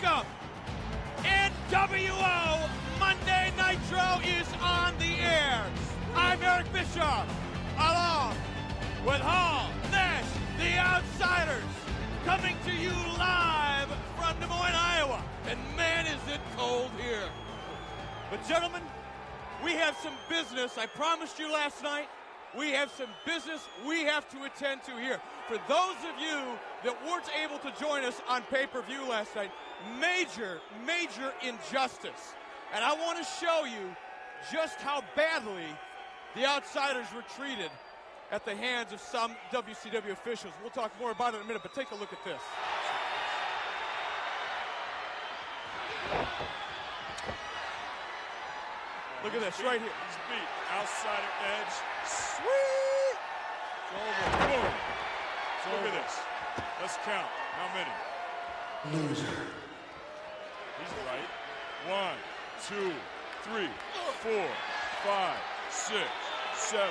Welcome! NWO Monday Nitro is on the air. I'm Eric Bischoff, along with Hall, Nash, the Outsiders, coming to you live from Des Moines, Iowa. And man, is it cold here. But, gentlemen, we have some business. I promised you last night. We have some business we have to attend to here. For those of you that weren't able to join us on pay per view last night, major, major injustice. And I want to show you just how badly the outsiders were treated at the hands of some WCW officials. We'll talk more about it in a minute, but take a look at this. Look at this right here. He's beat. Outsider edge. Sweet. It's over. Boom. Look at this. Let's count. How many? Loser. He's right. One, two, three, four, five, six, seven,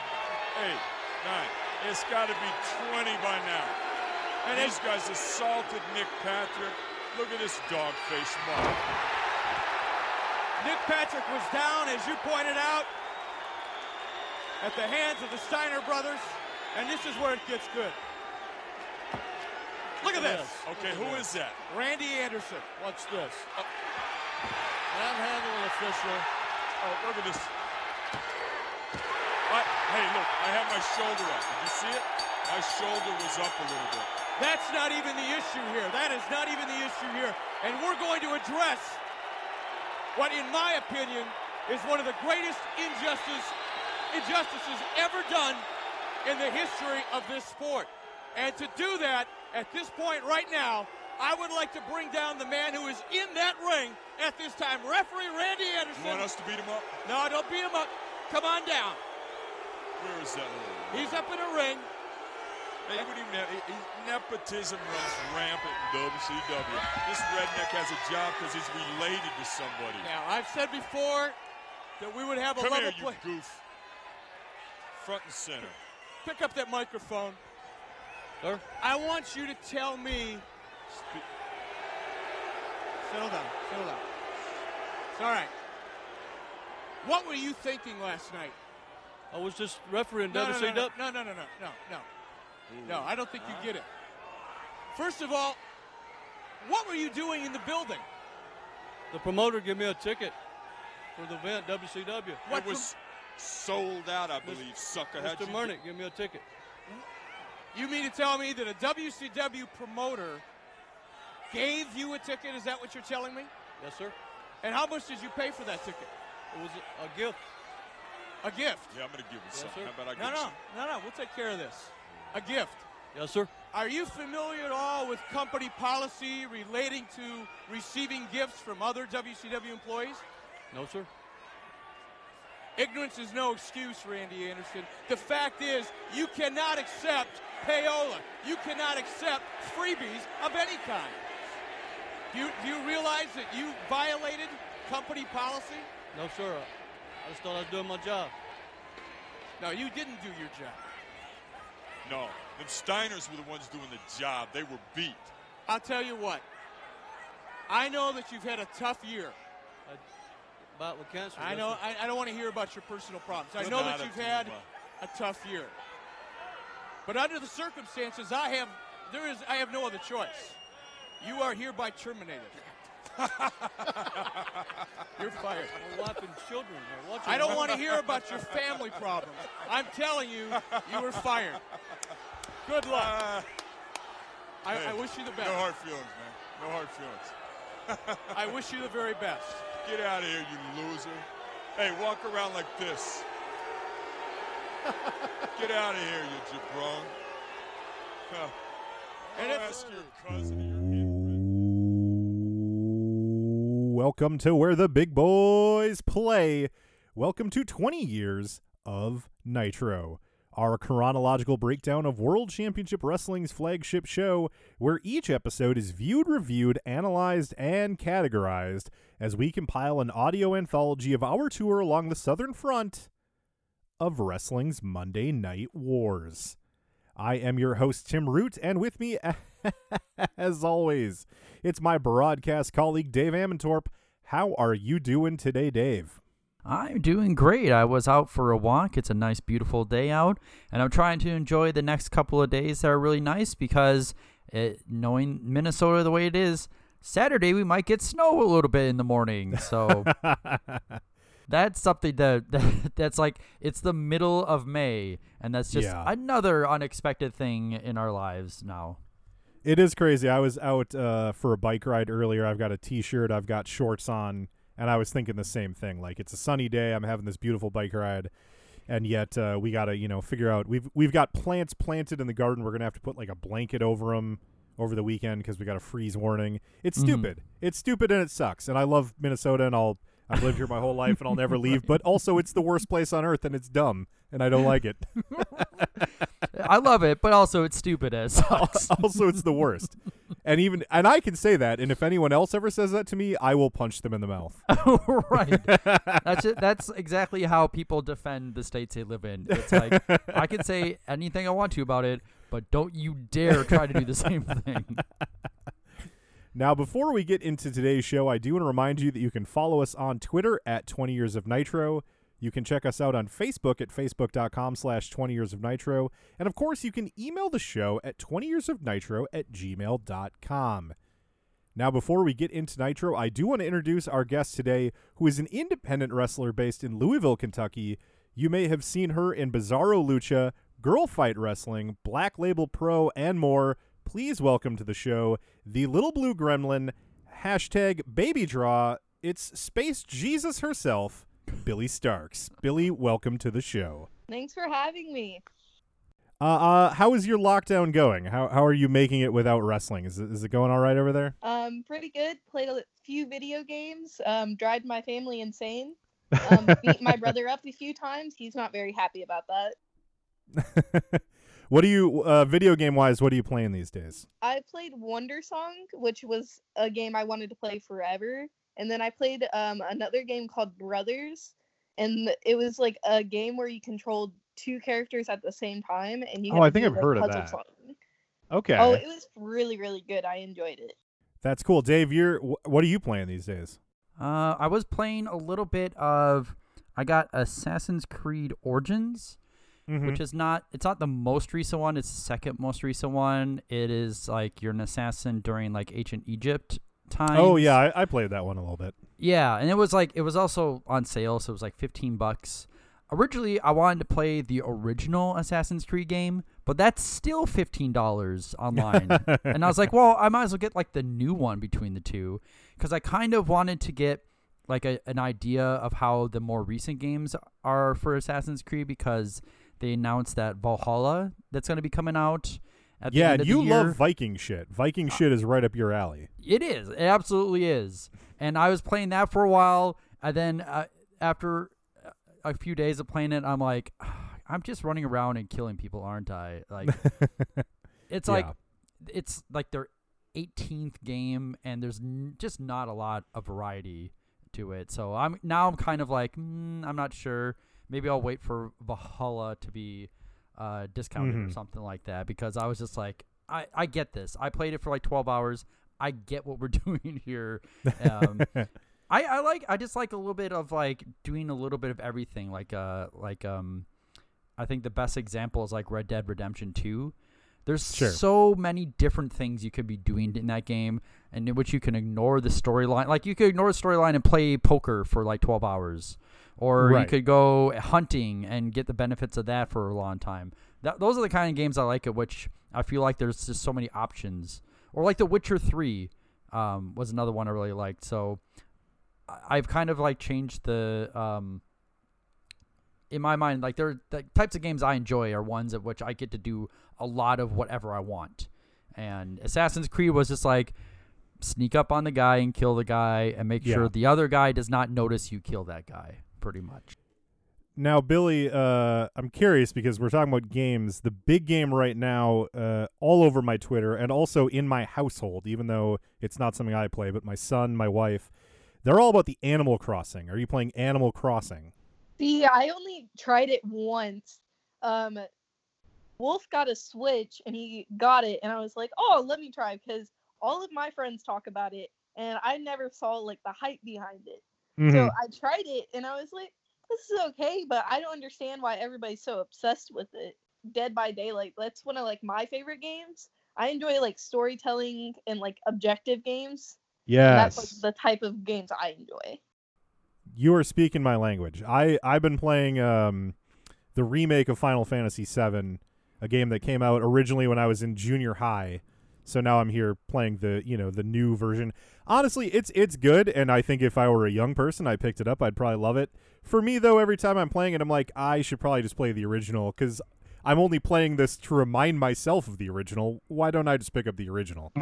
eight, nine. It's got to be 20 by now. And These guys assaulted Nick Patrick. Look at this dog face mark. Nick Patrick was down, as you pointed out, at the hands of the Steiner brothers, and this is where it gets good. Look at this. Okay, who is that? Randy Anderson. Watch this. Uh, manhandling official. Oh, look at this. I, hey, look, I have my shoulder up. Did you see it? My shoulder was up a little bit. That's not even the issue here. That is not even the issue here. And we're going to address what, in my opinion, is one of the greatest injustice, injustices ever done in the history of this sport. And to do that at this point right now, I would like to bring down the man who is in that ring at this time, referee Randy You Anderson. want us to beat him up? No, don't beat him up. Come on down. Where is that? He's up in a ring. Hey, you wouldn't even have, he- he- nepotism runs rampant in WCW. This redneck has a job because he's related to somebody. Now, I've said before that we would have a Come level here, you goof. Front and center. Pick up that microphone. Sir? I want you to tell me. Spe- Settle down. Settle down. It's all right. What were you thinking last night? I was just refereeing No, no, WCW. no, no, no, no, no, no, no. No, I don't think you get it. First of all, what were you doing in the building? The promoter gave me a ticket for the event, WCW. What it was sold out, I believe. Sucker. How'd Mr. you Murnick gave me a ticket. You mean to tell me that a WCW promoter gave you a ticket? Is that what you're telling me? Yes, sir. And how much did you pay for that ticket? It was a, a gift. A gift. Yeah, I'm gonna give you something. sir. How about I No, give you no, no, no. We'll take care of this. A gift. Yes, sir. Are you familiar at all with company policy relating to receiving gifts from other WCW employees? No, sir. Ignorance is no excuse, Randy Anderson. The fact is, you cannot accept payola. You cannot accept freebies of any kind. Do you, do you realize that you violated company policy? No, sir. I, I just thought I was doing my job. No, you didn't do your job. No, the Steiners were the ones doing the job. They were beat. I'll tell you what. I know that you've had a tough year. I, about with cancer. I know. I, I don't want to hear about your personal problems. I Good know that you've had a tough year. But under the circumstances, I have there is I have no other choice. You are hereby terminated. You're fired. My wife and children are watching. I don't want to hear about your family problems. I'm telling you, you were fired. Good luck. Ah, I, I wish you the best. no hard feelings, man. No hard feelings. I wish you the very best. Get out of here, you loser. Hey, walk around like this. Get out of here, you jabron. Huh. And I'll if- ask your cousin or your kid. Welcome to where the big boys play. Welcome to 20 years of Nitro, our chronological breakdown of World Championship Wrestling's flagship show, where each episode is viewed, reviewed, analyzed, and categorized as we compile an audio anthology of our tour along the southern front of wrestling's Monday Night Wars. I am your host, Tim Root, and with me, As always, it's my broadcast colleague Dave Amantorp. How are you doing today, Dave? I'm doing great. I was out for a walk. It's a nice, beautiful day out, and I'm trying to enjoy the next couple of days that are really nice because it, knowing Minnesota the way it is, Saturday we might get snow a little bit in the morning. So that's something that, that that's like it's the middle of May, and that's just Yeah. another unexpected thing in our lives now. It is crazy. I was out uh, for a bike ride earlier. I've got a t-shirt, I've got shorts on, and I was thinking the same thing. Like it's a sunny day. I'm having this beautiful bike ride, and yet uh, we got to you know figure out. We've we've got plants planted in the garden. We're gonna have to put like a blanket over them over the weekend because we got a freeze warning. It's Mhm. stupid. It's stupid and it sucks. And I love Minnesota, and I'll I've lived here my whole life, and I'll never leave. But also, it's the worst place on earth, and it's dumb, and I don't like it. I love it, but also it's stupid as sucks. also it's the worst and even and i can say that and if anyone else ever says that to me i will punch them in the mouth right. That's it. That's exactly how people defend the states they live in. It's like I can say anything I want to about it, but don't you dare try to do the same thing. Now before we get into today's show i do want to remind you that you can follow us on twitter at 20 years of nitro you can check us out on facebook at facebook.com slash 20 years of nitro and of course you can email the show at 20 years of nitro at gmail.com Now, before we get into Nitro, I do want to introduce our guest today, who is an independent wrestler based in Louisville, Kentucky. You may have seen her in Bizarro Lucha, Girl Fight Wrestling, Black Label Pro, and more. Please welcome to the show the Little Blue Gremlin, hashtag Baby Draw. It's Space Jesus herself, Billie Starkz. Billy, welcome to the show. Thanks for having me. Uh, uh, how is your lockdown going? How how are you making it without wrestling? Is it, is it going all right over there? Um, pretty good. Played a few video games. Um, drive my family insane. Um, beat my brother up a few times. He's not very happy about that. what do you uh, video game wise? What are you playing these days? I played Wandersong, which was a game I wanted to play forever. And then I played um, another game called Brothers, and it was like a game where you controlled two characters at the same time, and you. Oh, I think I've like, heard of puzzle that. solving. Okay, Oh, it was really, really good. I enjoyed it. that's cool. Dave, you're what are you playing these days? Uh, I was playing a little bit of. I got Assassin's Creed Origins, Mhm. which is not. It's not the most recent one. It's the second most recent one. It is like you're an assassin during like ancient Egypt time. oh yeah, I, I played that one a little bit. Yeah, and it was like it was also on sale, so it was like fifteen bucks. Originally, I wanted to play the original Assassin's Creed game, but that's still fifteen dollars online. and I was like, well, I might as well get like the new one between the two, because I kind of wanted to get like a, an idea of how the more recent games are for Assassin's Creed, because they announced that Valhalla that's going to be coming out. At the yeah, and end of you the year. love Viking shit. Viking shit is right up your alley. It is. It absolutely is. And I was playing that for a while, and then uh, after a few days of playing it, I'm like, I'm just running around and killing people, aren't I? Like, it's like Yeah. it's like their 18th game, and there's n- just not a lot of variety to it. So I'm now I'm kind of like, mm, I'm not sure. Maybe I'll wait for Valhalla to be uh, discounted or Mhm. something like that because I was just like, I, I get this. I played it for like 12 hours. I get what we're doing here. Um, I, I like I just like a little bit of like doing a little bit of everything. Like uh like um I think the best example is like Red Dead Redemption 2. There's Sure. so many different things you could be doing in that game and in which you can ignore the storyline. Like you could ignore the storyline and play poker for like 12 hours. Or you could go hunting and get the benefits of that for a long time. That, those are the kind of games I like at which I feel like there's just so many options. Or like The Witcher 3 um, was another one I really liked. So I've kind of like changed the um in my mind like there the types of games I enjoy are ones at which I get to do a lot of whatever I want. And Assassin's Creed was just like sneak up on the guy and kill the guy and make Yeah. sure the other guy does not notice you kill that guy pretty much. Now, Billie, uh, I'm curious because we're talking about games. The big game right now, uh, all over my Twitter and also in my household, even though it's not something I play, but my son, my wife, they're all about the Animal Crossing. Are you playing Animal Crossing? See, I only tried it once. Um, Wolf got a Switch and he got it, and I was like, oh, let me try because all of my friends talk about it, and I never saw like the hype behind it. Mhm. So I tried it, and I was like, this is okay, but I don't understand why everybody's so obsessed with it. Dead by Daylight, that's one of like my favorite games. I enjoy like storytelling and like objective games. yes. That's like the type of games I enjoy. you are speaking my language. I I've been playing um the remake of Final Fantasy VII, a game that came out originally when I was in junior high. So now I'm here playing the you know the new version. Honestly, it's it's good, and I think if I were a young person, I picked it up, I'd probably love it. For me though, every time I'm playing it, I'm like, I should probably just play the original because I'm only playing this to remind myself of the original. Why don't I just pick up the original?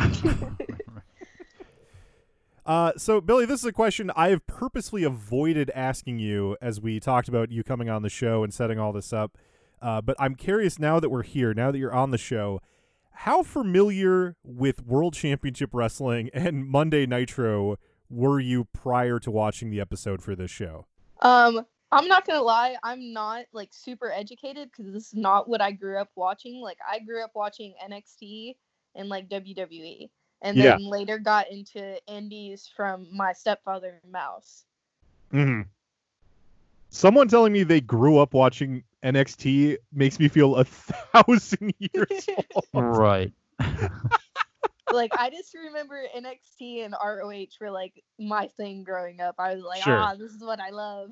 Uh, so Billie, this is a question I have purposely avoided asking you as we talked about you coming on the show and setting all this up. Uh, but I'm curious now that we're here, now that you're on the show, how familiar with World Championship Wrestling and Monday Nitro were you prior to watching the episode for this show? Um, I'm not gonna lie, I'm not like super educated because this is not what I grew up watching. Like I grew up watching NXT and like WWE, and Yeah. then later got into indies from my stepfather Mouse. Mm-hmm. Someone telling me they grew up watching NXT makes me feel a thousand years old. Right. like I just remember NXT and ROH were like my thing growing up. I was like, Sure. ah, this is what I love.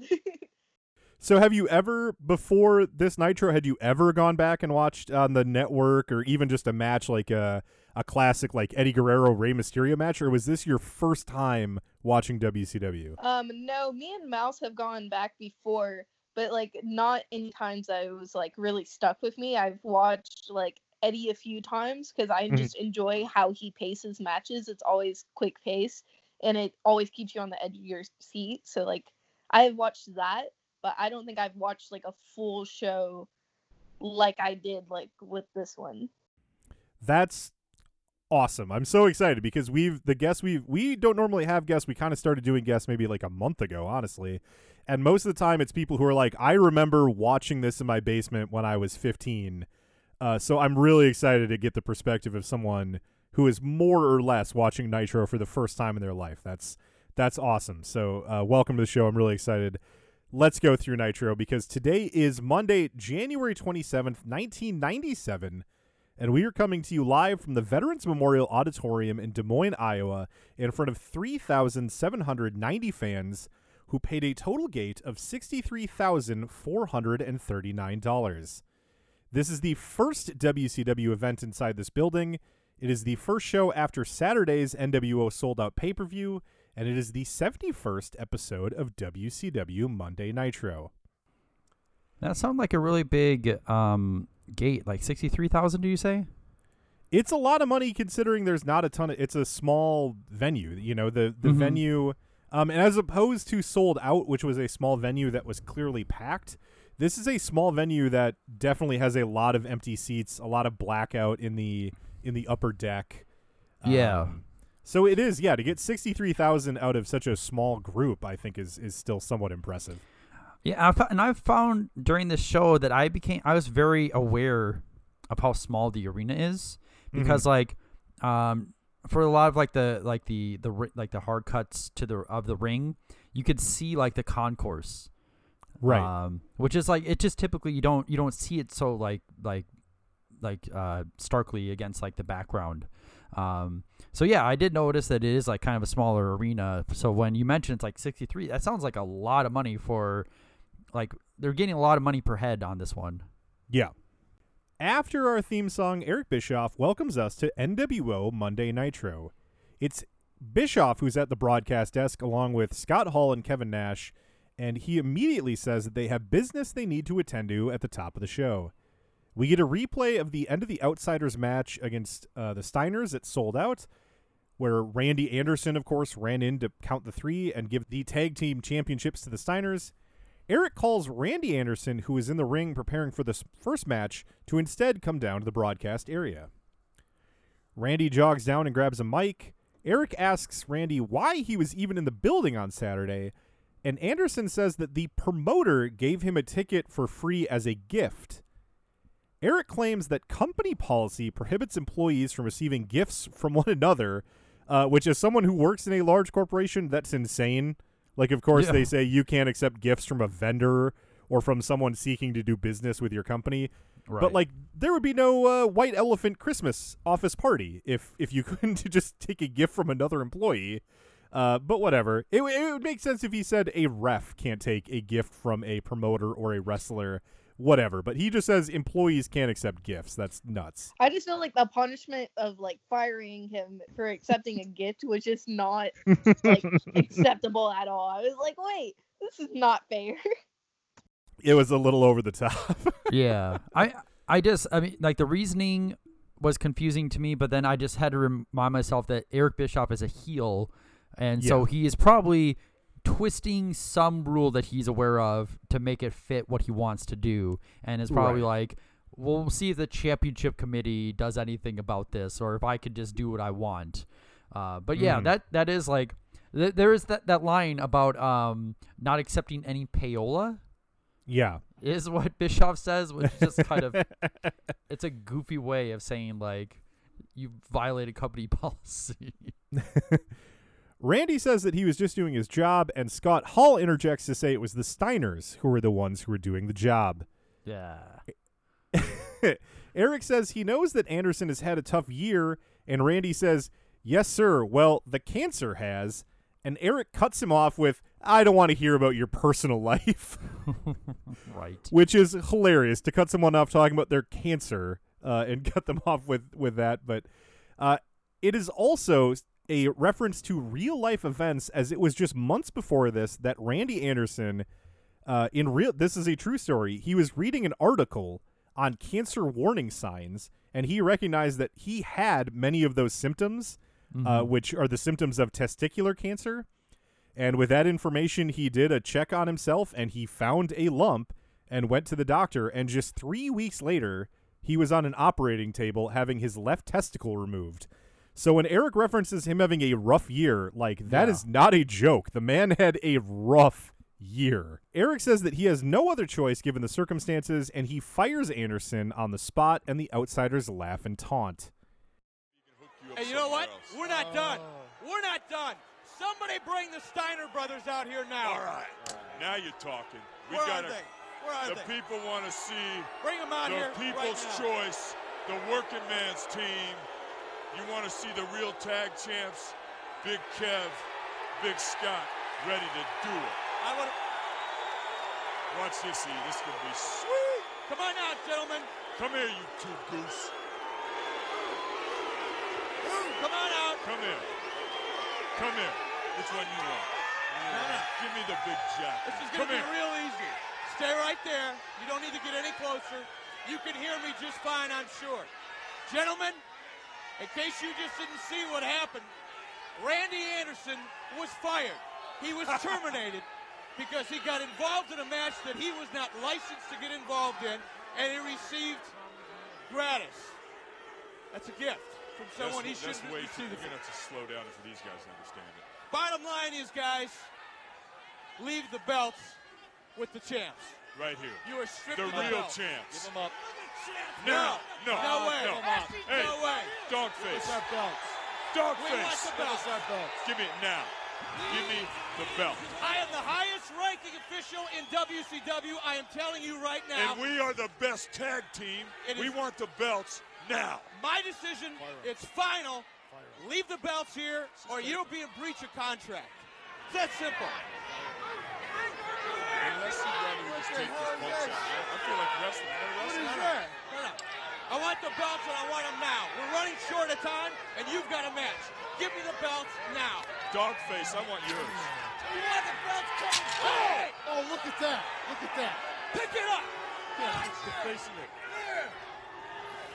So have you ever before this Nitro had you ever gone back and watched on the network or even just a match like a a classic like Eddie Guerrero Rey Mysterio match or was this your first time watching WCW? um, no, me and Mouse have gone back before, but like not any times that it was like really stuck with me. I've watched like Eddie a few times because I Mhm. just enjoy how he paces matches. It's always quick pace and it always keeps you on the edge of your seat. So like I've watched that, but I don't think I've watched like a full show like I did like with this one. That's awesome. I'm so excited because we've the guests we've we don't normally have guests. We kind of started doing guests maybe like a month ago, honestly. And most of the time it's people who are like, I remember watching this in my basement when I was 15. Uh, so I'm really excited to get the perspective of someone who is more or less watching Nitro for the first time in their life. That's that's awesome. So uh, welcome to the show. I'm really excited. Let's go through Nitro because today is Monday, January 27th, 1997. And we are coming to you live from the Veterans Memorial Auditorium in Des Moines, Iowa, in front of 3,790 fans who paid a total gate of $63,439. This is the first WCW event inside this building. It is the first show after Saturday's NWO sold out pay per view, and it is the 71st episode of WCW Monday Nitro. That sounded like a really big um, gate, like sixty-three thousand. Do you say? it's a lot of money considering there's not a ton of it's a small venue you know the the Mhm. venue um and as opposed to sold out which was a small venue that was clearly packed this is a small venue that definitely has a lot of empty seats a lot of blackout in the in the upper deck. Yeah. Um, so it is yeah to get 63,000 out of such a small group i think is is still somewhat impressive. Yeah, I and I've found during this show that I became I was very aware of how small the arena is because like um for a lot of like the like the the like the hard cuts to the of the ring, you could see like the concourse. right Um which is like it just typically you don't you don't see it so like like like uh starkly against like the background. Um so yeah, I did notice that it is like kind of a smaller arena. So when you mentioned it's like 63, that sounds like a lot of money for like they're getting a lot of money per head on this one. Yeah. After our theme song, Eric Bischoff welcomes us to NWO Monday Nitro. It's Bischoff who's at the broadcast desk along with Scott Hall and Kevin Nash, and he immediately says that they have business they need to attend to at the top of the show. We get a replay of the end of the Outsiders match against uh, the Steiners that sold out, where Randy Anderson, of course, ran in to count the three and give the tag team championships to the Steiners. Eric calls Randy Anderson, who is in the ring preparing for this first match, to instead come down to the broadcast area. Randy jogs down and grabs a mic. Eric asks Randy why he was even in the building on Saturday, and Anderson says that the promoter gave him a ticket for free as a gift. Eric claims that company policy prohibits employees from receiving gifts from one another, uh, which, as someone who works in a large corporation, that's insane. Like, of course, Yeah. they say you can't accept gifts from a vendor or from someone seeking to do business with your company. Right. But like, there would be no uh, white elephant Christmas office party if if you couldn't just take a gift from another employee. Uh, but whatever. It, it would make sense if he said a ref can't take a gift from a promoter or a wrestler. Whatever. But he just says employees can't accept gifts. That's nuts. I just feel like the punishment of like firing him for accepting a gift was just not like acceptable at all. I was like, wait, this is not fair. It was a little over the top. yeah, I I just I mean like the reasoning was confusing to me, but then I just had to remind myself that Eric Bischoff is a heel, and so he is probably twisting some rule that he's aware of to make it fit what he wants to do, and is probably Right. like. "Well, see if the championship committee does anything about this, or if I could just do what I want. Uh, but yeah, Mhm. that that is like th- there is that, that line about um, not accepting any payola yeah. is what Bischoff says, which is just kind of it's a goofy way of saying like you violated company policy. Randy says that he was just doing his job, and Scott Hall interjects to say it was the Steiners who were the ones who were doing the job. yeah. Eric says he knows that Anderson has had a tough year, and Randy says, Yes, sir. Well, the cancer has. And Eric cuts him off with, I don't want to hear about your personal life, Right. which is hilarious to cut someone off talking about their cancer uh, and cut them off with, with that. But uh, it is also a reference to real life events, as it was just months before this that Randy Anderson, uh, in real, this is a true story. He was reading an article on cancer warning signs, and he recognized that he had many of those symptoms, uh, which are the symptoms of testicular cancer. And with that information, he did a check on himself, and he found a lump and went to the doctor. And just three weeks later, he was on an operating table having his left testicle removed. So when Eric references him having a rough year, like that Yeah. is not a joke. The man had a rough year. Eric says that he has no other choice given the circumstances, and he fires Anderson on the spot, and the outsiders laugh and taunt. And you know what? We're not done. We're not done. Somebody bring the Steiner brothers out here now. All right. Now you're talking. We Where are gotta. they? Where are The they? people want to see Bring them out the here. people's right choice, the working man's team. You want to see the real tag champs, Big Kev, Big Scott, ready to do it. I want. To... Watch this, E. This is gonna be sweet. Come on out, gentlemen. Come here, you two goose. Come on out. Come here. Come here. Which one you want? Give me the big jack. This is going to be here. real easy. Stay right there. You don't need to get any closer. You can hear me just fine, I'm sure. Gentlemen, in case you just didn't see what happened, Randy Anderson was fired. He was terminated because he got involved in a match that he was not licensed to get involved in, and he received gratis. That's a gift from someone that's, he that's shouldn't way too. receive. You're gonna have to slow down for these guys to understand it. Bottom line is, guys, leave the belts with the champs. Right here. You are stripped The of the real belts. champs. Give them up. No, no, no way. no. Hey, No way. Dogface. Give us our belts. Dogface. We want the belts. Give us our belts. Give me it now. Give me the belt. I am the highest ranking official in WCW. I am telling you right now. And we are the best tag team. We want the belts now. my decision, it's final. Leave the belts here, or you'll be in breach of contract. It's that simple. Unless you'd just take this punch out. I I feel like wrestling. I wrestling. is that? No, no. I want the belts and I want them now. We're running short of time, and you've got a match. Give me the belts now. Dogface, I want yours. You want the belts coming oh! straight. Oh, look at that. Look at that. Pick it up. Yeah, it's the face of it.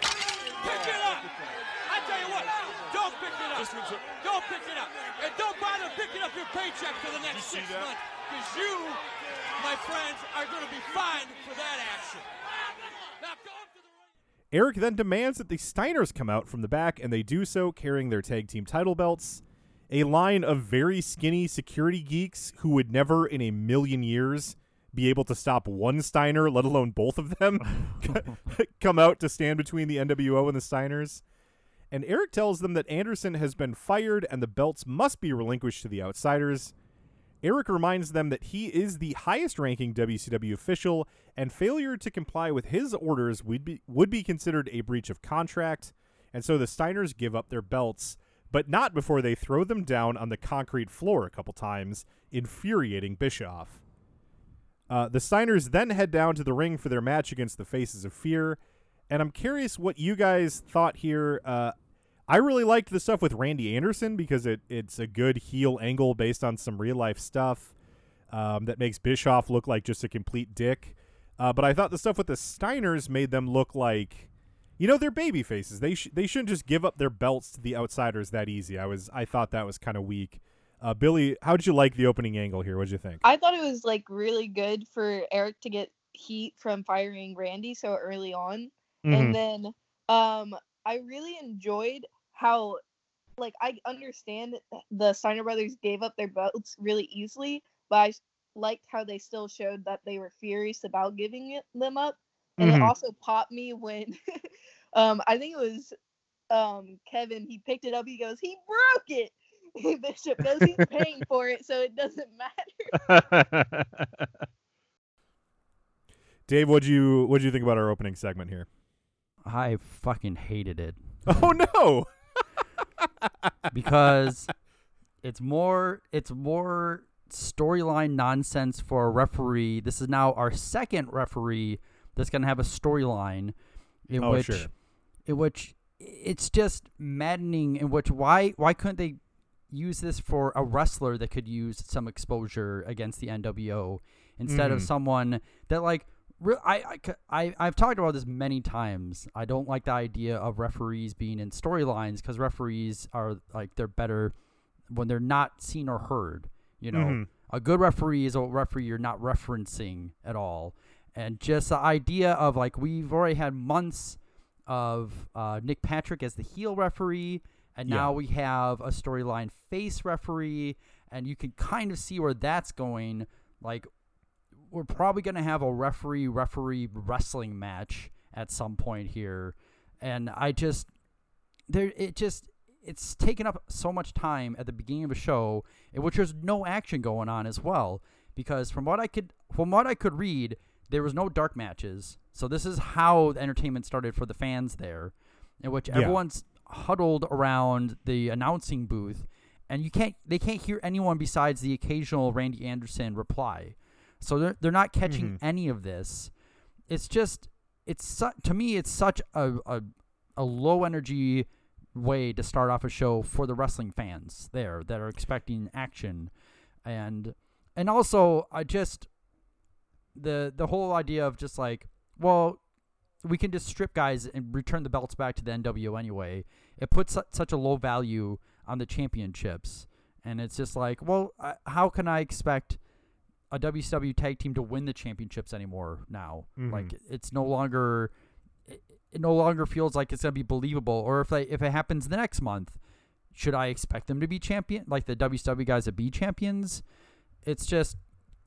Pick it up. I tell you what, don't pick it up. This one's a, Don't pick it up. And don't bother picking up your paycheck for the next six that? months. Because you, my friends, are going to be fined for that action. Eric then demands that the Steiners come out from the back, and they do so carrying their tag team title belts. A line of very skinny security geeks who would never in a million years be able to stop one Steiner, let alone both of them, come out to stand between the NWO and the Steiners. And Eric tells them that Anderson has been fired and the belts must be relinquished to the outsiders. Eric reminds them that he is the highest ranking WCW official, and failure to comply with his orders would be, would be considered a breach of contract. And so the Steiners give up their belts, but not before they throw them down on the concrete floor a couple times, infuriating Bischoff. Uh, the Steiners then head down to the ring for their match against the Faces of Fear. And I'm curious what you guys thought here. Uh, I really liked the stuff with Randy Anderson because it it's a good heel angle based on some real life stuff um, that makes Bischoff look like just a complete dick. Uh, but I thought the stuff with the Steiners made them look like, you know, they're baby faces. They sh- they shouldn't just give up their belts to the outsiders that easy. I was I thought that was kind of weak. Uh, Billie, how did you like the opening angle here? What did you think? I thought it was like really good for Eric to get heat from firing Randy so early on. Mhm. And then um I really enjoyed how like I understand the Steiner brothers gave up their belts really easily, but I liked how they still showed that they were furious about giving it, them up. And Mhm. it also popped me when um I think it was um Kevin he picked it up he goes he broke it. Bishop goes he's paying for it so it doesn't matter. Dave, what'd you what'd you think about our opening segment here? I fucking hated it Oh no! because it's more it's more storyline nonsense for a referee. This is now our second referee that's going to have a storyline in Oh, which sure. in which it's just maddening in which why why couldn't they use this for a wrestler that could use some exposure against the NWO instead of Mhm. someone that like I, I I I've talked about this many times. I don't like the idea of referees being in storylines because referees are like they're better when they're not seen or heard. You know, Mhm. a good referee is a referee you're not referencing at all. And just the idea of like we've already had months of uh, Nick Patrick as the heel referee, and Yeah. now we have a storyline face referee, and you can kind of see where that's going. Like we're probably going to have a referee referee wrestling match at some point here, and I just there it just it's taken up so much time at the beginning of a show in which there's no action going on as well. Because from what I could from what I could read there was no dark matches. So this is how the entertainment started for the fans there in which Yeah. everyone's huddled around the announcing booth and you can't they can't hear anyone besides the occasional Randy Anderson reply so they're, they're not catching Mhm. any of this. It's just it's su- to me it's such a, a a low energy way to start off a show for the wrestling fans there that are expecting action. And and also I just the the whole idea of just like well we can just strip guys and return the belts back to the NWO anyway. It puts su- such a low value on the championships. And it's just like well uh, how can I expect a WCW tag team to win the championships anymore now Mhm. like it's no longer it, it no longer feels like it's gonna be believable. Or if they if it happens the next month, should I expect them to be champion like the WCW guys to be champions? It's just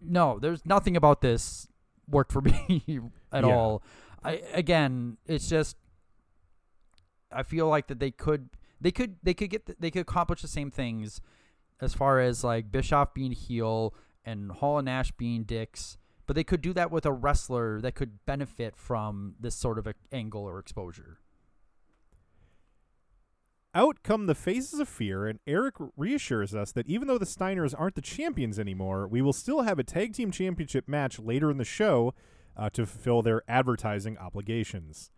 no. There's nothing about this worked for me at Yeah. all. I again, it's just I feel like that they could they could they could get the, they could accomplish the same things as far as like Bischoff being heel and Hall and Nash being dicks, but they could do that with a wrestler that could benefit from this sort of angle or exposure. Out come the faces of fear, and Eric reassures us that even though the Steiners aren't the champions anymore, we will still have a tag team championship match later in the show uh, to fulfill their advertising obligations.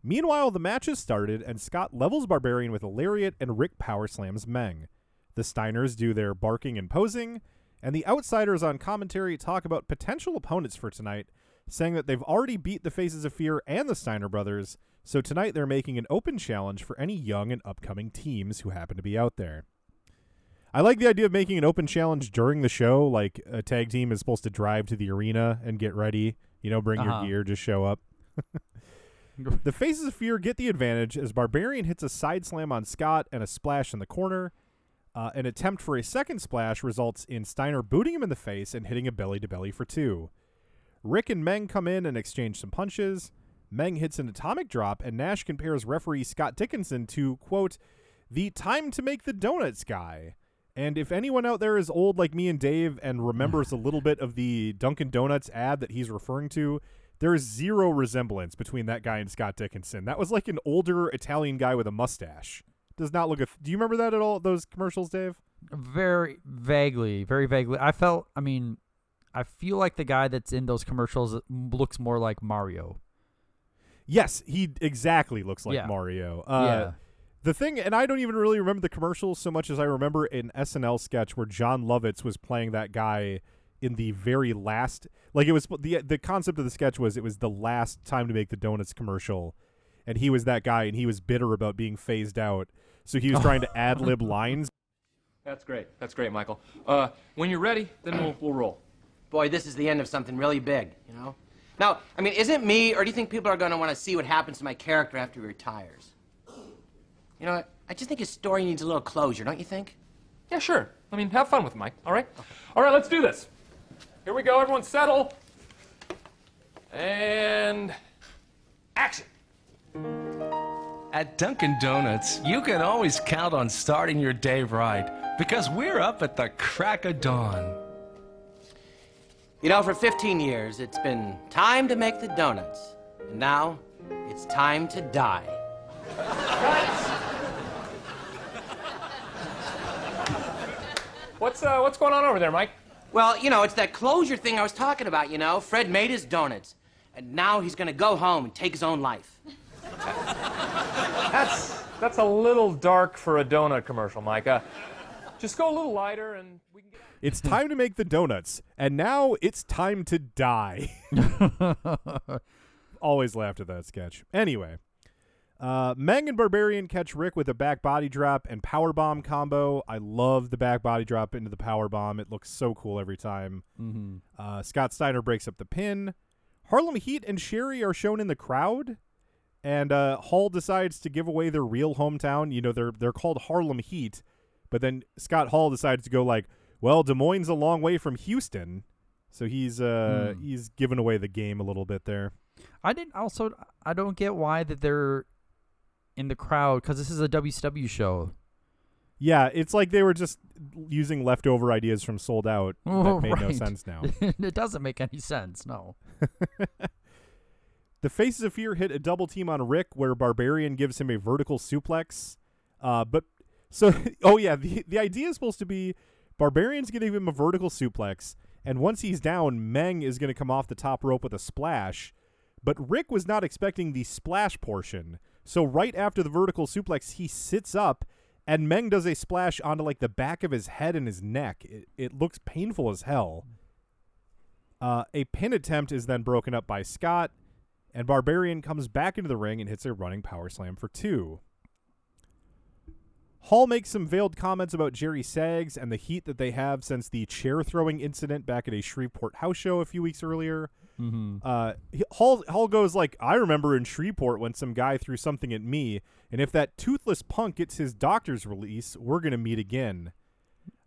Meanwhile, the match has started, and Scott levels Barbarian with a lariat, and Rick power slams Meng. The Steiners do their barking and posing, and the outsiders on commentary talk about potential opponents for tonight, saying that they've already beat the Faces of Fear and the Steiner brothers, so tonight they're making an open challenge for any young and upcoming teams who happen to be out there. I like the idea of making an open challenge during the show, like a tag team is supposed to drive to the arena and get ready, you know, bring Uh-huh. your gear, just show up. The Faces of Fear get the advantage as Barbarian hits a side slam on Scott and a splash in the corner. Uh, an attempt for a second splash results in Steiner booting him in the face and hitting a belly to belly for two. Rick and Meng come in and exchange some punches. Meng hits an atomic drop, and Nash compares referee Scott Dickinson to, quote, the time to make the donuts guy. And if anyone out there is old like me and Dave and remembers a little bit of the Dunkin' Donuts ad that he's referring to, there is zero resemblance between that guy and Scott Dickinson. That was like an older Italian guy with a mustache. Does not look. A do you remember that at all? Those commercials, Dave? Very vaguely, very vaguely. I felt. I mean, I feel like the guy that's in those commercials looks more like Mario. Yes, he exactly looks like Yeah. Mario. Uh, yeah. The thing, and I don't even really remember the commercials so much as I remember an SNL sketch where Jon Lovitz was playing that guy in the very last. Like it was the the concept of the sketch was it was the last time to make the donuts commercial, and he was that guy, and he was bitter about being phased out. So he was trying to ad lib lines. That's great. That's great, Michael. Uh, when you're ready, then we'll, we'll roll. Boy, this is the end of something really big, you know? Now, I mean, is it me, or do you think people are going to want to see what happens to my character after he retires? You know. I just think his story needs a little closure, don't you think? Yeah, sure. I mean, have fun with it, Mike. All right? All right, let's do this. Here we go. Everyone settle. And action. At Dunkin' Donuts, you can always count on starting your day right because we're up at the crack of dawn. You know, for 15 years, it's been time to make the donuts. And now, it's time to die. What's uh, what's going on over there, Mike? Well, you know, it's that closure thing I was talking about, you know? Fred made his donuts. And now he's going to go home and take his own life. That's that's a little dark for a donut commercial, Mike. Uh, just go a little lighter, and we can get. It's time to make the donuts, and now it's time to die. Always laughed at that sketch. Anyway, uh, Meng and Barbarian catch Rick with a back body drop and power bomb combo. I love the back body drop into the power bomb. It looks so cool every time. Mm-hmm. Uh, Scott Steiner breaks up the pin. Harlem Heat and Sherri are shown in the crowd, and uh, Hall decides to give away their real hometown. You know, they're they're called Harlem Heat, but then Scott Hall decides to go like, well, Des Moines a long way from Houston, so he's uh Hmm. he's given away the game a little bit there. I didn't also. I don't get why that they're in the crowd because this is a WCW show. Yeah, it's like they were just using leftover ideas from Sold Out that Oh, made no sense now. it doesn't make any sense. No. The Faces of Fear hit a double team on Rick where Barbarian gives him a vertical suplex. Uh, but so, oh yeah, the the idea is supposed to be Barbarian's give him a vertical suplex, and once he's down, Meng is going to come off the top rope with a splash. But Rick was not expecting the splash portion, so right after the vertical suplex, he sits up, and Meng does a splash onto like the back of his head and his neck. It, it looks painful as hell. Uh, a pin attempt is then broken up by Scott, and Barbarian comes back into the ring and hits a running power slam for two. Hall makes some veiled comments about Jerry Sags and the heat that they have since the chair throwing incident back at a Shreveport house show a few weeks earlier. Mm-hmm. Uh, Hall Hall goes like, I remember in Shreveport when some guy threw something at me, and if that toothless punk gets his doctor's release, we're gonna meet again.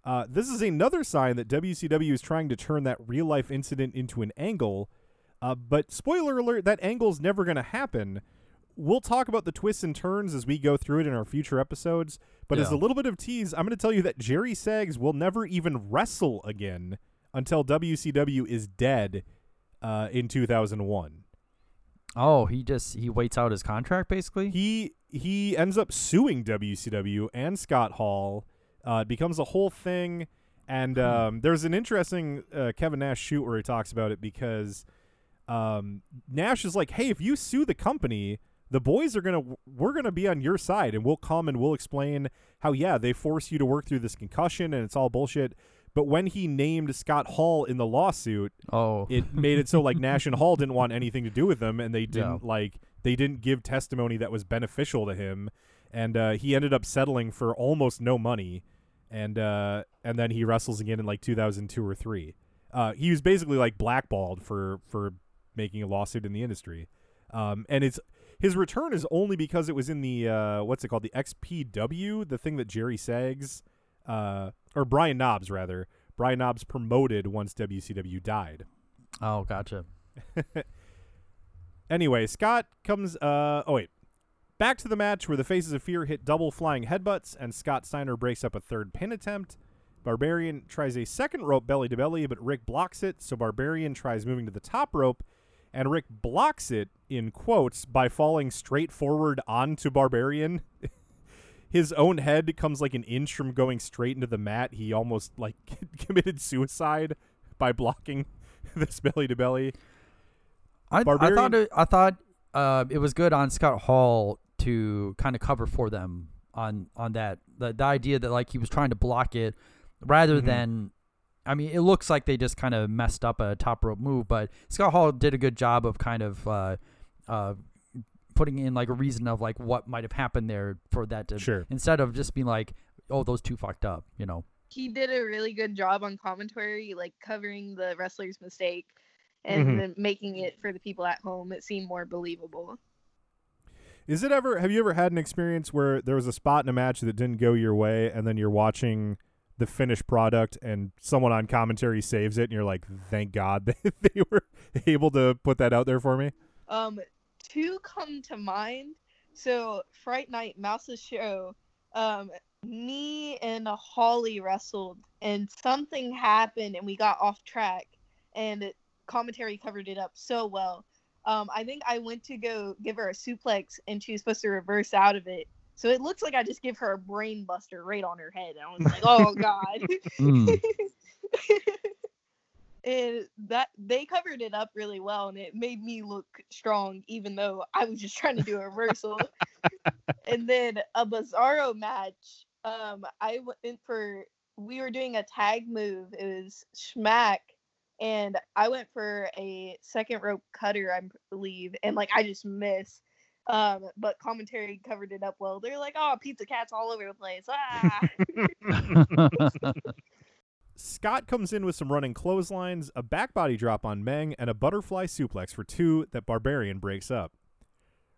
Uh, this is another sign that WCW is trying to turn that real life incident into an angle. Uh, but spoiler alert, that angle's never gonna happen. We'll talk about the twists and turns as we go through it in our future episodes. But as a little bit of tease, I'm going to tell you that Jerry Sags will never even wrestle again until WCW is dead uh, in 2001. Oh, he just he waits out his contract basically. He he ends up suing WCW and Scott Hall. Uh, it becomes a whole thing, and um, there's an interesting uh, Kevin Nash shoot where he talks about it because um, Nash is like, "Hey, if you sue the company, the boys are gonna we're gonna be on your side, and we'll come and we'll explain how yeah they force you to work through this concussion and it's all bullshit." But when he named Scott Hall in the lawsuit, oh, it made it so like Nash and Hall didn't want anything to do with him, and they didn't like they didn't give testimony that was beneficial to him, and uh, he ended up settling for almost no money, and uh, and then he wrestles again in like 2002 or three. Uh, he was basically like blackballed for for making a lawsuit in the industry, um, and it's his return is only because it was in the uh, what's it called the XPW, the thing that Jerry Sags uh, or Brian Knobs rather. Brian Knobs promoted once WCW died. oh, gotcha. anyway, Scott comes. Uh, oh wait, back to the match where the Faces of Fear hit double flying headbutts, and Scott Steiner breaks up a third pin attempt. Barbarian tries a second rope belly to belly, but Rick blocks it. So Barbarian tries moving to the top rope, and Rick blocks it in quotes by falling straight forward onto Barbarian. His own head comes like an inch from going straight into the mat. He almost like committed suicide by blocking this belly to belly. I, I thought it, I thought uh, it was good on Scott Hall to kind of cover for them on on that the, the idea that like he was trying to block it rather Mhm. than I mean it looks like they just kind of messed up a top rope move but Scott Hall did a good job of kind of uh, uh, putting in like a reason of like what might have happened there for that to Sure. instead of just being like oh those two fucked up you know he did a really good job on commentary, like covering the wrestler's mistake and Mhm. then making it for the people at home it seemed more believable. Is it ever? Have you ever had an experience where there was a spot in a match that didn't go your way, and then you're watching the finished product, and someone on commentary saves it, and you're like, "Thank God they, they were able to put that out there for me." Um, two come to mind. So Fright Night Mouse's show, um, me and Holly wrestled, and something happened, and we got off track, and commentary covered it up so well. Um, I think I went to go give her a suplex, and she was supposed to reverse out of it. So it looks like I just give her a brain buster right on her head. And I was like, oh god. Mm. and that they covered it up really well and it made me look strong even though i was just trying to do a reversal and then a bizarro match um i went for we were doing a tag move it was schmack and i went for a second rope cutter i believe and like i just missed um but commentary covered it up well they're like oh pizza cats all over the place ah Scott comes in with some running clotheslines, a back body drop on Meng, and a butterfly suplex for two that Barbarian breaks up.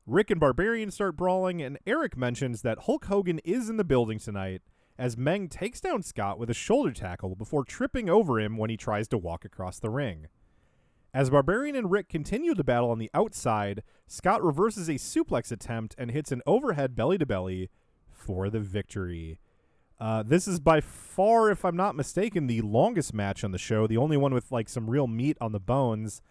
Rick and Barbarian start brawling, and Eric mentions that Hulk Hogan is in the building tonight as Meng takes down Scott with a shoulder tackle before tripping over him when he tries to walk across the ring. As Barbarian and Rick continue the battle on the outside, Scott reverses a suplex attempt and hits an overhead belly to belly for the victory. Uh, this is by far, if I'm not mistaken, the longest match on the show, the only one with like some real meat on the bones.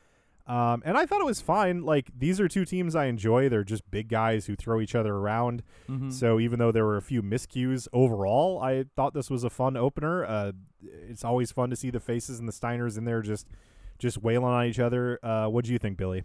Um, and I thought it was fine. Like these are two teams I enjoy. They're just big guys who throw each other around. Mhm. So even though there were a few miscues overall, I thought this was a fun opener. Uh, it's always fun to see the faces and the Steiners in there just just wailing on each other. Uh, what do you think, Billie?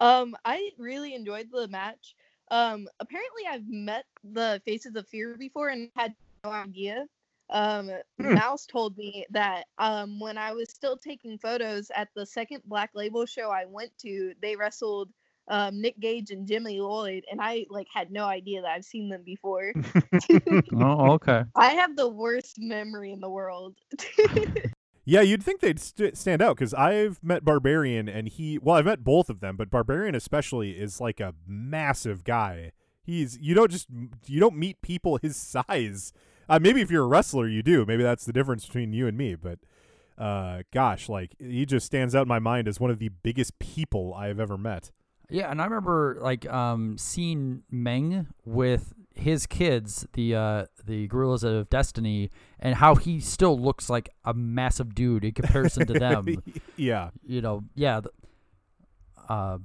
Um, I really enjoyed the match. Um, apparently I've met the Faces of Fear before and had no idea. Um, Mouse told me that um, when I was still taking photos at the second Black Label show I went to, they wrestled um, Nick Gage and Jimmy Lloyd, and I like had no idea that I've seen them before. oh okay I have the worst memory in the world. Yeah, you'd think they'd st- stand out because I've met Barbarian and he, well, I've met both of them, but Barbarian especially is like a massive guy. He's, you don't just, you don't meet people his size. Uh, maybe if you're a wrestler, you do. Maybe that's the difference between you and me, but uh, gosh, like he just stands out in my mind as one of the biggest people I've ever met. Yeah, and I remember like um seeing Meng with his kids, the uh the Guerrillas of Destiny, and how he still looks like a massive dude in comparison to them. yeah. You know, yeah. Uh,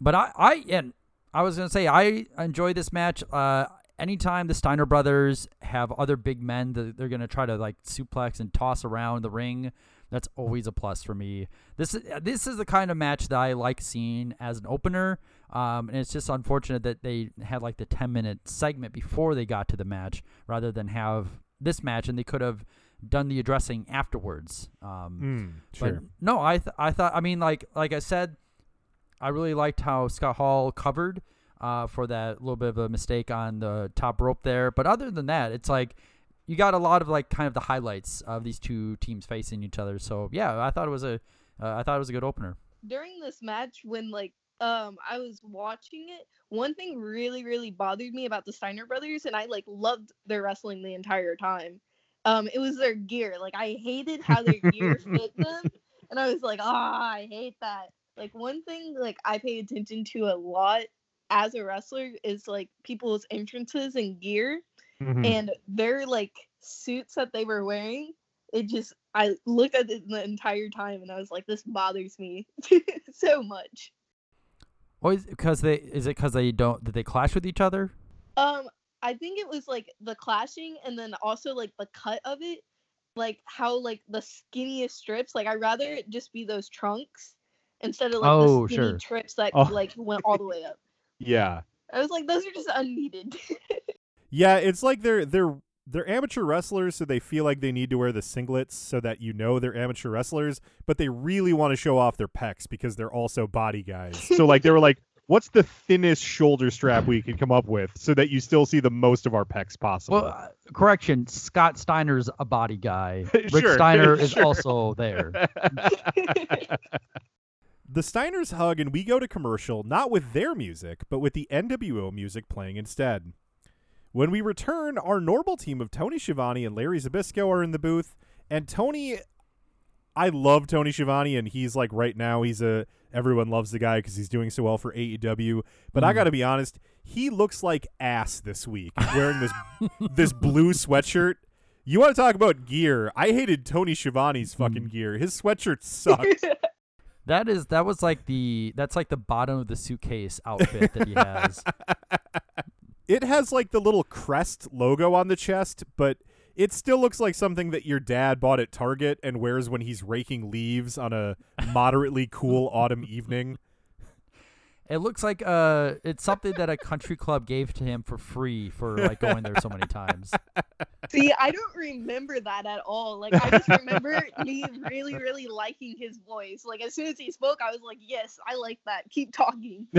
but I I and I was gonna say I enjoy this match. Uh, anytime the Steiner brothers have other big men that they're gonna try to like suplex and toss around the ring, that's always a plus for me. This is this is the kind of match that I like seeing as an opener. Um, and it's just unfortunate that they had like the ten minute segment before they got to the match rather than have this match, and they could have done the addressing afterwards. Um, Mm, but sure. no, I th- I thought I mean like like I said, I really liked how Scott Hall covered uh, for that little bit of a mistake on the top rope there. But other than that, it's like you got a lot of like kind of the highlights of these two teams facing each other. So yeah, I thought it was a uh, I thought it was a good opener. during this match when like um I was watching it, one thing really really bothered me about the Steiner brothers and I like loved their wrestling the entire time. Um it was their gear. Like I hated how their gear fit them and I was like, "Ah, I hate that." like one thing like I pay attention to a lot as a wrestler is like people's entrances and gear Mhm. and their like suits that they were wearing. It just I looked at it the entire time and I was like, this bothers me so much. Or is because they is it because they don't did they clash with each other? Um, I think it was like the clashing and then also like the cut of it, like how like the skinniest strips. Like I'd rather it just be those trunks instead of like Oh, the skinny sure. trips that Oh. like went all the way up. Yeah. I was like, those are just unneeded. Yeah, it's like they're they're they're amateur wrestlers, so they feel like they need to wear the singlets so that you know they're amateur wrestlers, but they really want to show off their pecs because they're also body guys. so like they were like, what's the thinnest shoulder strap we can come up with so that you still see the most of our pecs possible? Well, uh, correction. Scott Steiner's a body guy. Rick Sure, Steiner is also there. The Steiners hug and we go to commercial, not with their music, but with the NWO music playing instead. When we return, our normal team of Tony Schiavone and Larry Zbyszko are in the booth, and Tony I love Tony Schiavone and he's like right now he's a everyone loves the guy cuz he's doing so well for AEW, but I Mhm. got to be honest, he looks like ass this week wearing this this blue sweatshirt. You want to talk about gear? I hated Tony Schiavone's fucking gear. His sweatshirt sucked. That is that was like the that's like the bottom of the suitcase outfit that he has. It has like the little crest logo on the chest, but it still looks like something that your dad bought at Target and wears when he's raking leaves on a moderately cool autumn evening. It looks like uh it's something that a country club gave to him for free for like going there so many times. See, I don't remember that at all. Like I just remember me really, really liking his voice. Like as soon as he spoke, I was like, yes, I like that. Keep talking.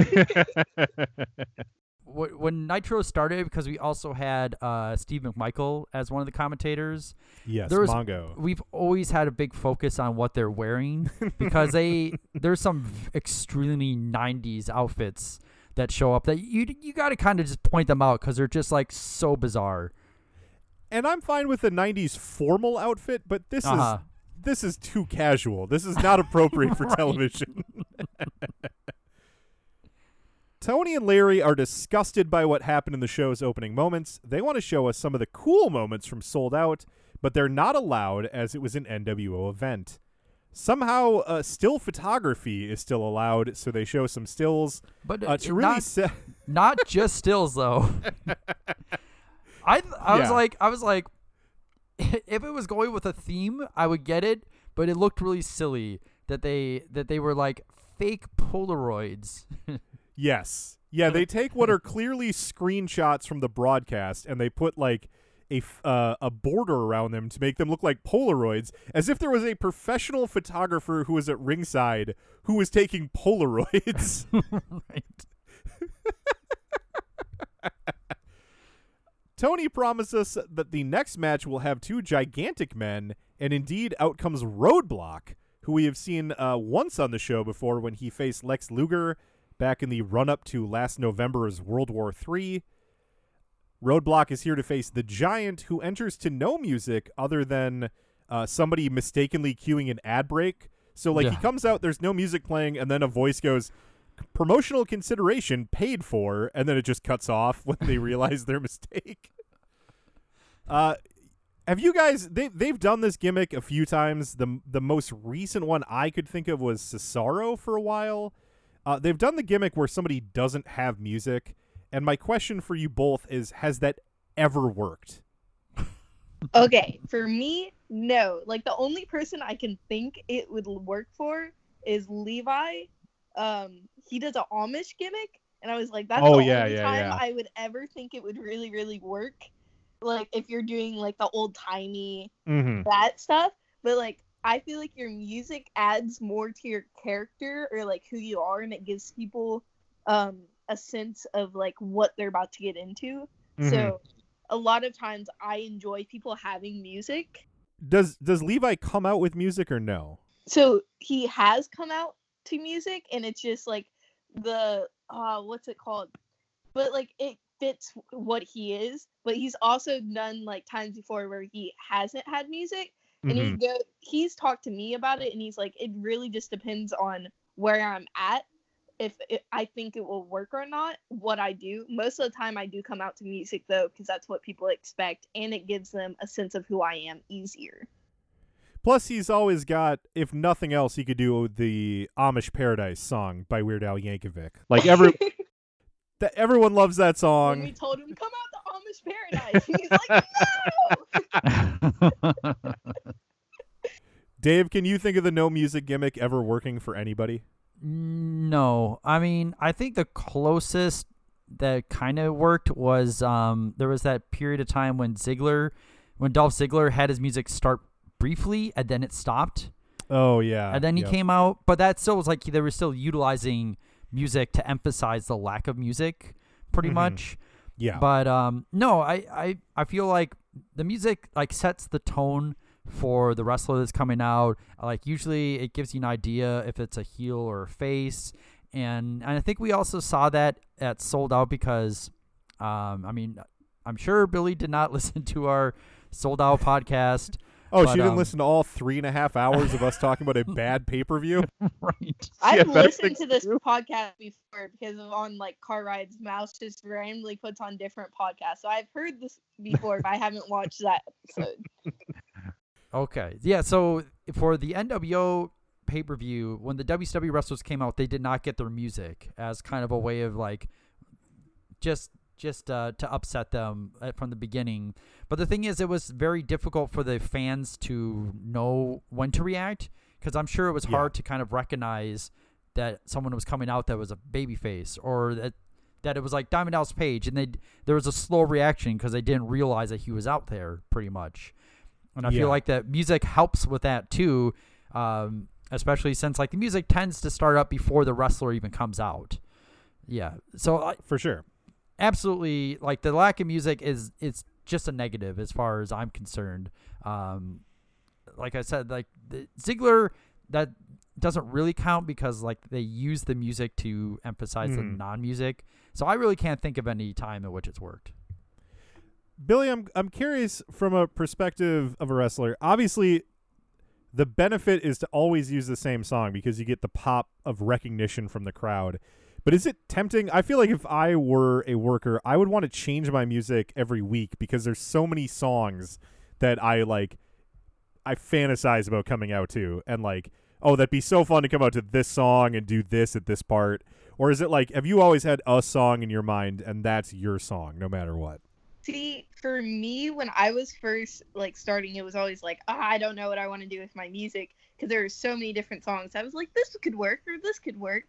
Wh- When Nitro started, because we also had uh, Steve McMichael as one of the commentators. Yes, there was, Mongo. We've always had a big focus on what they're wearing because they there's some extremely '90s outfits that show up that you you got to kind of just point them out because they're just like so bizarre. And I'm fine with the 90s formal outfit, but this Uh-huh. is this is too casual. This is not appropriate for television. Tony and Larry are disgusted by what happened in the show's opening moments. They want to show us some of the cool moments from Sold Out, but they're not allowed as it was an NWO event. Somehow, uh, still photography is still allowed, so they show some stills. But uh, uh, to really not, se- not just stills though. I th- I was like I was like, if it was going with a theme, I would get it. But it looked really silly that they that they were like fake Polaroids. Yes. Yeah, they take what are clearly screenshots from the broadcast and they put like a f- uh, a border around them to make them look like Polaroids, as if there was a professional photographer who was at ringside who was taking Polaroids. right. Tony promises us that the next match will have two gigantic men, and indeed out comes Roadblock, who we have seen uh, once on the show before when he faced Lex Luger back in the run up to last November's World War III. Roadblock is here to face the Giant, who enters to no music other than uh, somebody mistakenly cueing an ad break. So, like, he comes out, there's no music playing, and then a voice goes, promotional consideration paid for, and then it just cuts off when they realize their mistake. Uh, have you guys? They they've done this gimmick a few times. the The most recent one I could think of was Cesaro for a while. Uh, they've done the gimmick where somebody doesn't have music, and my question for you both is: Has that ever worked? Okay, for me, no. Like the only person I can think it would work for is Levi. Um, he does a Amish gimmick, and I was like, that's Oh, the yeah, only yeah, time yeah. I would ever think it would really, really work. Like if you're doing like the old timey Mm-hmm. that stuff, but like I feel like your music adds more to your character or like who you are, and it gives people um a sense of like what they're about to get into. Mm-hmm. So a lot of times I enjoy people having music. Does Does Levi come out with music or no? So he has come out to music and it's just like the uh what's it called? But like it fits what he is, but he's also done like times before where he hasn't had music and he Mhm. go he's talked to me about it and he's like it really just depends on where I'm at, if it, I think it will work or not, what I do. Most of the time, I do come out to music though, because that's what people expect, and it gives them a sense of who I am easier. Plus, he's always got, if nothing else, he could do the Amish Paradise song by Weird Al Yankovic. Like every, that everyone loves that when we song. told him come out to Amish Paradise, he's like, no. Dave, can you think of the no music gimmick ever working for anybody? No, I mean, I think the closest that kind of worked was um, there was that period of time when Ziggler, when Dolph Ziggler had his music start briefly and then it stopped, Oh yeah, and then he yep. came out, but that still was like they were still utilizing music to emphasize the lack of music, pretty Mhm. much. Yeah, But um, no, I, I I feel like the music like sets the tone for the wrestler that's coming out. Like usually it gives you an idea if it's a heel or a face, and and I think we also saw that at Sold Out because, um, I mean, I'm sure Billie did not listen to our Sold Out podcast. Oh, but, she didn't um, listen to all three and a half hours of us talking about a bad pay per view. right. I've Yeah, listened to this true. podcast before because of on like car rides, Mouse just randomly puts on different podcasts. So I've heard this before, but I haven't watched that episode. Okay. Yeah. So for the NWO pay per view, when the WCW wrestlers came out, they did not get their music as kind of a way of like just just uh, to upset them uh, from the beginning. But the thing is, it was very difficult for the fans to know when to react because I'm sure it was Yeah. hard to kind of recognize that someone was coming out that was a babyface or that that it was like Diamond Dallas Page, and they there was a slow reaction because they didn't realize that he was out there pretty much. And I Yeah. feel like that music helps with that too, um, especially since like the music tends to start up before the wrestler even comes out. Yeah, so I, For sure. Absolutely like the lack of music is it's just a negative as far as I'm concerned. Um, like I said, like the Ziggler that doesn't really count because like they use the music to emphasize the Mhm. non-music. So I really can't think of any time in which it's worked. Billie, I'm I'm curious from a perspective of a wrestler. Obviously, the benefit is to always use the same song because you get the pop of recognition from the crowd. But is it tempting? I feel like if I were a worker, I would want to change my music every week because there's so many songs that I like I fantasize about coming out to and like, oh, that'd be so fun to come out to this song and do this at this part. Or is it like have you always had a song in your mind and that's your song no matter what? See, for me, when I was first like starting, it was always like, ah, I don't know what I want to do with my music because there were so many different songs. I was like, this could work or this could work,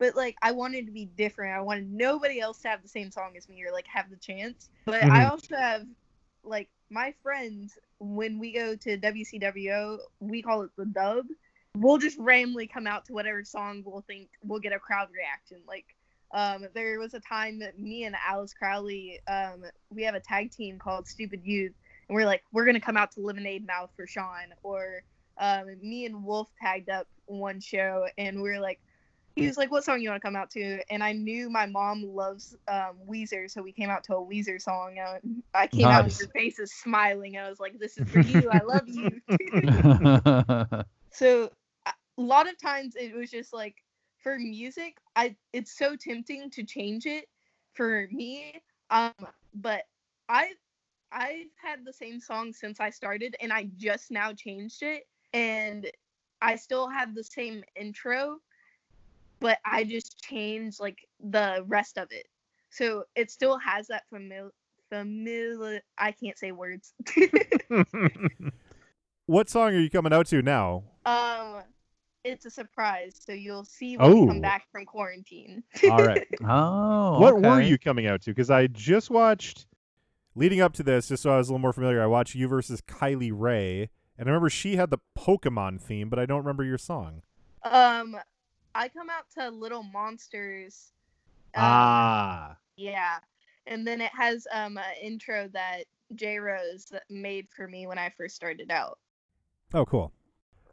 but like I wanted to be different. I wanted nobody else to have the same song as me or like have the chance. But I Mhm. also have like my friends when we go to WCWO, we call it the dub. We'll just randomly come out to whatever song we'll think we'll get a crowd reaction. Like um, there was a time that me and Alice Crowley, um, we have a tag team called Stupid Youth, and we're like, we're gonna come out to Lemonade Mouth for Sean. Or um, me and Wolf tagged up one show, and we're like, he was like, what song you want to come out to? And I knew my mom loves um, Weezer, so we came out to a Weezer song. And I came out and Nice. your face is smiling. I was like, this is for you. I love you. so a a lot of times it was just like for music i it's so tempting to change it for me um but i i've had the same song since i started and i just now changed it and i still have the same intro but i just changed like the rest of it so it still has that familiar familiar i can't say words what song are you coming out to now? Um, it's a surprise, so you'll see when we Oh. come back from quarantine. All right. Oh, what were you coming out to? Because I just watched, leading up to this, just so I was a little more familiar, I watched you versus Kylie Rae, and I remember she had the Pokemon theme, but I don't remember your song. um, I come out to Little Monsters. Um, Ah. Yeah, and then it has um an intro that J Rose made for me when I first started out. Oh, cool.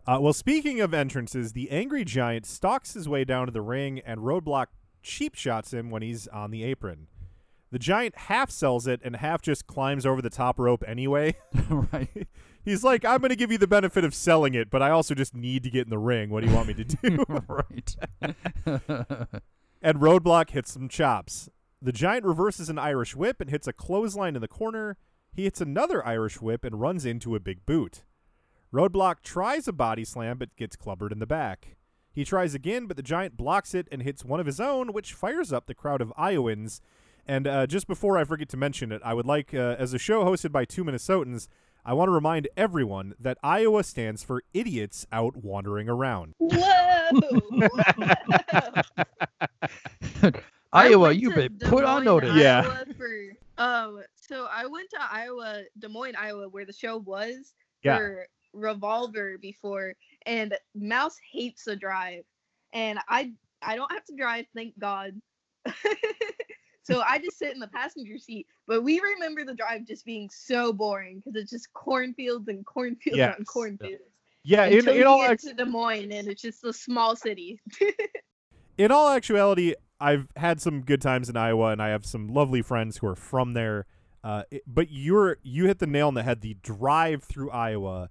Uh, well, speaking of entrances, the Angry Giant stalks his way down to the ring, and Roadblock cheap shots him when he's on the apron. The Giant half sells it and half just climbs over the top rope anyway. right. He's like, I'm going to give you the benefit of selling it, but I also just need to get in the ring. What do you want me to do? right. and Roadblock hits some chops. The Giant reverses an Irish whip and hits a clothesline in the corner. He hits another Irish whip and runs into a big boot. Roadblock tries a body slam but gets clubbered in the back. He tries again, but the Giant blocks it and hits one of his own, which fires up the crowd of Iowans. And uh, just before I forget to mention it, I would like, uh, as a show hosted by two Minnesotans, I want to remind everyone that Iowa stands for idiots out wandering around. Whoa! I Iowa, you've been put on Des Moines, notice. Yeah. For, um, so I went to Iowa, Des Moines, Iowa, where the show was Yeah. for Revolver before, and Mouse hates the drive, and I I don't have to drive, thank God. so I just sit in the passenger seat. But we remember the drive just being so boring because it's just cornfields and cornfields Yes. on cornfields. Yeah, Until in you all to Des Moines, and it's just a small city. in all actuality, I've had some good times in Iowa, and I have some lovely friends who are from there. Uh, it- but you're you hit the nail on the head. The drive through Iowa,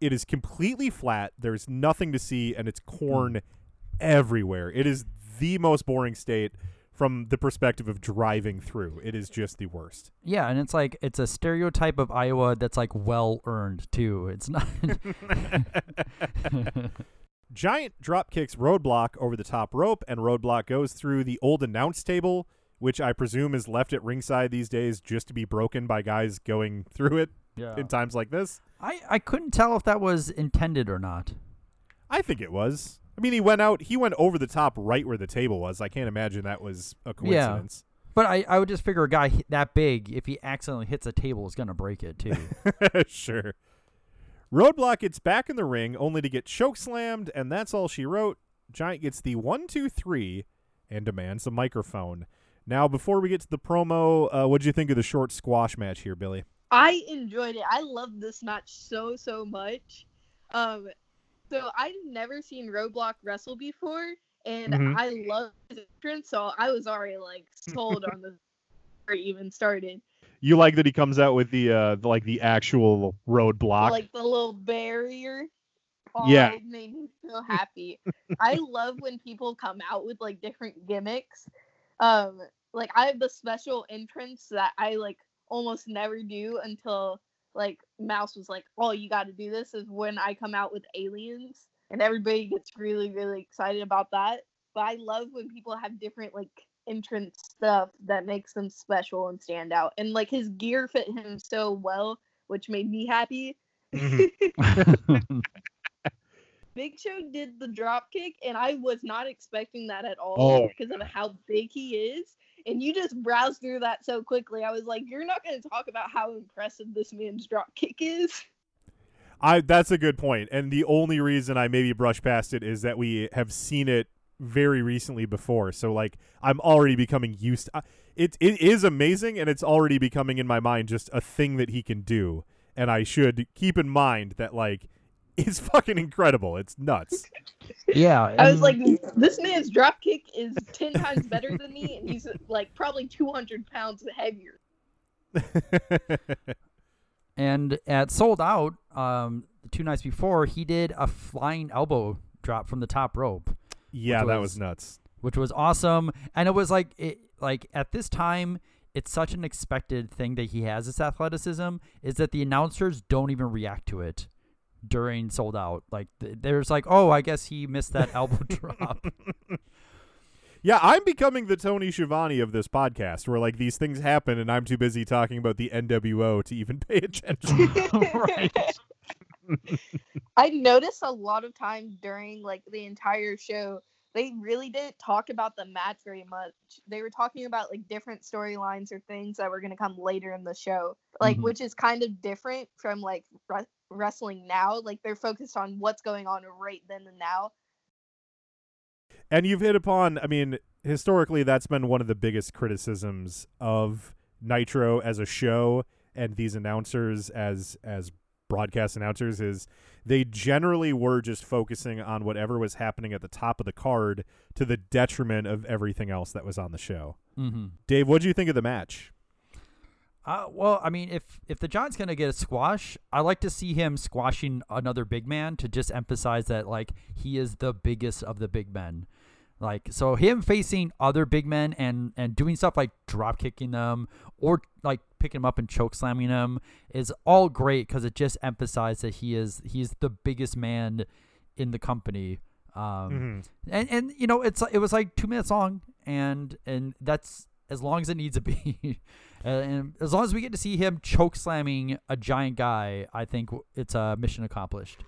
it is completely flat. There's nothing to see, and it's corn everywhere. It is the most boring state from the perspective of driving through. It is just the worst. Yeah, and it's like it's a stereotype of Iowa that's like well earned too. It's not. Giant drop kicks Roadblock over the top rope, and Roadblock goes through the old announce table, which I presume is left at ringside these days just to be broken by guys going through it Yeah. in times like this. I I couldn't tell if that was intended or not. I think it was. I mean, he went out, he went over the top right where the table was. I can't imagine that was a coincidence. Yeah. But I, I would just figure a guy that big, if he accidentally hits a table, is gonna break it too. sure. Roadblock gets back in the ring only to get choke slammed, and that's all she wrote. Giant gets the one, two, three, and demands a microphone. Now, before we get to the promo, uh, what do you think of the short squash match here, Billie? I enjoyed it. I loved this match so so much. Um, so I'd never seen Roadblock wrestle before, and Mhm. I loved his entrance, so I was already like sold on the before even started. You like that he comes out with the uh, the, like the actual roadblock? Like the little barrier. Oh, Yeah. it made me so happy. I love when people come out with like different gimmicks. Um, like I have the special entrance that I like almost never do until like Mouse was like, "Oh, you got to do this." Is when I come out with aliens, and everybody gets really really excited about that. But I love when people have different like entrance stuff that makes them special and stand out. And like his gear fit him so well, which made me happy. Mm-hmm. Big Show did the drop kick, and I was not expecting that at all Oh. because of how big he is. And you just browsed through that so quickly. I was like, you're not going to talk about how impressive this man's drop kick is. I that's a good point, and the only reason I maybe brush past it is that we have seen it very recently before. So like I'm already becoming used. To, it it is amazing, and it's already becoming in my mind just a thing that he can do, and I should keep in mind that like it's fucking incredible. It's nuts. yeah, I was like, this man's drop kick is 10 times better than me, and he's like probably 200 pounds heavier. And at sold out, um, two nights before, he did a flying elbow drop from the top rope, yeah, Which that was- was nuts. which was awesome. And it was like it like at this time, it's such an expected thing that he has this athleticism is that the announcers don't even react to it during sold out. Like th- there's like, oh, I guess he missed that elbow drop. Yeah, I'm becoming the Tony Schiavone of this podcast, where like these things happen, and I'm too busy talking about the NWO to even pay attention. right. I noticed a lot of times during like the entire show, they really didn't talk about the match very much. They were talking about like different storylines or things that were going to come later in the show, like Mhm. which is kind of different from like re- wrestling now. Like they're focused on what's going on right then and now. And you've hit upon, I mean, historically, that's been one of the biggest criticisms of Nitro as a show and these announcers as as broadcast announcers is they generally were just focusing on whatever was happening at the top of the card to the detriment of everything else that was on the show. hmm Dave, what do you think of the match? Uh, well, I mean, if if the Giant's gonna get a squash, I like to see him squashing another big man to just emphasize that like he is the biggest of the big men. Like so, him facing other big men and and doing stuff like drop kicking them or like picking them up and choke slamming them is all great because it just emphasizes that he is he's the biggest man in the company. Um, and and you know it's it was like two minutes long and and that's as long as it needs to be. Uh, and as long as we get to see him choke slamming a giant guy, I think it's a mission accomplished.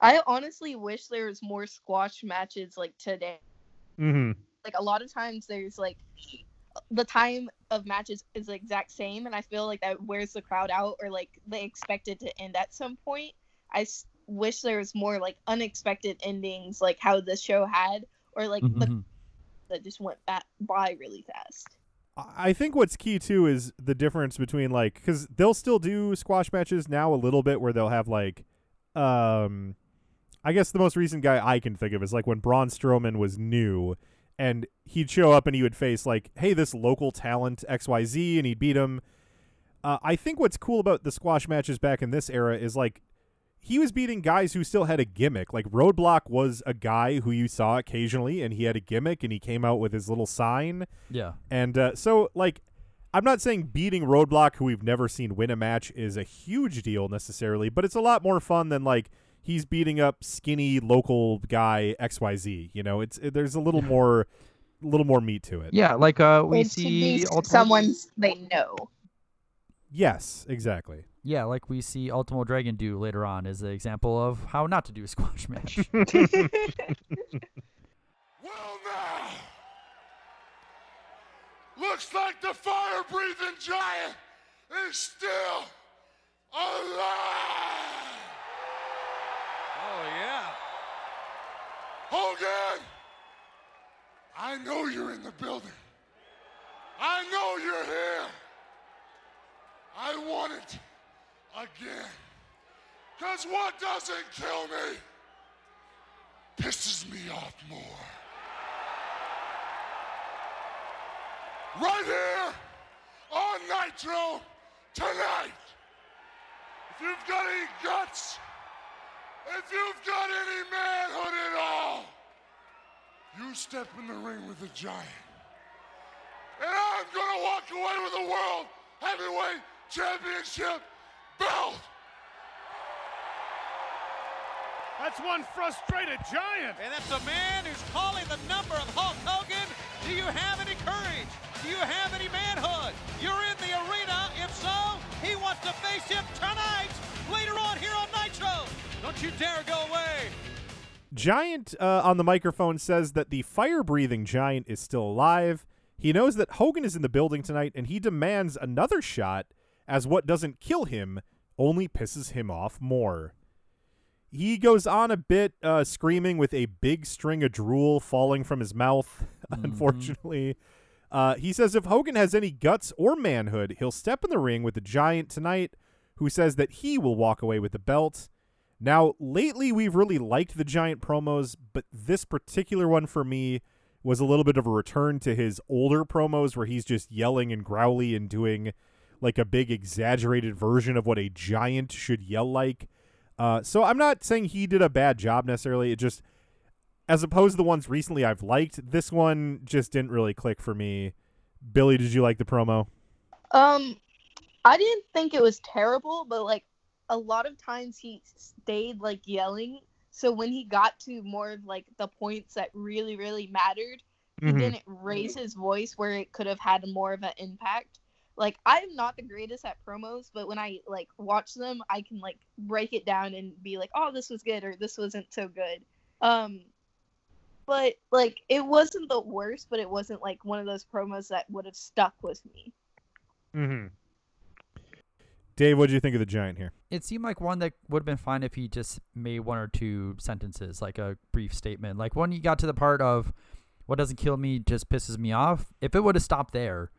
I honestly wish there was more squash matches like today. Mm-hmm. Like a lot of times there's like the time of matches is the exact same and I feel like that wears the crowd out or like they expect it to end at some point. I s- wish there was more like unexpected endings like how this show had or like the Mhm. that just went by really fast. I think what's key too is the difference between like because they'll still do squash matches now a little bit where they'll have like, um, I guess the most recent guy I can think of is like when Braun Strowman was new, and he'd show up and he would face like, hey, this local talent X Y Z, and he'd beat him. Uh, I think what's cool about the squash matches back in this era is like he was beating guys who still had a gimmick. Like Roadblock was a guy who you saw occasionally, and he had a gimmick, and he came out with his little sign. Yeah. And uh, so, like, I'm not saying beating Roadblock, who we've never seen win a match, is a huge deal necessarily, but it's a lot more fun than like he's beating up skinny local guy X Y Z. You know, it's it, there's a little more, a little more meat to it. Yeah, like uh, we It should be see s- someone they know. Yes, exactly. Yeah, like we see Ultimo Dragon do later on is an example of how not to do a squash match. Well, now, looks like the fire breathing giant is still alive. Oh, yeah. Hogan, I know you're in the building. I know you're here. I want it again. Because what doesn't kill me pisses me off more. Right here on Nitro tonight. If you've got any guts, if you've got any manhood at all, you step in the ring with the giant. And I'm gonna walk away with the world heavyweight championship belt. That's one frustrated giant. And that's a man who's calling the number of Hulk Hogan. Do you have any courage? Do you have any manhood? You're in the arena. If so, he wants to face him tonight, later on here on Nitro. Don't you dare go away. Giant uh, on the microphone says that the fire breathing giant is still alive. He knows that Hogan is in the building tonight, and he demands another shot, as what doesn't kill him only pisses him off more. He goes on a bit, uh, screaming with a big string of drool falling from his mouth, unfortunately. Uh, he says if Hogan has any guts or manhood, he'll step in the ring with the giant tonight, who says that he will walk away with the belt. Now, lately we've really liked the giant promos, but this particular one for me was a little bit of a return to his older promos where he's just yelling and growly and doing like a big exaggerated version of what a giant should yell like. Uh, so I'm not saying he did a bad job necessarily. It just, as opposed to the ones recently I've liked, this one just didn't really click for me. Billie, did you like the promo? Um, I didn't think it was terrible, but like a lot of times he stayed like yelling. So when he got to more of like the points that really, really mattered, he Mhm. didn't raise his voice where it could have had more of an impact. Like I'm not the greatest at promos, but when I like watch them, I can like break it down and be like, "Oh, this was good," or "This wasn't so good." Um, but like it wasn't the worst, but it wasn't like one of those promos that would have stuck with me. Mm-hmm. Dave, what did you think of the giant here? it seemed like one that would have been fine if he just made one or two sentences, like a brief statement. Like when he got to the part of what doesn't kill me just pisses me off. If it would have stopped there,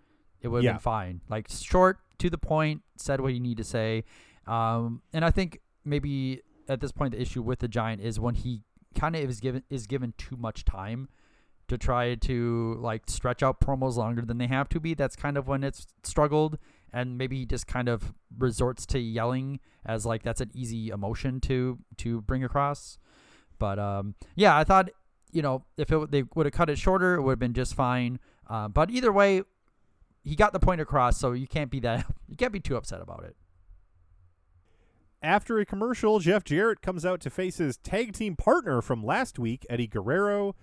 it would have Yeah. been fine. Like short, to the point, said what you need to say. Um, and I think maybe at this point the issue with the giant is when he kind of is given is given too much time to try to like stretch out promos longer than they have to be. That's kind of when it's struggled. and maybe he just kind of resorts to yelling as like that's an easy emotion to to bring across. But um, yeah, I thought you know if it, they would have cut it shorter, it would have been just fine. Uh, but either way, he got the point across, so you can't be that you can't be too upset about it. After a commercial, Jeff Jarrett comes out to face his tag team partner from last week, Eddie Guerrero,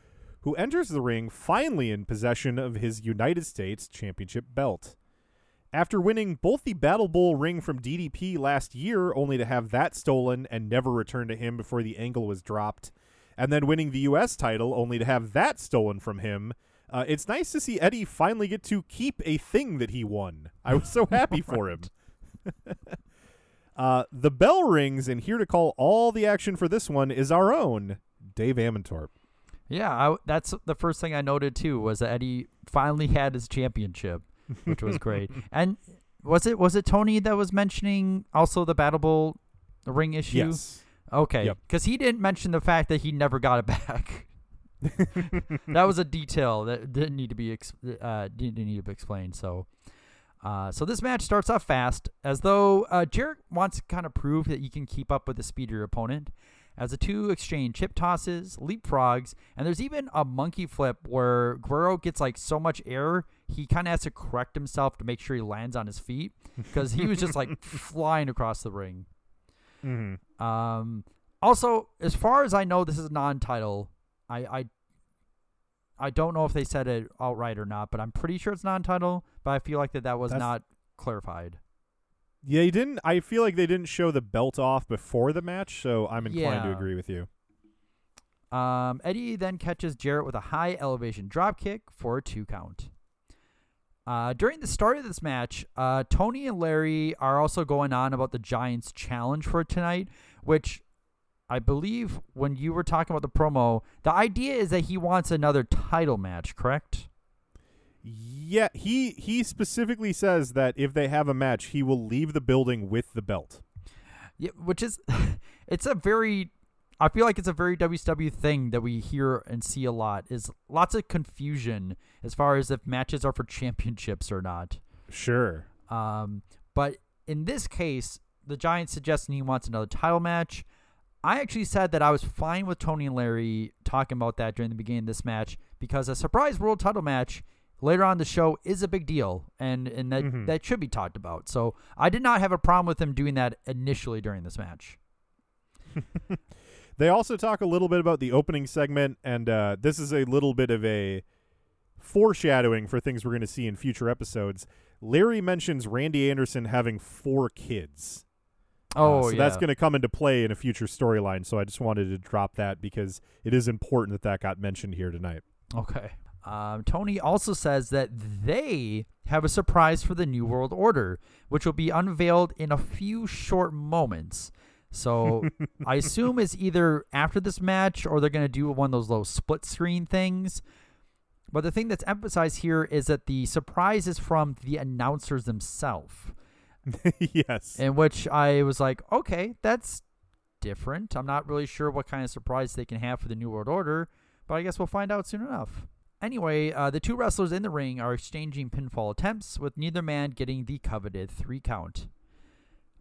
who enters the ring finally in possession of his United States Championship belt. After winning both the Battle Bowl ring from DDP last year, only to have that stolen and never returned to him before the angle was dropped, and then winning the U.S. title, only to have that stolen from him, uh, it's nice to see Eddie finally get to keep a thing that he won. I was so happy for him. uh, the bell rings, and here to call all the action for this one is our own Dave Amantorp. Yeah, I, that's the first thing I noted too was that Eddie finally had his championship, which was great. and was it was it Tony that was mentioning also the Battle Bowl ring issue? Yes. Okay, Yep. because he didn't mention the fact that he never got it back. That was a detail that didn't need to be ex- uh, didn't need to be explained. So, uh, so this match starts off fast, as though uh, Jarrett wants to kind of prove that he can keep up with the speedier opponent. As the two exchange chip tosses, leapfrogs, and there's even a monkey flip where Guerrero gets like so much air he kind of has to correct himself to make sure he lands on his feet because he was just like flying across the ring. Mm-hmm. Um, also, as far as I know, this is non-title. I, I, I don't know if they said it outright or not, but I'm pretty sure it's non-title. But I feel like that that was That's- not clarified. Yeah, he didn't. I feel like they didn't show the belt off before the match, so I'm inclined to agree with you. Um, Eddie then catches Jarrett with a high elevation drop kick for a two count. Uh, during the start of this match, uh, Tony and Larry are also going on about the Giants' challenge for tonight, which I believe when you were talking about the promo, the idea is that he wants another title match, correct? Yeah, he he specifically says that if they have a match, he will leave the building with the belt. Yeah, which is, it's a very, I feel like it's a very WCW thing that we hear and see a lot. Is lots of confusion as far as if matches are for championships or not. Sure. Um, but in this case, the Giants suggesting he wants another title match. I actually said that I was fine with Tony and Larry talking about that during the beginning of this match because a surprise world title match later on in the show is a big deal and and that Mhm. that should be talked about. So I did not have a problem with them doing that initially during this match. They also talk a little bit about the opening segment, and uh, this is a little bit of a foreshadowing for things we're going to see in future episodes. Larry mentions Randy Anderson having four kids. Uh, Oh, so that's going to come into play in a future storyline. So I just wanted to drop that because it is important that that got mentioned here tonight. Okay. Um, Tony also says that they have a surprise for the New World Order, which will be unveiled in a few short moments. So I assume it's either after this match or they're going to do one of those little split screen things. But the thing that's emphasized here is that the surprise is from the announcers themselves. yes. In which I was like, okay, that's different. I'm not really sure what kind of surprise they can have for the New World Order, but I guess we'll find out soon enough. Anyway, uh, the two wrestlers in the ring are exchanging pinfall attempts, with neither man getting the coveted three count.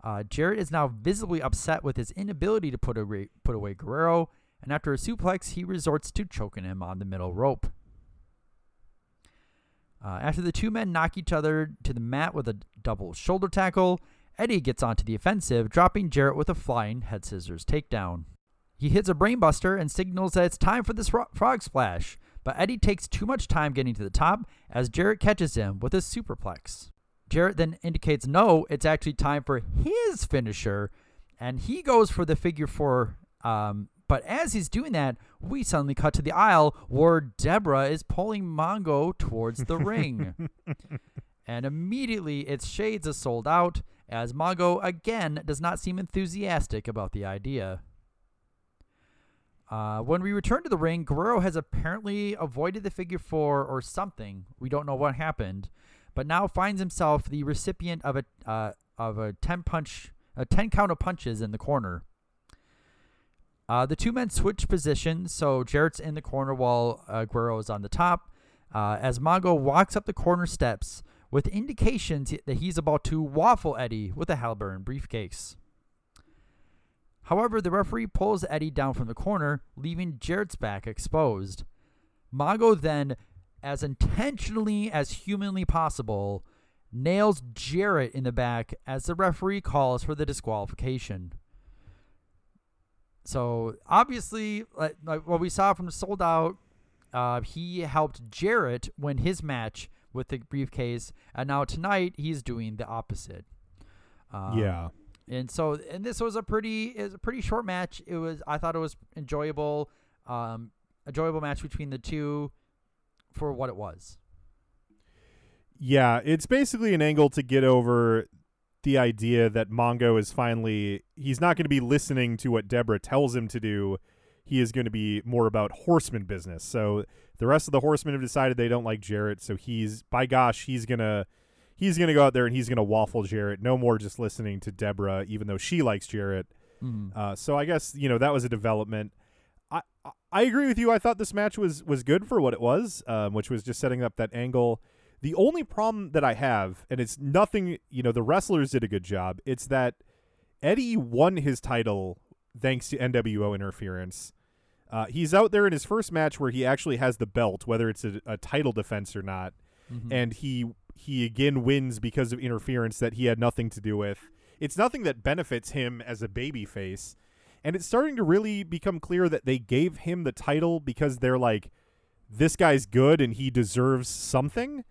Uh, Jarrett is now visibly upset with his inability to put away, put away Guerrero, and after a suplex, he resorts to choking him on the middle rope. Uh, after the two men knock each other to the mat with a double shoulder tackle, Eddie gets onto the offensive, dropping Jarrett with a flying head scissors takedown. He hits a brainbuster and signals that it's time for this ro- frog splash, but Eddie takes too much time getting to the top as Jarrett catches him with a superplex. Jarrett then indicates no, it's actually time for his finisher, and he goes for the figure four. Um, but as he's doing that, we suddenly cut to the aisle where Deborah is pulling Mongo towards the ring. And immediately its shades are sold out as Mongo again does not seem enthusiastic about the idea. Uh, when we return to the ring, Guerrero has apparently avoided the figure four or something. We don't know what happened, but now finds himself the recipient of a uh, of a ten punch, a ten count of punches in the corner. Uh, the two men switch positions, so Jarrett's in the corner while uh, Guerrero is on the top. Uh, as Mongo walks up the corner steps, with indications that he's about to waffle Eddie with a Halburn briefcase. However, the referee pulls Eddie down from the corner, leaving Jarrett's back exposed. Mongo then, as intentionally as humanly possible, nails Jarrett in the back as the referee calls for the disqualification. So obviously, like, like what we saw from the sold out, uh, he helped Jarrett win his match with the briefcase, and now tonight he's doing the opposite. Um, yeah. And so, and this was a pretty, is a pretty short match. It was, I thought it was enjoyable, um, enjoyable match between the two, for what it was. Yeah, it's basically an angle to get over the idea that Mongo is finally he's not going to be listening to what Deborah tells him to do. He is going to be more about horseman business. So the rest of the horsemen have decided they don't like Jarrett, so he's by gosh, he's going to he's going to go out there and he's going to waffle Jarrett. No more just listening to Deborah even though she likes Jarrett. Mhm. Uh, so I guess, you know, that was a development. I I- I agree with you. I thought this match was was good for what it was, um, which was just setting up that angle. The only problem that I have, and it's nothing, you know, the wrestlers did a good job. It's that Eddie won his title thanks to NWO interference. Uh, he's out there in his first match where he actually has the belt, whether it's a, a title defense or not, Mhm. and he he again wins because of interference that he had nothing to do with. It's nothing that benefits him as a babyface, and it's starting to really become clear that they gave him the title because they're like, this guy's good and he deserves something,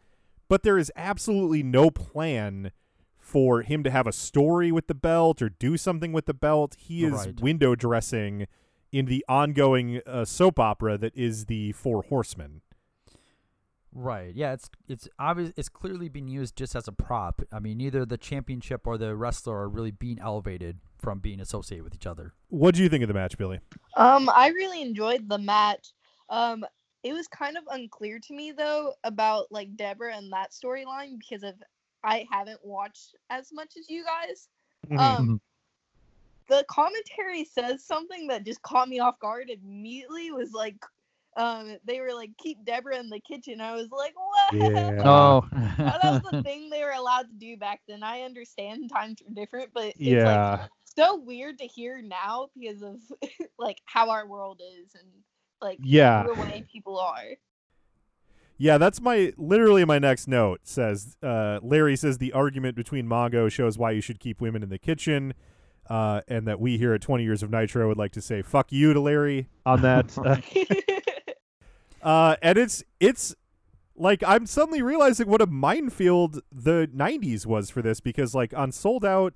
but there is absolutely no plan for him to have a story with the belt or do something with the belt. He is Right. window dressing in the ongoing uh, soap opera that is the Four Horsemen. Right. Yeah. It's it's obvious. It's clearly being used just as a prop. I mean, neither the championship or the wrestler are really being elevated from being associated with each other. What do you think of the match, Billie? Um, I really enjoyed the match. Um, it was kind of unclear to me though about like Deborah and that storyline because of I haven't watched as much as you guys. Um, the commentary says something that just caught me off guard immediately. Was like, um, they were like, "Keep Deborah in the kitchen." I was like, "What?" Yeah. Oh. that was the thing they were allowed to do back then. I understand times are different, but it's like Yeah. so weird to hear now because of like how our world is and like Yeah. the way people are. Yeah, that's my literally my next note says uh, Larry says the argument between Mongo shows why you should keep women in the kitchen, uh, and that we here at 20 Years of Nitro would like to say fuck you to Larry on that. uh, and it's it's like I'm suddenly realizing what a minefield the 90s was for this because like on Sold Out,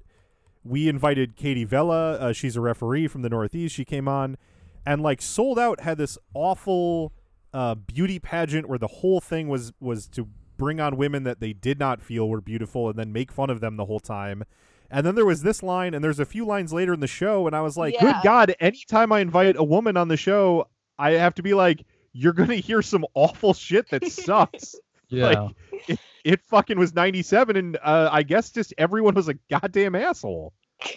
we invited Katie Vella. Uh, she's a referee from the Northeast. She came on, and like Sold Out had this awful uh, beauty pageant where the whole thing was was to bring on women that they did not feel were beautiful and then make fun of them the whole time. And then there was this line, and there's a few lines later in the show, and I was like, Yeah. "Good God!" Anytime I invite a woman on the show, I have to be like, "You're gonna hear some awful shit that sucks." Yeah. Like, it, it fucking was 97, and uh, I guess just everyone was a goddamn asshole.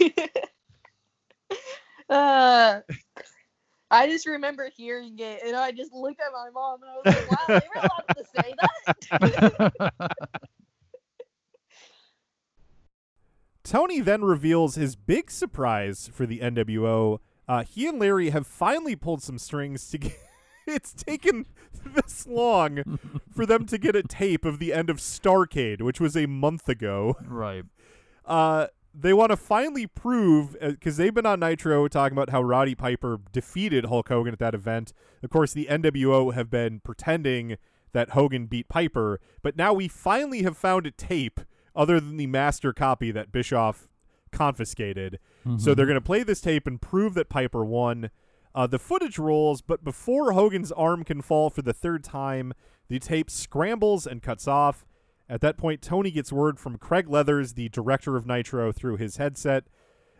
Uh, I just remember hearing it, and I just looked at my mom, and I was like, "Wow, they were allowed to say that." Tony then reveals his big surprise for the NWO. Uh, he and Larry have finally pulled some strings to get. it's taken this long for them to get a tape of the end of Starcade, which was a month ago. right. Uh, they want to finally prove because they've been on Nitro talking about how Roddy Piper defeated Hulk Hogan at that event. Of course, the NWO have been pretending that Hogan beat Piper, but now we finally have found a tape other than the master copy that Bischoff confiscated. So they're going to play this tape and prove that Piper won. Uh, the footage rolls, but before Hogan's arm can fall for the third time, the tape scrambles and cuts off. At that point, Tony gets word from Craig Leathers, the director of Nitro, through his headset.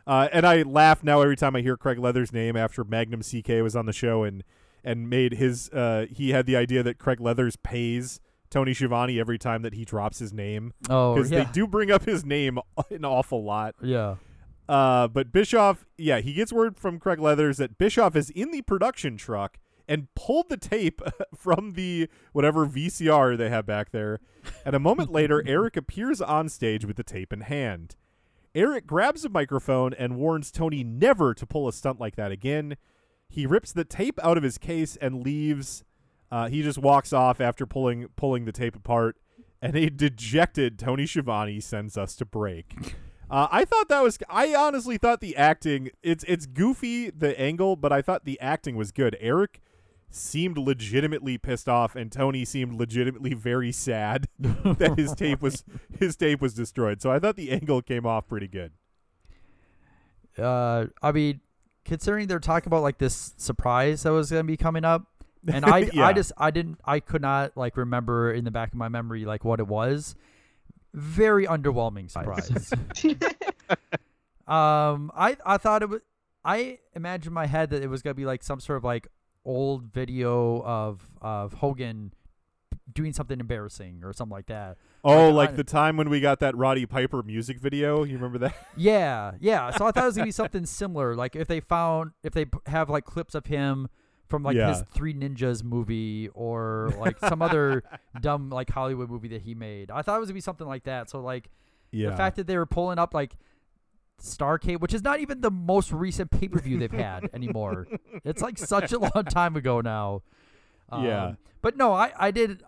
Uh, and I laugh now every time I hear Craig Leathers' name after Magnum CK was on the show and and made his. Uh, he had the idea that Craig Leathers pays Tony Schiavone every time that he drops his name Oh, because yeah. they do bring up his name an awful lot. Yeah. Uh, but Bischoff, yeah, he gets word from Craig Leathers that Bischoff is in the production truck and pulled the tape from the whatever VCR they have back there. And a moment later, Eric appears on stage with the tape in hand. Eric grabs a microphone and warns Tony never to pull a stunt like that again. He rips the tape out of his case and leaves. Uh, he just walks off after pulling pulling the tape apart, and a dejected Tony Schiavone sends us to break. Uh, I thought that was. I honestly thought the acting. It's it's goofy the angle, but I thought the acting was good. Eric seemed legitimately pissed off, and Tony seemed legitimately very sad that his tape was his tape was destroyed. So I thought the angle came off pretty good. Uh, I mean, considering they're talking about like this surprise that was gonna be coming up, and I Yeah. I just I didn't I could not like remember in the back of my memory like what it was. Very underwhelming surprise. um, I I thought it was. I imagined in my head that it was gonna be like some sort of like old video of of Hogan doing something embarrassing or something like that. Oh, I- like the time when we got that Roddy Piper music video. You remember that? Yeah, yeah. So I thought it was gonna be something similar. Like if they found if they have like clips of him from like his Three Ninjas movie or like some other dumb like Hollywood movie that he made. I thought it was gonna be something like that. So like Yeah. the fact that they were pulling up like Starcade, which is not even the most recent pay per view they've had anymore. It's like such a long time ago now. Yeah. Um, But no, I I did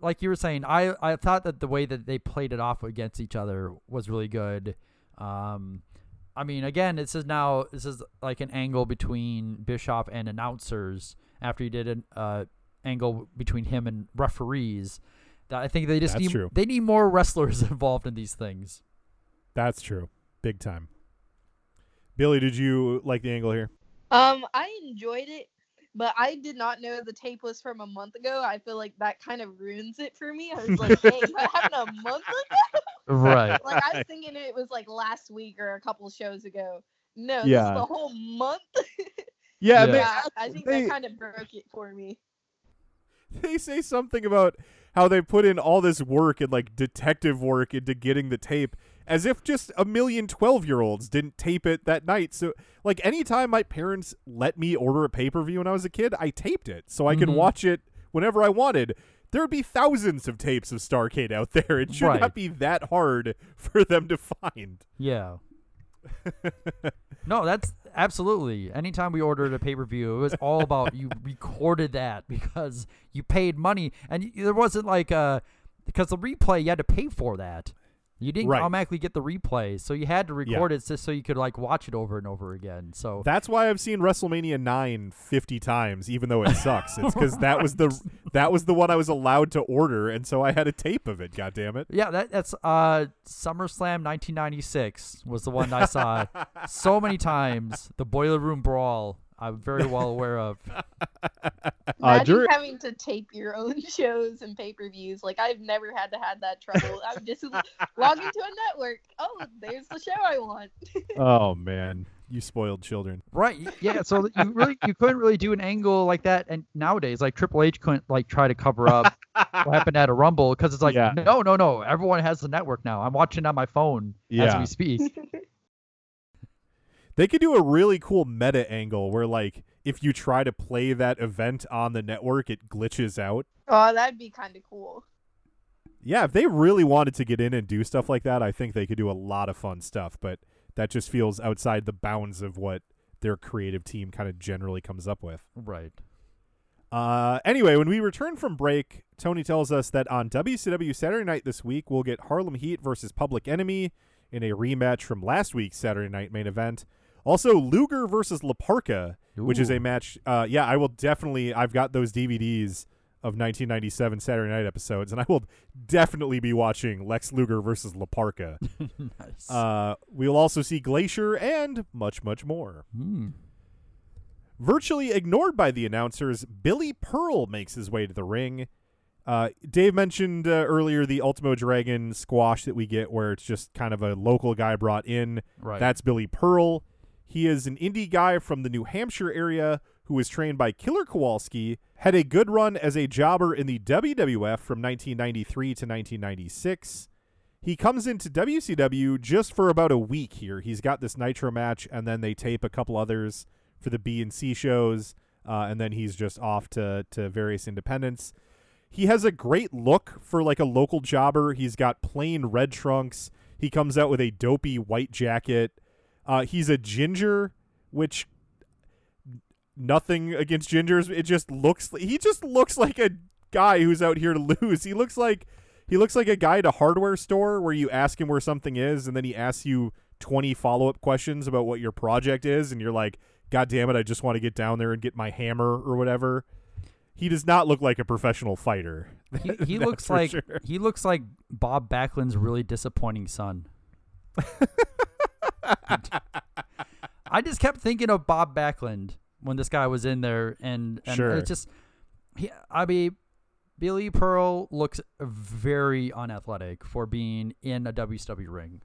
like you were saying. I I thought that the way that they played it off against each other was really good. Um, I mean, again, this is now this is like an angle between Bischoff and announcers after he did an uh, angle between him and referees. That I think they just That's need true. they need more wrestlers involved in these things. That's true. Big time. Billie, did you like the angle here? Um, I enjoyed it, but I did not know the tape was from a month ago. I feel like that kind of ruins it for me. I was like, "Hey, that happened a month ago." Right. Like I was thinking it was like last week or a couple shows ago. No, this Yeah. is the whole month. Yeah, Yeah. they- yeah, I think they- that kind of broke it for me. They say something about how they put in all this work and like detective work into getting the tape as if just a million 12 year olds didn't tape it that night. So, like, anytime my parents let me order a pay per view when I was a kid, I taped it so I could Mhm. watch it whenever I wanted. There would be thousands of tapes of Starcade out there. It should Right. not be that hard for them to find. Yeah. No, that's absolutely. Anytime we ordered a pay per view, it was all about you recorded that because you paid money, and there wasn't like uh because the replay you had to pay for that. You didn't Right. automatically get the replay, so you had to record it just so you could like watch it over and over again. So That's why I've seen WrestleMania 9 50 times, even though it sucks. It's because that was the that was the one I was allowed to order, and so I had a tape of it. God damn it! yeah, that that's uh SummerSlam 1996 was the one I saw so many times. The Boiler Room Brawl, I'm very well aware of. Imagine uh, during- having to tape your own shows and pay per views. Like I've never had to have that trouble. I'm just logging to a network. Oh, there's the show I want. oh man. You spoiled children. Right. Yeah. So you really you couldn't really do an angle like that, and nowadays like Triple H couldn't like try to cover up what happened at a Rumble because it's like Yeah. no no no everyone has the network now. I'm watching on my phone as we speak. They could do a really cool meta angle where, like, if you try to play that event on the network, it glitches out. Oh, that'd be kind of cool. Yeah, if they really wanted to get in and do stuff like that, I think they could do a lot of fun stuff. But that just feels outside the bounds of what their creative team kind of generally comes up with. right. Uh, anyway, when we return from break, Tony tells us that on WCW Saturday night this week, we'll get Harlem Heat versus Public Enemy in a rematch from last week's Saturday night main event. Also, Luger versus La Parka, which is a match. Uh, yeah, I will definitely. I've got those DVDs of 1997 Saturday night episodes, and I will definitely be watching Lex Luger versus La Parka. nice. uh, we'll also see Glacier and much, much more. Hmm. Virtually ignored by the announcers, Billy Pearl makes his way to the ring. Uh, Dave mentioned uh, earlier the Ultimo Dragon squash that we get, where it's just kind of a local guy brought in. Right. That's Billy Pearl. He is an indie guy from the New Hampshire area who was trained by Killer Kowalski, had a good run as a jobber in the WWF from 1993 to 1996. He comes into WCW just for about a week here. He's got this Nitro match, and then they tape a couple others for the B and C shows. uh, and then he's just off to to various independents. He has a great look for like a local jobber. He's got plain red trunks. He comes out with a dopey white jacket. Uh, he's a ginger, which nothing against gingers. It just looks he just looks like a guy who's out here to lose. He looks like he looks like a guy at a hardware store where you ask him where something is and then he asks you 20 follow-up questions about what your project is and you're like, "God damn it, I just want to get down there and get my hammer or whatever." He does not look like a professional fighter. He, he looks like sure. he looks like Bob Backlund's really disappointing son. I just kept thinking of Bob Backlund when this guy was in there, and, and Sure. it's just, he, I mean, Billy Pearl looks very unathletic for being in a WCW ring.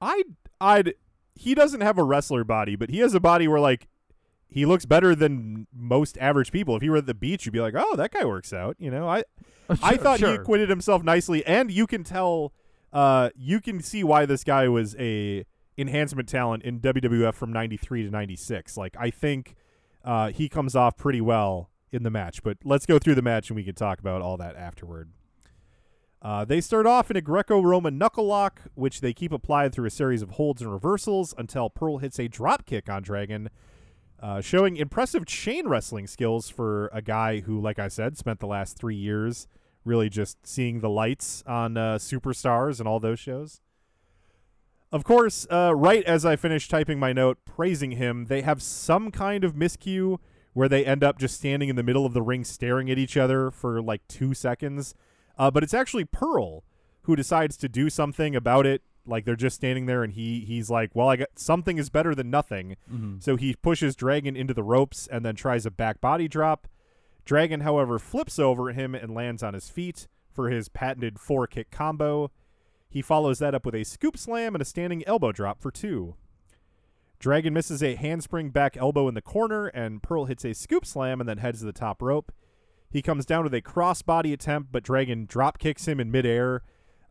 I I'd he doesn't have a wrestler body, but he has a body where like he looks better than most average people. If he were at the beach, you'd be like, "Oh, that guy works out." You know, I I Sure, thought he acquitted himself nicely, and you can tell, uh, you can see why this guy was a enhancement talent in WWF from '93 to '96. Like, I think uh, he comes off pretty well in the match. But let's go through the match, and we can talk about all that afterward. Uh, they start off in a Greco-Roman knuckle lock, which they keep applied through a series of holds and reversals until Pearl hits a drop kick on Dragon, uh, showing impressive chain wrestling skills for a guy who, like I said, spent the last three years really just seeing the lights on uh, Superstars and all those shows. Of course, uh, right as I finish typing my note praising him, they have some kind of miscue where they end up just standing in the middle of the ring staring at each other for like two seconds. Uh, but it's actually Pearl who decides to do something about it. Like they're just standing there, and he he's like, "Well, I got something is better than nothing." Mhm. So he pushes Dragon into the ropes and then tries a back body drop. Dragon, however, flips over him and lands on his feet for his patented four kick combo. He follows that up with a scoop slam and a standing elbow drop for two. Dragon misses a handspring back elbow in the corner, and Pearl hits a scoop slam and then heads to the top rope. He comes down with a crossbody attempt, but Dragon drop kicks him in midair.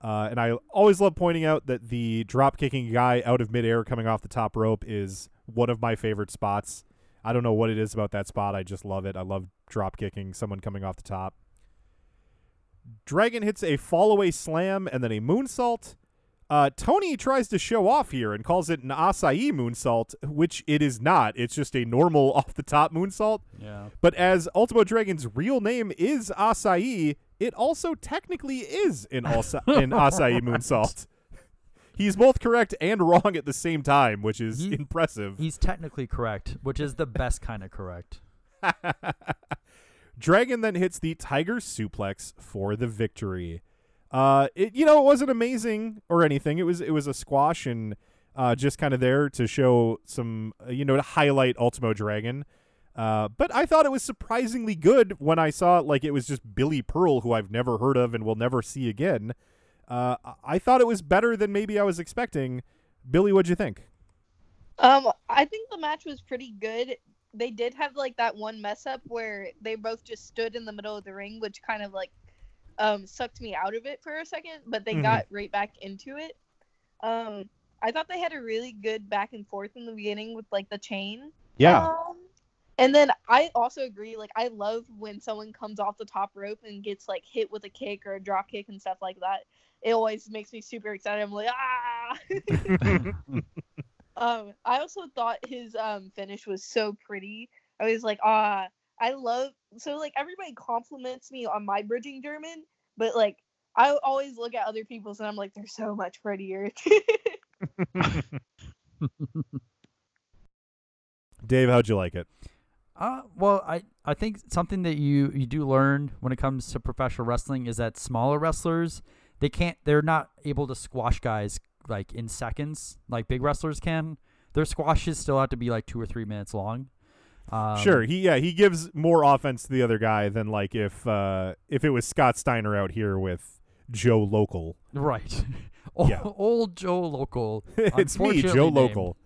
Uh, and I always love pointing out that the drop kicking guy out of midair coming off the top rope is one of my favorite spots. I don't know what it is about that spot. I just love it. I love drop kicking someone coming off the top. Dragon hits a fall away slam and then a moonsault. Uh, Tony tries to show off here and calls it an Asai moonsault, which it is not. It's just a normal off the top moonsault. Yeah. But as Ultimo Dragon's real name is Asai, it also technically is an, asa- an acai moonsault. He's both correct and wrong at the same time, which is He- impressive. He's technically correct, which is the best kind of correct. Dragon then hits the Tiger Suplex for the victory. Uh, it you know it wasn't amazing or anything. It was it was a squash and uh, just kind of there to show some uh, you know to highlight Ultimo Dragon. Uh, but I thought it was surprisingly good when I saw it. Like it was just Billy Pearl, who I've never heard of and will never see again. Uh, I- thought it was better than maybe I was expecting. Billie, what'd you think? Um, I think the match was pretty good. They did have like that one mess up where they both just stood in the middle of the ring, which kind of like um sucked me out of it for a second, but they Mhm. got right back into it. Um, I thought they had a really good back and forth in the beginning with like the chain. Yeah. Um, and then I also agree, like I love when someone comes off the top rope and gets like hit with a kick or a drop kick and stuff like that. It always makes me super excited. I'm like, ah. Um, I also thought his um finish was so pretty. I was like, ah, I love so like everybody compliments me on my bridging German, but like I always look at other people's and I'm like, they're so much prettier. Dave, how'd you like it? Uh, well, I, I think something that you, you do learn when it comes to professional wrestling is that smaller wrestlers they can't they're not able to squash guys like in seconds like big wrestlers can. Their squashes still have to be like two or three minutes long. Um, sure, he yeah he gives more offense to the other guy than like if uh, if it was Scott Steiner out here with Joe Local. Right. old, Yeah. old Joe Local. it's me, Joe named. Local.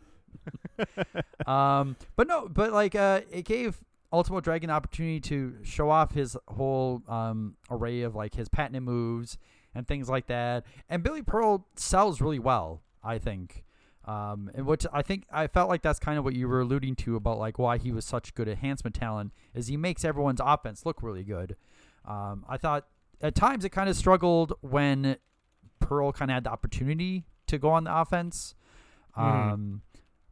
um, but no, but like uh, it gave Ultimo Dragon opportunity to show off his whole um array of like his patented moves and things like that. And Billy Pearl sells really well, I think. Um, and which I think I felt like that's kind of what you were alluding to about like why he was such good enhancement talent is he makes everyone's offense look really good. Um, I thought at times it kind of struggled when Pearl kind of had the opportunity to go on the offense. Um,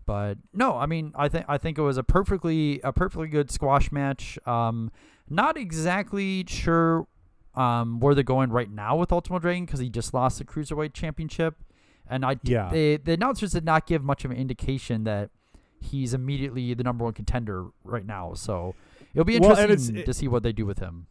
but no, I mean, I think I think it was a perfectly a perfectly good squash match. Um, not exactly sure um, where they're going right now with Ultimo Dragon because he just lost the cruiserweight championship, and I Yeah. they, the announcers did not give much of an indication that he's immediately the number one contender right now. So it'll be Well, and interesting to see what they do with him.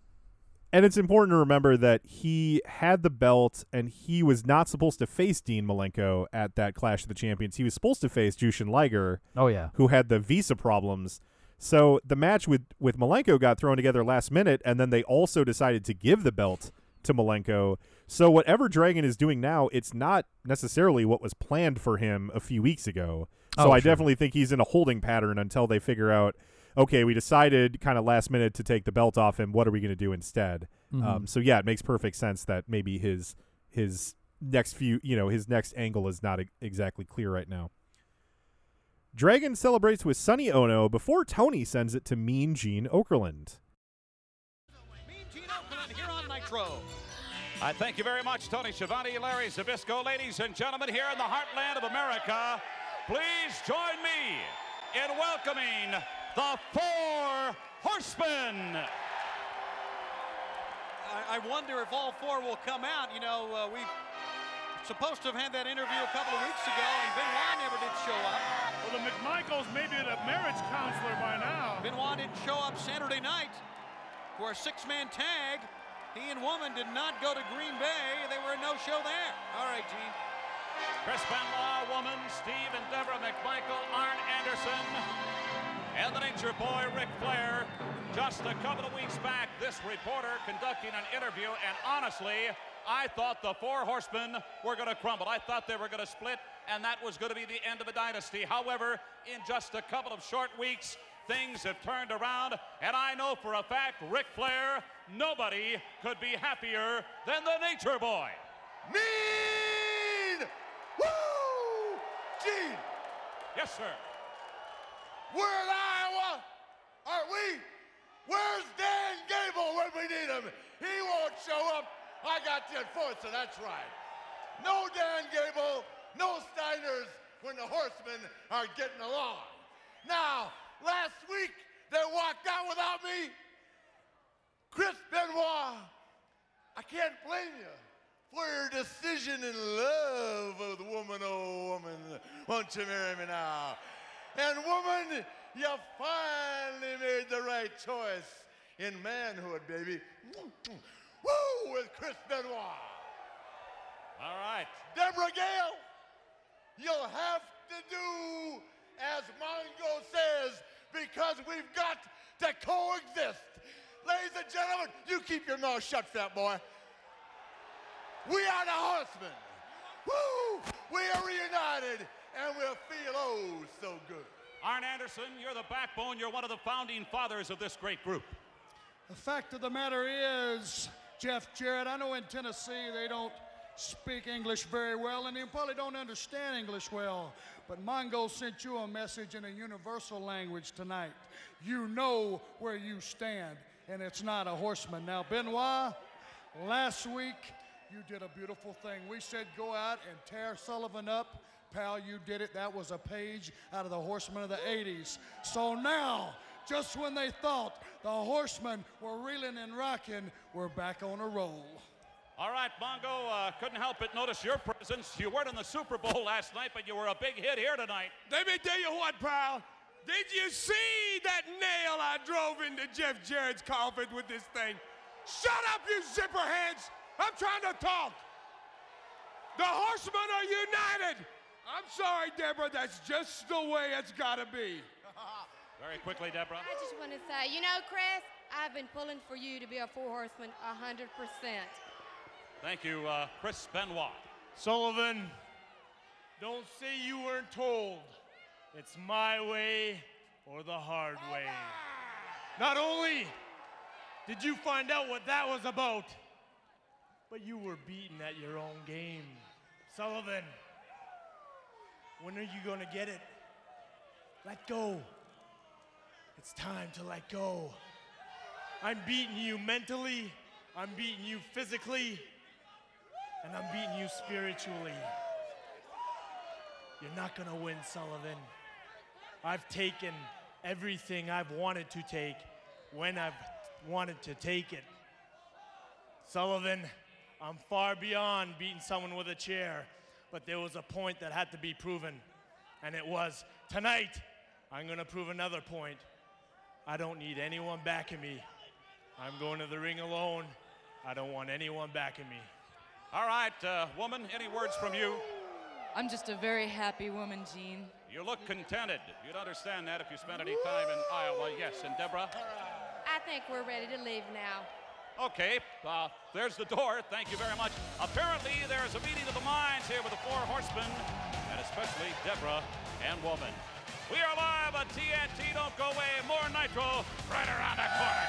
And it's important to remember that he had the belt and he was not supposed to face Dean Malenko at that Clash of the Champions. He was supposed to face Jushin Liger. Oh, yeah. Who had the visa problems. So the match with with Malenko got thrown together last minute and then they also decided to give the belt to Malenko. So whatever Dragon is doing now, it's not necessarily what was planned for him a few weeks ago. So Oh, I sure. definitely think he's in a holding pattern until they figure out okay, we decided kind of last minute to take the belt off him. What are we going to do instead? Um, Mhm. so yeah, it makes perfect sense that maybe his his next few, you know, his next angle is not e- exactly clear right now. Dragon celebrates with Sonny Ono before Tony sends it to Mean Gene Okerlund. here on Nitro. I thank you very much, Tony Schiavone, Larry Zbyszko. Ladies and gentlemen, here in the heartland of America, please join me in welcoming the Four Horsemen. I, I wonder if all four will come out. You know, uh, we supposed to have had that interview a couple of weeks ago, and Benoit never did show up. Well, the McMichaels may be a marriage counselor by now. Benoit didn't show up Saturday night for a six-man tag. He and Woman did not go to Green Bay. They were a no-show there. All right, Gene. Chris Benoit, Woman, Steve and Deborah McMichael, Arn Anderson, and the Nature Boy, Ric Flair. Just a couple of weeks back, this reporter conducting an interview, and honestly, I thought the four horsemen were going to crumble. I thought they were going to split, and that was going to be the end of a dynasty. However, in just a couple of short weeks, things have turned around, and I know for a fact, Ric Flair, nobody could be happier than the Nature Boy. Mean! Woo! Gene, Yes, sir. we're in Iowa, aren't we? Where's Dan Gable when we need him? He won't show up. I got you enforcer, that's right. No Dan Gable, no Steiners when the horsemen are getting along. Now, last week they walked out without me. Chris Benoit, I can't blame you for your decision in love with woman, oh woman. Won't you marry me now? And woman, you finally made the right choice in manhood, baby. Woo, with Chris Benoit. All right. Deborah Gale, you'll have to do as Mongo says because we've got to coexist. Ladies and gentlemen, you keep your mouth shut, fat boy. We are the horsemen. Woo! We are reunited and we'll feel oh so good. Arn Anderson, you're the backbone. You're one of the founding fathers of this great group. The fact of the matter is, Jeff Jarrett, I know in Tennessee they don't speak English very well and they probably don't understand English well. But Mongo sent you a message in a universal language tonight. You know where you stand, and it's not a horseman. Now, Benoit, last week you did a beautiful thing. We said go out and tear Sullivan up. Pal, you did it. That was a page out of the Horsemen of the 80s. So now, just when they thought the Horsemen were reeling and rocking, we're back on a roll. All right, Mongo, uh, couldn't help but notice your presence. You weren't in the Super Bowl last night, but you were a big hit here tonight. Let me tell you what, pal. Did you see that nail I drove into Jeff Jarrett's coffin with this thing? Shut up, you zipper heads! I'm trying to talk. The horsemen are united. I'm sorry, Deborah. That's just the way it's got to be. Very quickly, Deborah. I just want to say, you know, Chris, I've been pulling for you to be a four horseman 100%. Thank you, uh, Chris Benoit. Sullivan, don't say you weren't told. It's my way or the hard way. Not only did you find out what that was about, but you were beaten at your own game. Sullivan, When are you going to get it? Let go. It's time to let go. I'm beating you mentally, I'm beating you physically, and I'm beating you spiritually. You're not going to win, Sullivan. I've taken everything I've wanted to take when I've wanted to take it. Sullivan, I'm far beyond beating someone with a chair, but there was a point that had to be proven, and it was tonight I'm going to prove another point. I don't need anyone backing me. I'm going to the ring alone. I don't want anyone backing me. All right, uh, woman, any words from you? I'm just a very happy woman, Gene. You look contented. You'd understand that if you spent any time in Iowa. Yes, and Deborah? I think we're ready to leave now. Okay, uh, there's the door. Thank you very much. Apparently, there's a meeting of the minds here with the four horsemen, and especially Deborah and Woman. We are live on TNT. Don't go away. More Nitro right around the corner.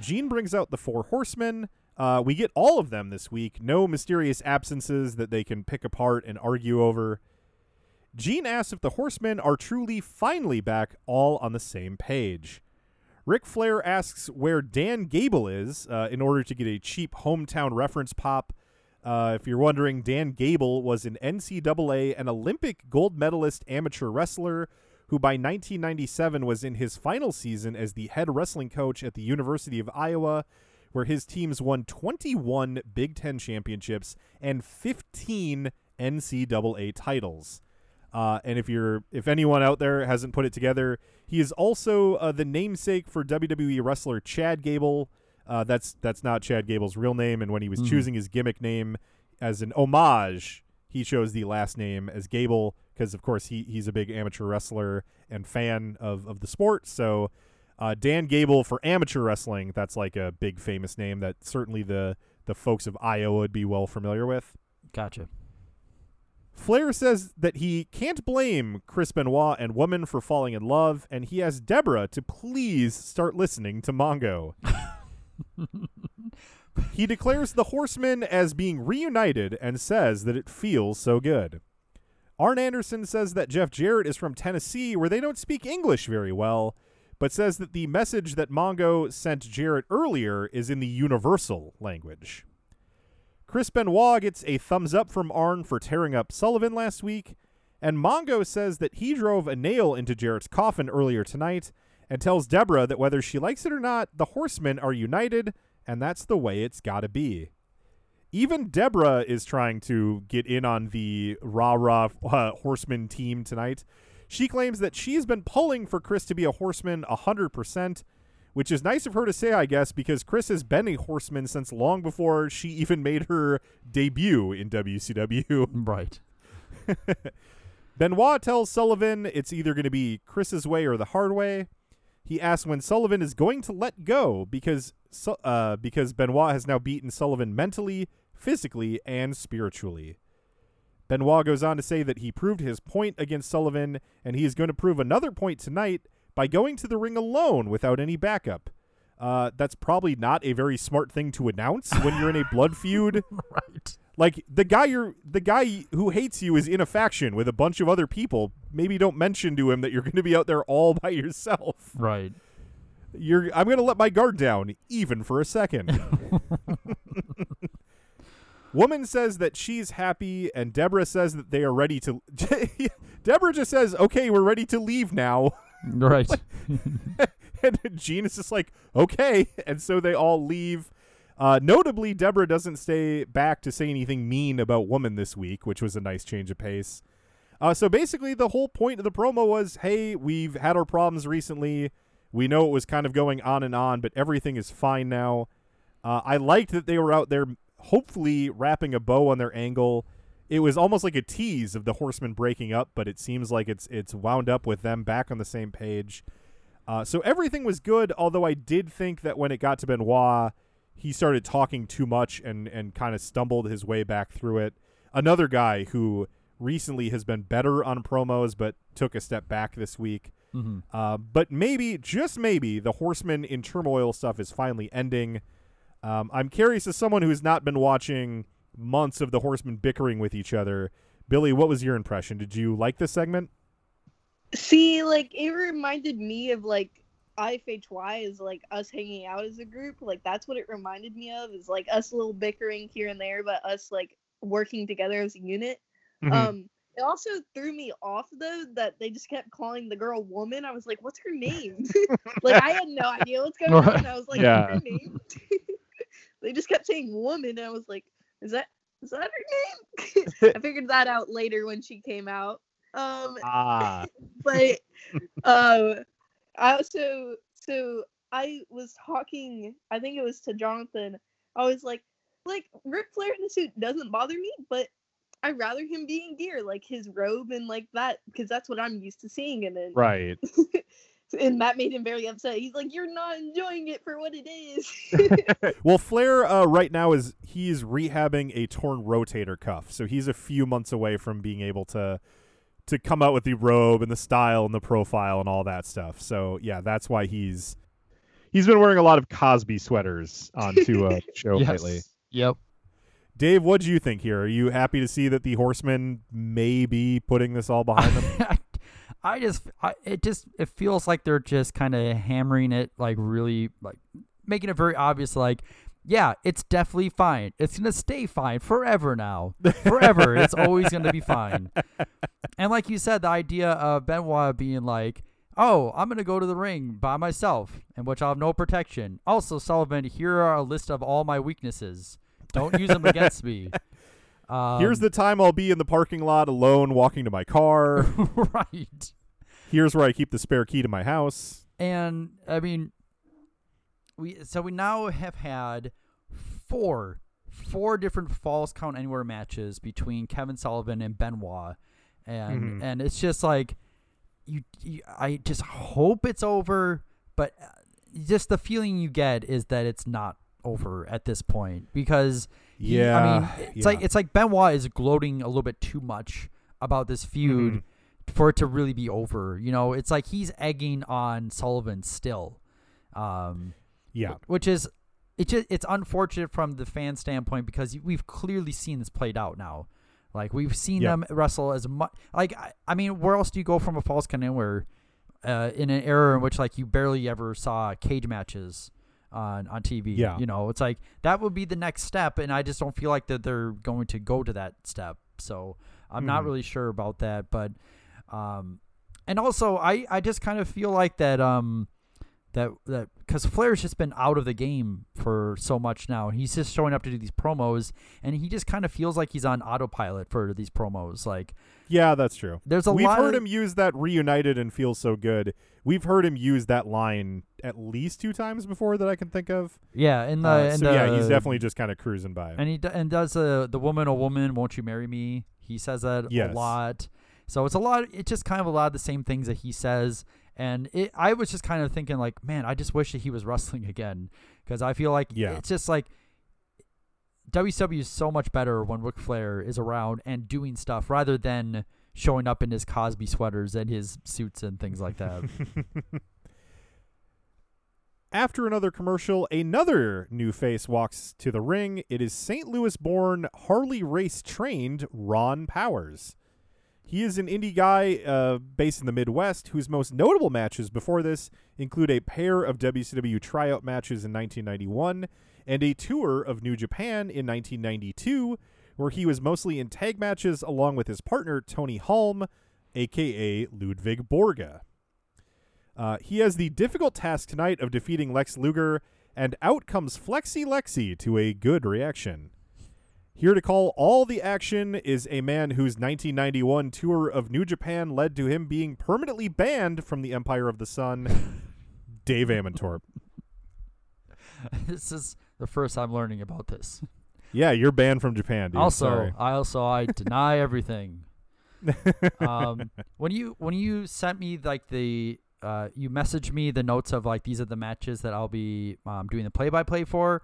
Gene brings out the four horsemen. Uh, we get all of them this week. No mysterious absences that they can pick apart and argue over. Gene asks if the horsemen are truly finally back, all on the same page. Ric Flair asks where Dan Gable is uh, in order to get a cheap hometown reference pop. Uh, if you're wondering, Dan Gable was an NCAA and Olympic gold medalist amateur wrestler who by 1997 was in his final season as the head wrestling coach at the University of Iowa, where his teams won 21 Big Ten championships and 15 NCAA titles. Uh, and if you're if anyone out there hasn't put it together, he is also uh, the namesake for WWE wrestler Chad Gable. Uh, that's that's not Chad Gable's real name, and when he was Mhm. choosing his gimmick name as an homage, he chose the last name as Gable because, of course, he he's a big amateur wrestler and fan of of the sport. So, uh, Dan Gable for amateur wrestling, that's like a big famous name that certainly the the folks of Iowa would be well familiar with. Gotcha. Flair says that he can't blame Chris Benoit and Woman for falling in love, and he asks Deborah to please start listening to Mongo. he declares the Horsemen as being reunited and says that it feels so good. Arn Anderson says that Jeff Jarrett is from Tennessee, where they don't speak English very well, but says that the message that Mongo sent Jarrett earlier is in the universal language. Chris Benoit gets a thumbs up from Arn for tearing up Sullivan last week, and Mongo says that he drove a nail into Jarrett's coffin earlier tonight and tells Deborah that whether she likes it or not, the horsemen are united, and that's the way it's gotta be. Even Deborah is trying to get in on the rah rah uh, horseman team tonight. She claims that she's been pulling for Chris to be a horseman 100%, which is nice of her to say, I guess, because Chris has been a horseman since long before she even made her debut in WCW. Right. Benoit tells Sullivan it's either going to be Chris's way or the hard way. He asks when Sullivan is going to let go because uh, because Benoit has now beaten Sullivan mentally, physically, and spiritually. Benoit goes on to say that he proved his point against Sullivan, and he is going to prove another point tonight by going to the ring alone without any backup. Uh, that's probably not a very smart thing to announce when you're in a blood feud. right. Like the guy you're the guy who hates you is in a faction with a bunch of other people. Maybe don't mention to him that you're going to be out there all by yourself. Right. You're I'm going to let my guard down even for a second. Woman says that she's happy, and Deborah says that they are ready to. Deborah just says, "Okay, we're ready to leave now." Right. and Gene is just like, "Okay," and so they all leave. Uh, notably, Deborah doesn't stay back to say anything mean about Woman this week, which was a nice change of pace. Uh, so basically, the whole point of the promo was, "Hey, we've had our problems recently. We know it was kind of going on and on, but everything is fine now." Uh, I liked that they were out there, hopefully wrapping a bow on their angle. It was almost like a tease of the Horsemen breaking up, but it seems like it's it's wound up with them back on the same page. Uh, so everything was good, although I did think that when it got to Benoit, he started talking too much and and kind of stumbled his way back through it. Another guy who recently has been better on promos, but took a step back this week. Mhm. Uh, but maybe, just maybe, the Horsemen in turmoil stuff is finally ending. Um, I'm curious as someone who has not been watching months of the Horsemen bickering with each other. Billie, what was your impression? Did you like this segment? See, like it reminded me of like IFHY is like us hanging out as a group. Like that's what it reminded me of. Is like us a little bickering here and there, but us like working together as a unit. Mhm. Um, it also threw me off though that they just kept calling the girl woman. I was like, "What's her name?" like I had no idea what's going on. I was like, Yeah. "What's her name?" they just kept saying woman, and I was like, "Is that is that her name?" I figured that out later when she came out. Um, Ah. but um, I also so I was talking. I think it was to Jonathan. I was like, like Ric Flair in the suit doesn't bother me, but I'd rather him be in gear, like his robe and like that, because that's what I'm used to seeing. And then Right. and that made him very upset. He's like, "You're not enjoying it for what it is." well, Flair uh, right now is he's rehabbing a torn rotator cuff, so he's a few months away from being able to to come out with the robe and the style and the profile and all that stuff. So yeah, that's why he's He's been wearing a lot of Cosby sweaters onto uh, a show Yes. lately. Yep. Dave. What do you think here? Are you happy to see that the Horsemen may be putting this all behind them? I just, I, it just, it feels like they're just kind of hammering it, like really, like making it very obvious, like, yeah, it's definitely fine. It's gonna stay fine forever now, forever. it's always gonna be fine. And like you said, the idea of Benoit being like, "Oh, I'm gonna go to the ring by myself, in which I'll have no protection." Also, Sullivan, here are a list of all my weaknesses. Don't use them against me. Um, Here's the time I'll be in the parking lot alone, walking to my car. right. Here's where I keep the spare key to my house. And I mean, we so we now have had four four different falls count anywhere matches between Kevin Sullivan and Benoit, and Mhm. and it's just like you, you I just hope it's over, but uh, just the feeling you get is that it's not over at this point because he- I mean Yeah, it's like yeah. it's like Benoit is gloating a little bit too much about this feud Mhm. for it to really be over. You know, it's like he's egging on Sullivan still. Um, Yeah. which is it just it's unfortunate from the fan standpoint because we've clearly seen this played out now. Like we've seen them wrestle as much. Like I, I mean, where else do you go from a falls count anywhere uh, in an era in which like you barely ever saw cage matches on on TV? Yeah. you know, it's like that would be the next step, and I just don't feel like that they're going to go to that step. So I'm not Mhm. really sure about that, but um, and also I I just kind of feel like that um that that because Flair's just been out of the game for so much now. and He's just showing up to do these promos, and he just kind of feels like he's on autopilot for these promos. Like, Yeah, that's true. There's a We've lot heard of- him use that reunited and feels so good. We've heard him use that line at least two times before that I can think of. yeah, and the Uh, and so yeah, he's definitely just kind of cruising by. and he d- and does uh, the woman, a woman, won't you marry me? He says that Yes. a lot. So it's a lot. It's just kind of a lot of the same things that he says. And it, I was just kind of thinking, like, man, I just wish that he was wrestling again because I feel like Yeah. it's just like WWE is so much better when Ric Flair is around and doing stuff rather than showing up in his Cosby sweaters and his suits and things like that. After another commercial, another new face walks to the ring. It is St. Louis born, Harley Race trained Ron Powers. He is an indie guy uh, based in the Midwest whose most notable matches before this include a pair of WCW tryout matches in 1991 and a tour of New Japan in 1992, where he was mostly in tag matches along with his partner Tony Halm, aka Ludwig Borga. Uh, he has the difficult task tonight of defeating Lex Luger, and out comes Flexi Lexi to a good reaction. Here to call all the action is a man whose 1991 tour of New Japan led to him being permanently banned from the Empire of the Sun, Dave Amantorp. this is the first I'm learning about this. Yeah, you're banned from Japan, dude. also, Sorry. I also I deny everything. um, when you when you sent me like the uh, you messaged me the notes of like these are the matches that I'll be um, doing the play by play for.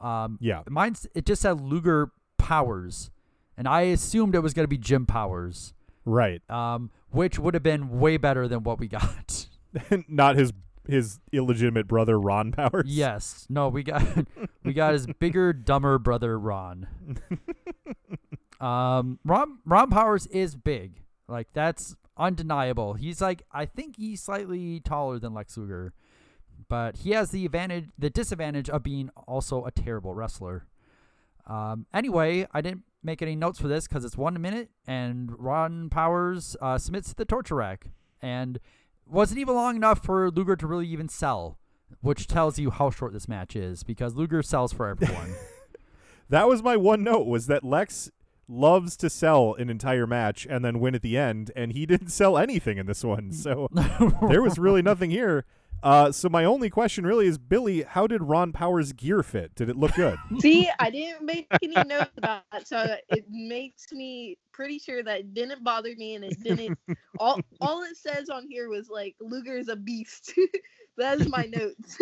Um, Yeah. mine's it just said Luger Powers, and I assumed it was gonna be Jim Powers, Right. um, which would have been way better than what we got. Not his his illegitimate brother Ron Powers. yes, no, we got we got his bigger, dumber brother Ron. Um, Ron Ron Powers is big. Like that's undeniable. He's like I think he's slightly taller than Lex Luger, but he has the advantage, the disadvantage of being also a terrible wrestler. Um, anyway, I didn't make any notes for this because it's one minute, and Ron Powers uh, submits to the torture rack, and wasn't even long enough for Luger to really even sell, which tells you how short this match is because Luger sells for everyone. That was my one note was that Lex loves to sell an entire match and then win at the end, and he didn't sell anything in this one. So there was really nothing here. Uh, so my only question really is, Billie, how did Ron Powers' gear fit? Did it look good? See, I didn't make any notes about that, so it makes me pretty sure that it didn't bother me, and it didn't. all all it says on here was like Luger is a beast. that is my notes.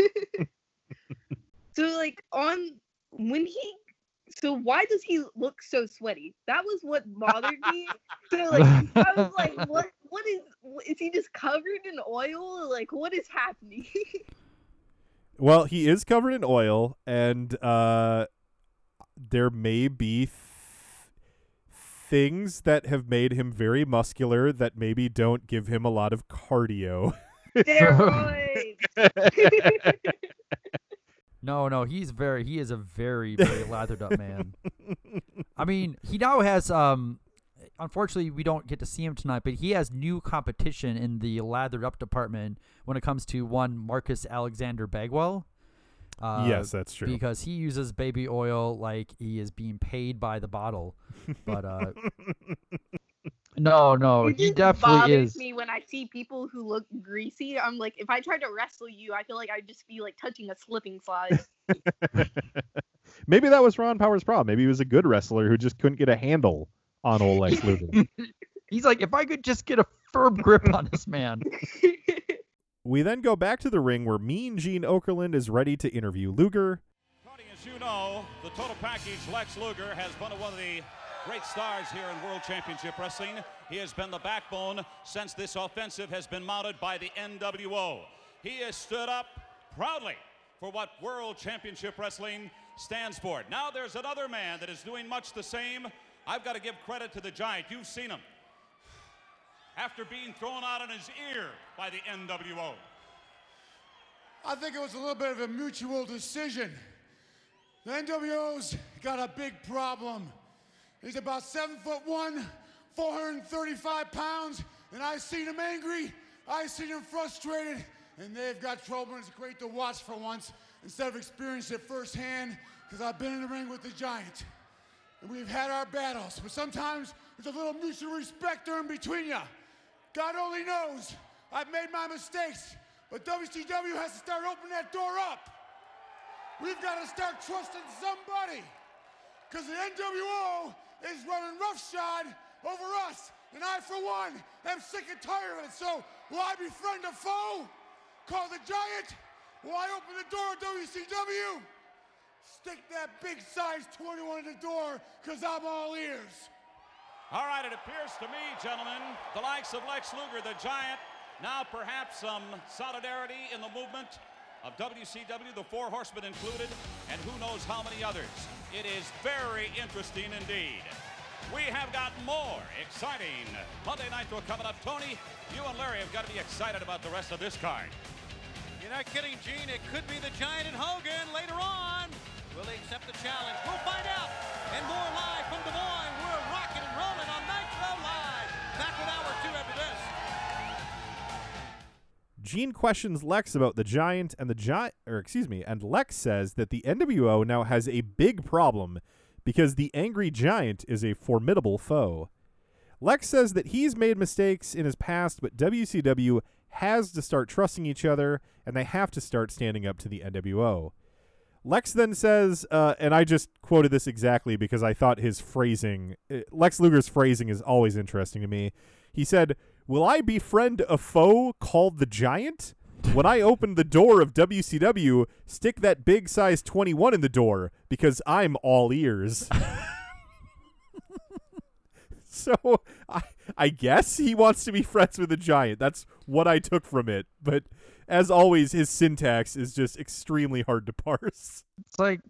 so like on when he. So why does he look so sweaty? That was what bothered me. So like I was like, what? What is? Is he just covered in oil? Like what is happening? Well, he is covered in oil, and uh, there may be th- things that have made him very muscular that maybe don't give him a lot of cardio. No, no, he's very he is a very very lathered up man. I mean, he now has um unfortunately we don't get to see him tonight, but he has new competition in the lathered up department when it comes to one Marcus Alexander Bagwell. Uh, Yes, that's true. Because he uses baby oil like he is being paid by the bottle. But uh No, no, it he just definitely bothers is. me when I see people who look greasy. I'm like, if I tried to wrestle you, I feel like I'd just be like touching a slipping slide. Maybe that was Ron Powers' problem. Maybe he was a good wrestler who just couldn't get a handle on old Lex Luger. He's like, if I could just get a firm grip on this man. we then go back to the ring where Mean Gene Okerlund is ready to interview Luger. As you know, the total package, Lex Luger, has been one of the great stars here in World Championship Wrestling. He has been the backbone since this offensive has been mounted by the NWO. He has stood up proudly for what World Championship Wrestling stands for. Now there's another man that is doing much the same. I've got to give credit to the Giant. You've seen him. After being thrown out in his ear by the NWO. I think it was a little bit of a mutual decision. The NWO's got a big problem. He's about seven foot one, 435 pounds, and I've seen him angry, I've seen him frustrated, and they've got trouble. And it's great to watch for once instead of experiencing it firsthand, because I've been in the ring with the giant. And we've had our battles, but sometimes there's a little mutual respect there in between you. God only knows I've made my mistakes, but WCW has to start opening that door up. We've got to start trusting somebody. Because the NWO is running roughshod over us. And I, for one, am sick and tired of it. So, will I befriend a foe? Call the giant? Will I open the door of WCW? Stick that big size 21 in the door, because I'm all ears. All right, it appears to me, gentlemen, the likes of Lex Luger, the giant, now perhaps some solidarity in the movement of WCW, the Four Horsemen included, and who knows how many others. It is very interesting indeed. We have got more exciting Monday Nitro coming up. Tony, you and Larry have got to be excited about the rest of this card. You're not kidding, Gene. It could be the Giant and Hogan later on. Will accept the challenge? We'll find out. And more live from Des Moines. We're rocking and rolling on Nitro Live. Back with hour two after this. Gene questions Lex about the giant and the giant or excuse me, and Lex says that the NWO now has a big problem because the angry giant is a formidable foe. Lex says that he's made mistakes in his past, but WCW has to start trusting each other and they have to start standing up to the NWO. Lex then says, uh, and I just quoted this exactly because I thought his phrasing, uh, Lex Luger's phrasing is always interesting to me. He said, Will I befriend a foe called the Giant? When I open the door of WCW, stick that big size 21 in the door because I'm all ears. so I, I guess he wants to be friends with the Giant. That's what I took from it. But as always, his syntax is just extremely hard to parse. It's like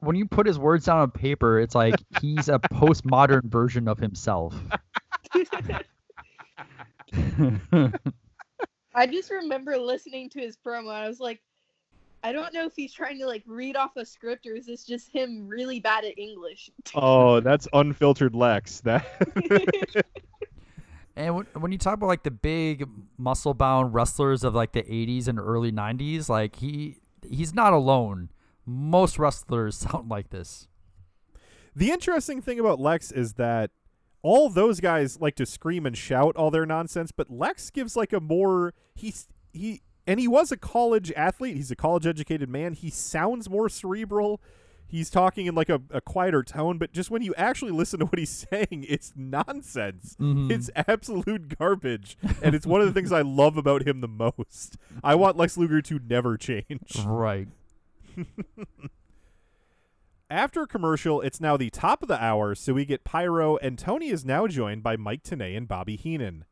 when you put his words down on paper, it's like he's a postmodern version of himself. I just remember listening to his promo. I was like, I don't know if he's trying to like read off a script or is this just him really bad at English? Oh, that's unfiltered Lex. That And when, when you talk about like the big muscle bound wrestlers of like the 80s and early 90s, like he he's not alone. Most wrestlers sound like this. The interesting thing about Lex is that all those guys like to scream and shout all their nonsense, but Lex gives like a more he's he and he was a college athlete. He's a college educated man. He sounds more cerebral. He's talking in like a, a quieter tone, but just when you actually listen to what he's saying, it's nonsense. Mhm. It's absolute garbage. and it's one of the things I love about him the most. I want Lex Luger to never change. Right. After a commercial, it's now the top of the hour, so we get Pyro, and Tony is now joined by Mike Tenay and Bobby Heenan.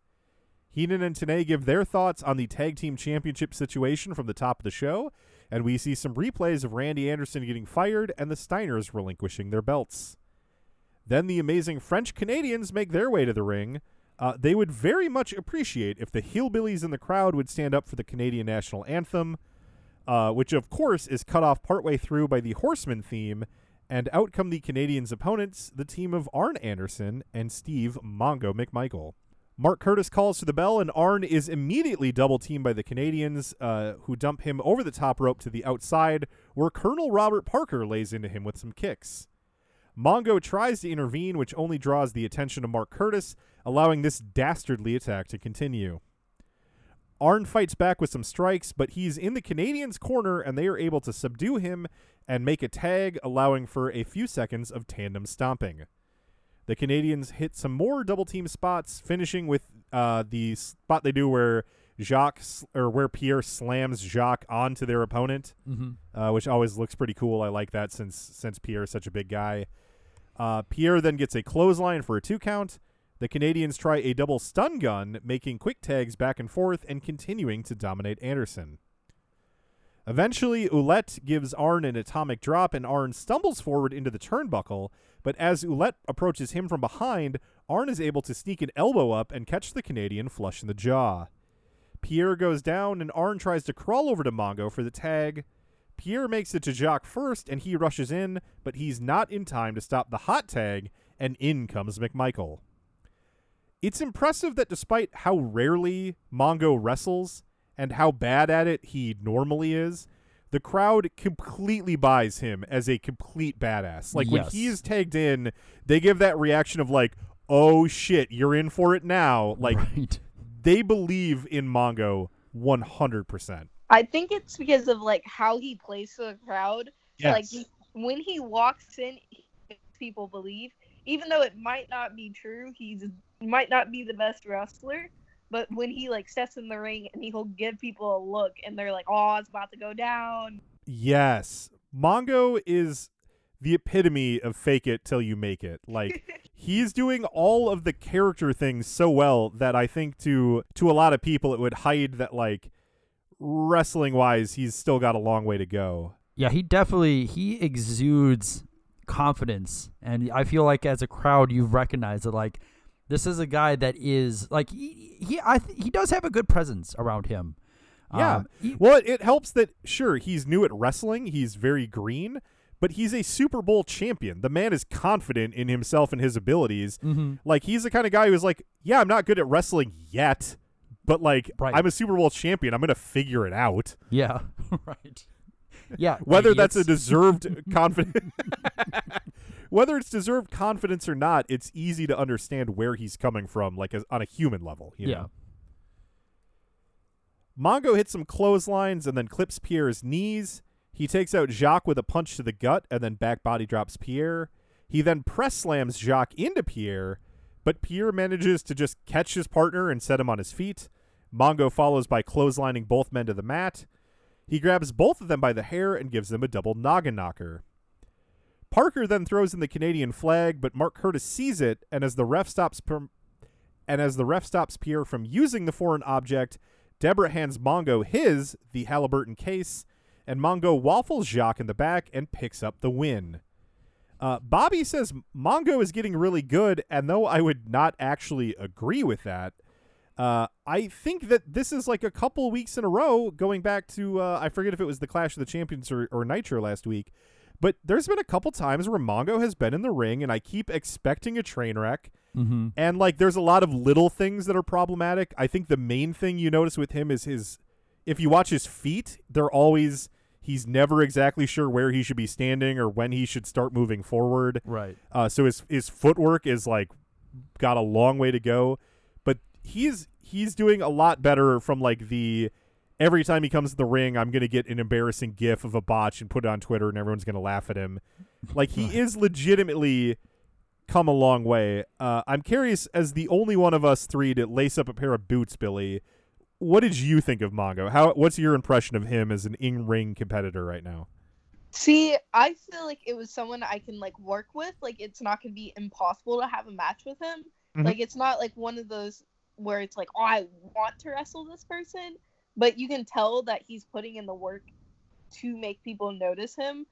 Heenan and Tenay give their thoughts on the tag team championship situation from the top of the show, and we see some replays of Randy Anderson getting fired and the Steiners relinquishing their belts. Then the amazing French Canadians make their way to the ring. Uh, they would very much appreciate if the hillbillies in the crowd would stand up for the Canadian national anthem, uh, which of course is cut off partway through by the Horseman theme, and out come the Canadians' opponents, the team of Arn Anderson and Steve Mongo McMichael. Mark Curtis calls for the bell, and Arn is immediately double teamed by the Canadians, uh, who dump him over the top rope to the outside, where Colonel Robert Parker lays into him with some kicks. Mongo tries to intervene, which only draws the attention of Mark Curtis, allowing this dastardly attack to continue. Arn fights back with some strikes, but he's in the Canadians' corner and they are able to subdue him and make a tag, allowing for a few seconds of tandem stomping. The Canadians hit some more double team spots, finishing with uh, the spot they do where Jacques or where Pierre slams Jacques onto their opponent, Mhm. uh, which always looks pretty cool. I like that since since Pierre is such a big guy. Uh, Pierre then gets a clothesline for a two count. The Canadians try a double stun gun, making quick tags back and forth and continuing to dominate Anderson. Eventually, Ouellet gives Arn an atomic drop, and Arn stumbles forward into the turnbuckle. But as Ouellet approaches him from behind, Arn is able to sneak an elbow up and catch the Canadian flush in the jaw. Pierre goes down, and Arn tries to crawl over to Mongo for the tag. Pierre makes it to Jacques first, and he rushes in, but he's not in time to stop the hot tag, and in comes McMichael. It's impressive that despite how rarely Mongo wrestles and how bad at it he normally is, the crowd completely buys him as a complete badass. Like when he is tagged in, they give that reaction of like, "Oh shit, you're in for it now." Like Right. they believe in Mongo 100%. I think it's because of like how he plays to the crowd. Like Yes. he, when he walks in, he makes people believe, even though it might not be true. He's might not be the best wrestler, but when he like steps in the ring and he'll give people a look, and they're like, "Oh, it's about to go down." Yes. Mongo is the epitome of fake it till you make it. Like he's doing all of the character things so well that I think to to a lot of people it would hide that like wrestling wise he's still got a long way to go. Yeah, he definitely he exudes confidence, and I feel like as a crowd you've recognized that like this is a guy that is like he he I th- he does have a good presence around him. Yeah. Um, he- well, it, helps that sure he's new at wrestling, he's very green, but he's a Super Bowl champion. The man is confident in himself and his abilities. Mhm. Like he's the kind of guy who's like, yeah, I'm not good at wrestling yet, but like Right. I'm a Super Bowl champion. I'm gonna figure it out. yeah, right. Yeah, Whether like, that's a deserved confidence, whether it's deserved confidence or not, it's easy to understand where he's coming from, like as, on a human level. You Yeah. know? Mongo hits some clotheslines and then clips Pierre's knees. He takes out Jacques with a punch to the gut and then back body drops Pierre. He then press slams Jacques into Pierre, but Pierre manages to just catch his partner and set him on his feet. Mongo follows by clotheslining both men to the mat. He grabs both of them by the hair and gives them a double noggin knocker. Parker then throws in the Canadian flag, but Mark Curtis sees it, and as the ref stops per- and as the ref stops Pierre from using the foreign object, Deborah hands Mongo his, the Halliburton case, and Mongo waffles Jacques in the back and picks up the win. Uh, Bobby says Mongo is getting really good, and though I would not actually agree with that, uh, I think that this is like a couple weeks in a row, going back to uh, I forget if it was the Clash of the Champions or, or Nitro last week, but there's been a couple times where Mongo has been in the ring, and I keep expecting a train wreck. Mhm. And like, there's a lot of little things that are problematic. I think the main thing you notice with him is his. If you watch his feet, they're always. He's never exactly sure where he should be standing or when he should start moving forward. Right. Uh, so his his footwork is like got a long way to go, but he's he's doing a lot better from like the every time he comes to the ring, I'm gonna get an embarrassing gif of a botch and put it on Twitter, and everyone's gonna laugh at him. Like he is legitimately come a long way. Uh, I'm curious, as the only one of us three to lace up a pair of boots, Billie. What did you think of Mongo? How? What's your impression of him as an in-ring competitor right now? See, I feel like it was someone I can like work with. Like it's not gonna be impossible to have a match with him. Mhm. Like it's not like one of those where it's like, oh, I want to wrestle this person, but you can tell that he's putting in the work to make people notice him,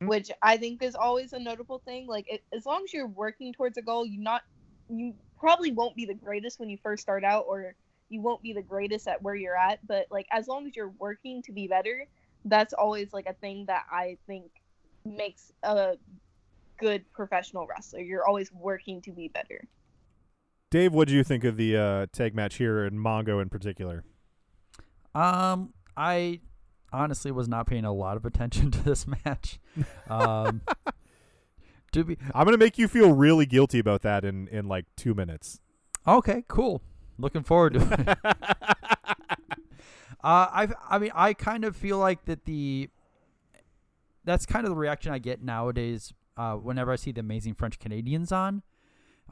which I think is always a notable thing. Like it, as long as you're working towards a goal, you not you probably won't be the greatest when you first start out, or you won't be the greatest at where you're at. But like as long as you're working to be better, that's always like a thing that I think makes a good professional wrestler. You're always working to be better. Dave, what do you think of the uh, tag match here in Mongo in particular? Um, I honestly was not paying a lot of attention to this match. Um, to be I'm gonna make you feel really guilty about that in in like two minutes. okay, cool. Looking forward to it. uh, I I mean I kind of feel like that the that's kind of the reaction I get nowadays uh, whenever I see the Amazing French Canadians on.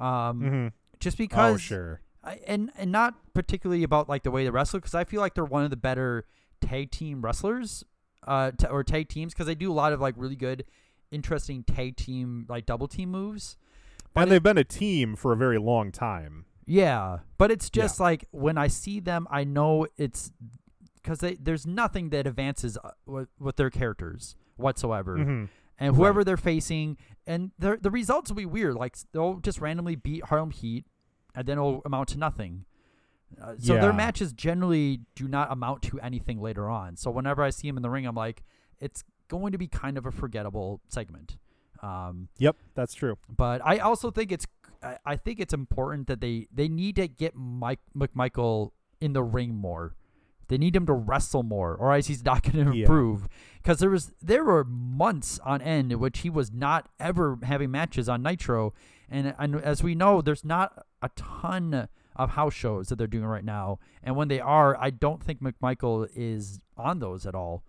Um, Mhm. just because Oh, sure. I, and and not particularly about like the way they wrestle because I feel like they're one of the better tag team wrestlers, uh, t- or tag teams because they do a lot of like really good, interesting tag team like double team moves. and they've been a team for a very long time. Yeah, but it's just like when I see them, I know it's because there's nothing that advances uh, with, with their characters whatsoever. Mhm. And whoever they're facing, and the the results will be weird. Like they'll just randomly beat Harlem Heat, and then it'll amount to nothing. Uh, so Yeah. their matches generally do not amount to anything later on. So whenever I see them in the ring, I'm like, it's going to be kind of a forgettable segment. Um, Yep, that's true. but I also think it's I, I think it's important that they they need to get Mike McMichael in the ring more. They need him to wrestle more, or else he's not going to improve. Because there was there were months on end in which he was not ever having matches on Nitro, and and as we know, there's not a ton of house shows that they're doing right now. And when they are, I don't think McMichael is on those at all.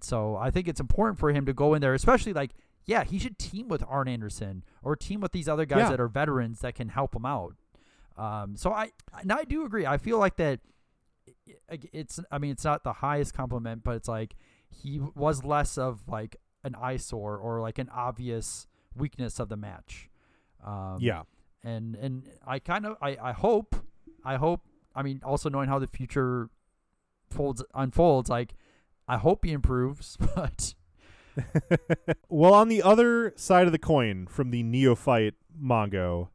So I think it's important for him to go in there, especially like, yeah, he should team with Arn Anderson or team with these other guys Yeah. that are veterans that can help him out. Um, so I, and I do agree. I feel like that it's, I mean, it's not the highest compliment, but it's like he was less of like an eyesore or like an obvious weakness of the match. Um, Yeah. And, and I kind of, I, I hope, I hope, I mean, also knowing how the future folds unfolds, like, I hope he improves, but well, on the other side of the coin from the neophyte Mongo,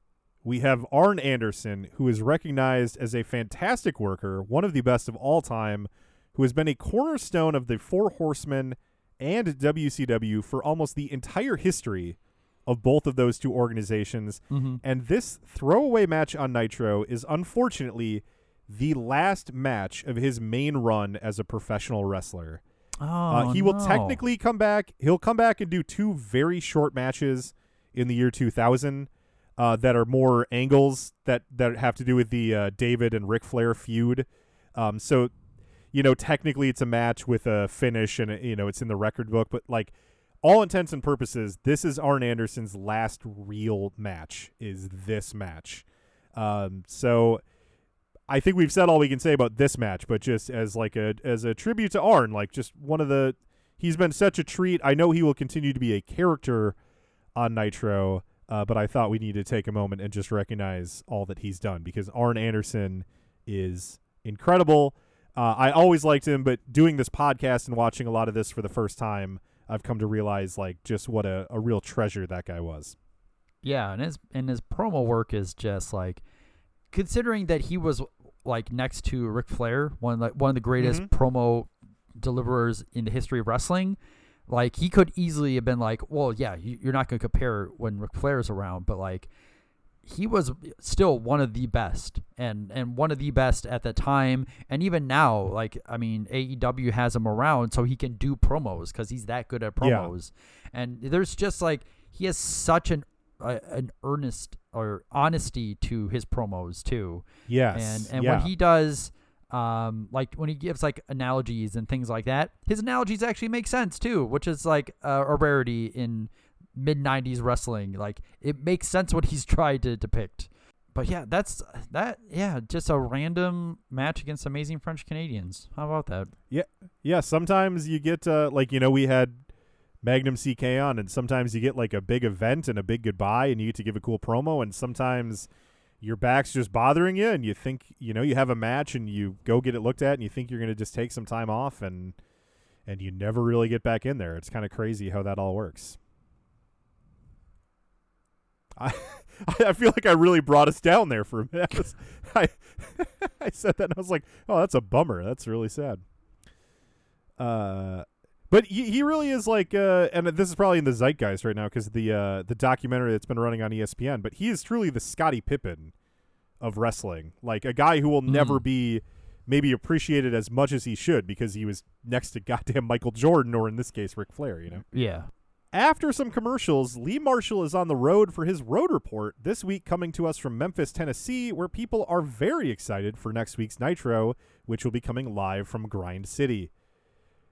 we have Arn Anderson, who is recognized as a fantastic worker, one of the best of all time, who has been a cornerstone of the Four Horsemen and WCW for almost the entire history of both of those two organizations. Mhm. And this throwaway match on Nitro is unfortunately the last match of his main run as a professional wrestler. Uh, Oh, he will technically come back. He'll come back and do two very short matches in the year 2000 uh, that are more angles that, that have to do with the uh, David and Ric Flair feud. Um, so, you know, technically it's a match with a finish and, uh, you know, it's in the record book, but like all intents and purposes, this is Arn Anderson's last real match, is this match. Um, so I think we've said all we can say about this match, but just as like a as a tribute to Arn, like just one of the he's been such a treat. I know he will continue to be a character on Nitro, uh, but I thought we need to take a moment and just recognize all that he's done because Arn Anderson is incredible. Uh, I always liked him, but doing this podcast and watching a lot of this for the first time, I've come to realize like just what a, a real treasure that guy was. Yeah, and his and his promo work is just like considering that he was like next to Ric Flair, one of the, one of the greatest Mhm. promo deliverers in the history of wrestling. Like he could easily have been like, well, yeah, you, you're not going to compare when Ric Flair's around, but like he was still one of the best and and one of the best at the time and even now like i mean aew has him around so he can do promos because he's that good at Yeah. promos and there's just like he has such an uh, an earnest or honesty to his promos too Yes, and and yeah. when he does um like when he gives like analogies and things like that his analogies actually make sense too which is like uh, a rarity in mid 90s wrestling like it makes sense what he's tried to depict but yeah that's that yeah just a random match against amazing french canadians how about that Yeah, yeah. Sometimes you get uh, like you know we had Magnum CK on, and sometimes you get like a big event and a big goodbye, and you get to give a cool promo, and sometimes your back's just bothering you, and you think you know you have a match, and you go get it looked at, and you think you're gonna just take some time off, and and you never really get back in there. It's kind of crazy how that all works. I I feel like I really brought us down there for a minute. I, was- I, I said that and I was like, oh, that's a bummer. That's really sad. Uh, but he, he really is like, uh, and this is probably in the zeitgeist right now because the uh, the documentary that's been running on ESPN. But he is truly the Scottie Pippen of wrestling, like a guy who will never Mm. be maybe appreciated as much as he should because he was next to goddamn Michael Jordan or in this case Ric Flair. You know. yeah After some commercials, Lee Marshall is on the road for his road report this week, coming to us from Memphis, Tennessee, where people are very excited for next week's Nitro, which will be coming live from Grind City.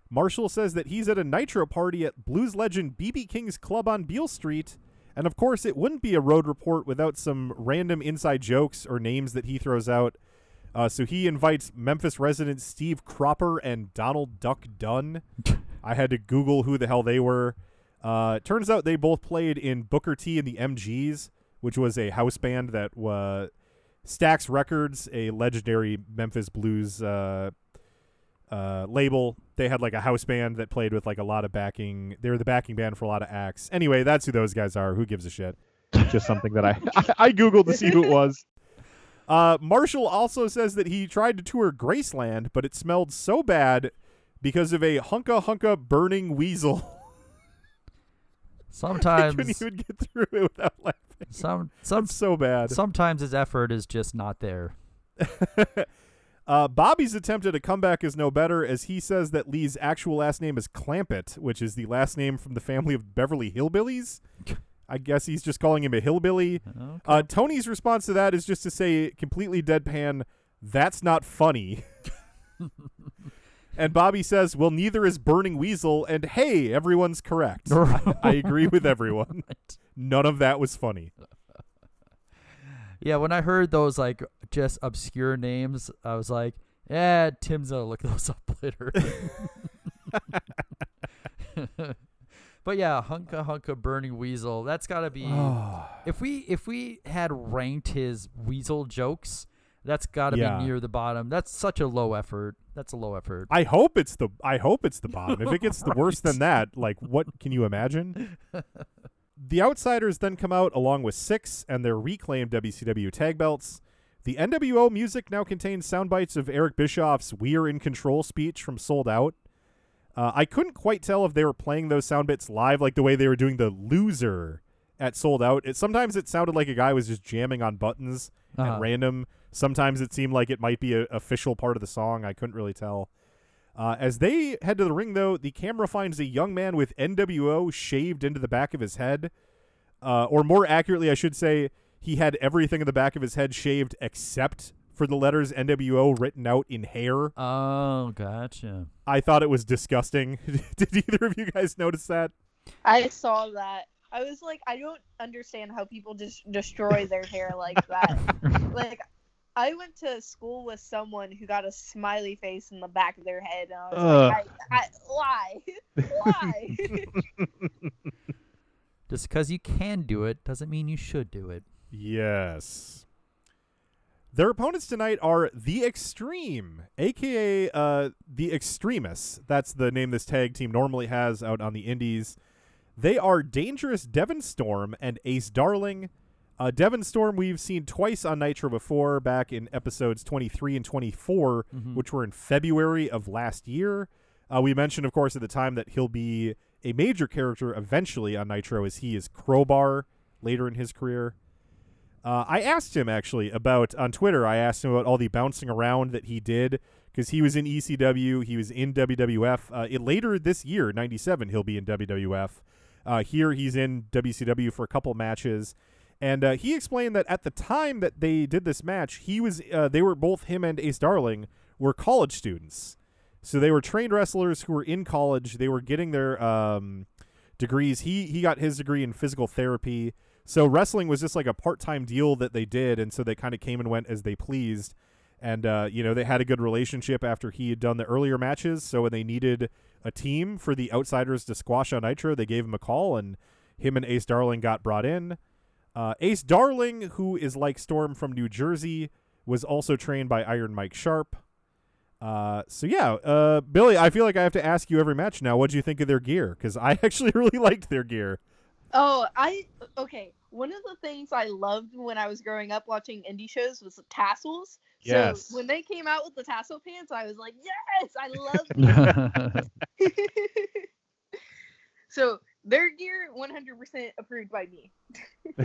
Marshall says that he's at a Nitro party at blues legend BB King's Club on Beale Street, and of course, it wouldn't be a road report without some random inside jokes or names that he throws out. Uh, so he invites Memphis residents Steve Cropper and Donald Duck Dunn. I had to Google who the hell they were. Uh, turns out they both played in Booker T and the MGs, which was a house band that was Stax Records, a legendary Memphis blues uh, uh, label. They had like a house band that played with like a lot of backing. They were the backing band for a lot of acts. Anyway, that's who those guys are. Who gives a shit? Just something that I I googled to see who it was. Uh, Marshall also says that he tried to tour Graceland, but it smelled so bad because of a hunka hunka burning weasel. I sometimes couldn't even get through it without laughing. some some That's so bad. sometimes his effort is just not there Uh, Bobby's attempt at a comeback is no better, as he says that Lee's actual last name is Clampett, which is the last name from the family of Beverly Hillbillies. I guess he's just calling him a hillbilly. Uh, Tony's response to that is just to say, completely deadpan, "That's not funny." And Bobby says, "Well, neither is Burning Weasel." And hey, everyone's correct. I, I agree with everyone. None of that was funny. Yeah, when I heard those like just obscure names, I was like, "Yeah, Tim's gonna look those up later." but yeah, Hunka Hunka Burning Weasel. That's gotta be if we if we had ranked his Weasel jokes, that's gotta Yeah. be near the bottom. That's such a low effort. That's a low effort. I hope it's the I hope it's the bottom. If it gets the worse than that, like what can you imagine? the Outsiders then come out along with Syxx and their reclaimed WCW tag belts. The NWO music now contains sound bites of Eric Bischoff's "We're in Control" speech from Souled Out. Uh, I couldn't quite tell if they were playing those sound bits live, like the way they were doing the "Loser" at Souled Out. It sometimes it sounded like a guy was just jamming on buttons Uh-huh. at random. Sometimes it seemed like it might be a official part of the song. I couldn't really tell. Uh, as they head to the ring, though, the camera finds a young man with NWO shaved into the back of his head. Uh, or more accurately, I should say, he had everything in the back of his head shaved except for the letters NWO written out in hair. Oh, gotcha. I thought it was disgusting. Did either of you guys notice that? I saw that. I was like, I don't understand how people just destroy their hair like that. like, I went to school with someone who got a smiley face in the back of their head, and I was like, I, I, why? why? Just because you can do it doesn't mean you should do it. Yes. Their opponents tonight are The Extreme, aka uh, The Extremists. That's the name this tag team normally has out on the Indies. They are Dangerous Devon Storm and Ace Darling. Uh, Devon Storm, we've seen twice on Nitro before, back in episodes 23 and 24, Mhm. which were in February of last year. Uh, we mentioned, of course, at the time that he'll be a major character eventually on Nitro, as he is Crowbar later in his career. Uh, I asked him actually about on Twitter. I asked him about all the bouncing around that he did because he was in ECW, he was in WWF. Uh, it, later this year, '97, he'll be in WWF. Uh, here, he's in WCW for a couple matches, and uh, he explained that at the time that they did this match, he was uh, they were both him and Ace Darling were college students, so they were trained wrestlers who were in college. They were getting their um, degrees. He he got his degree in physical therapy. So wrestling was just like a part-time deal that they did, and so they kind of came and went as they pleased. And uh, you know they had a good relationship after he had done the earlier matches. So when they needed a team for the outsiders to squash on Nitro, they gave him a call, and him and Ace Darling got brought in. Uh, Ace Darling, who is like Storm from New Jersey, was also trained by Iron Mike Sharpe. Uh, so yeah, uh, Billie, I feel like I have to ask you every match now. What do you think of their gear? Because I actually really liked their gear. Oh, I okay. One of the things I loved when I was growing up watching indie shows was the tassels. Yes. So when they came out with the tassel pants, I was like, yes, I love these. so their gear 100% approved by me.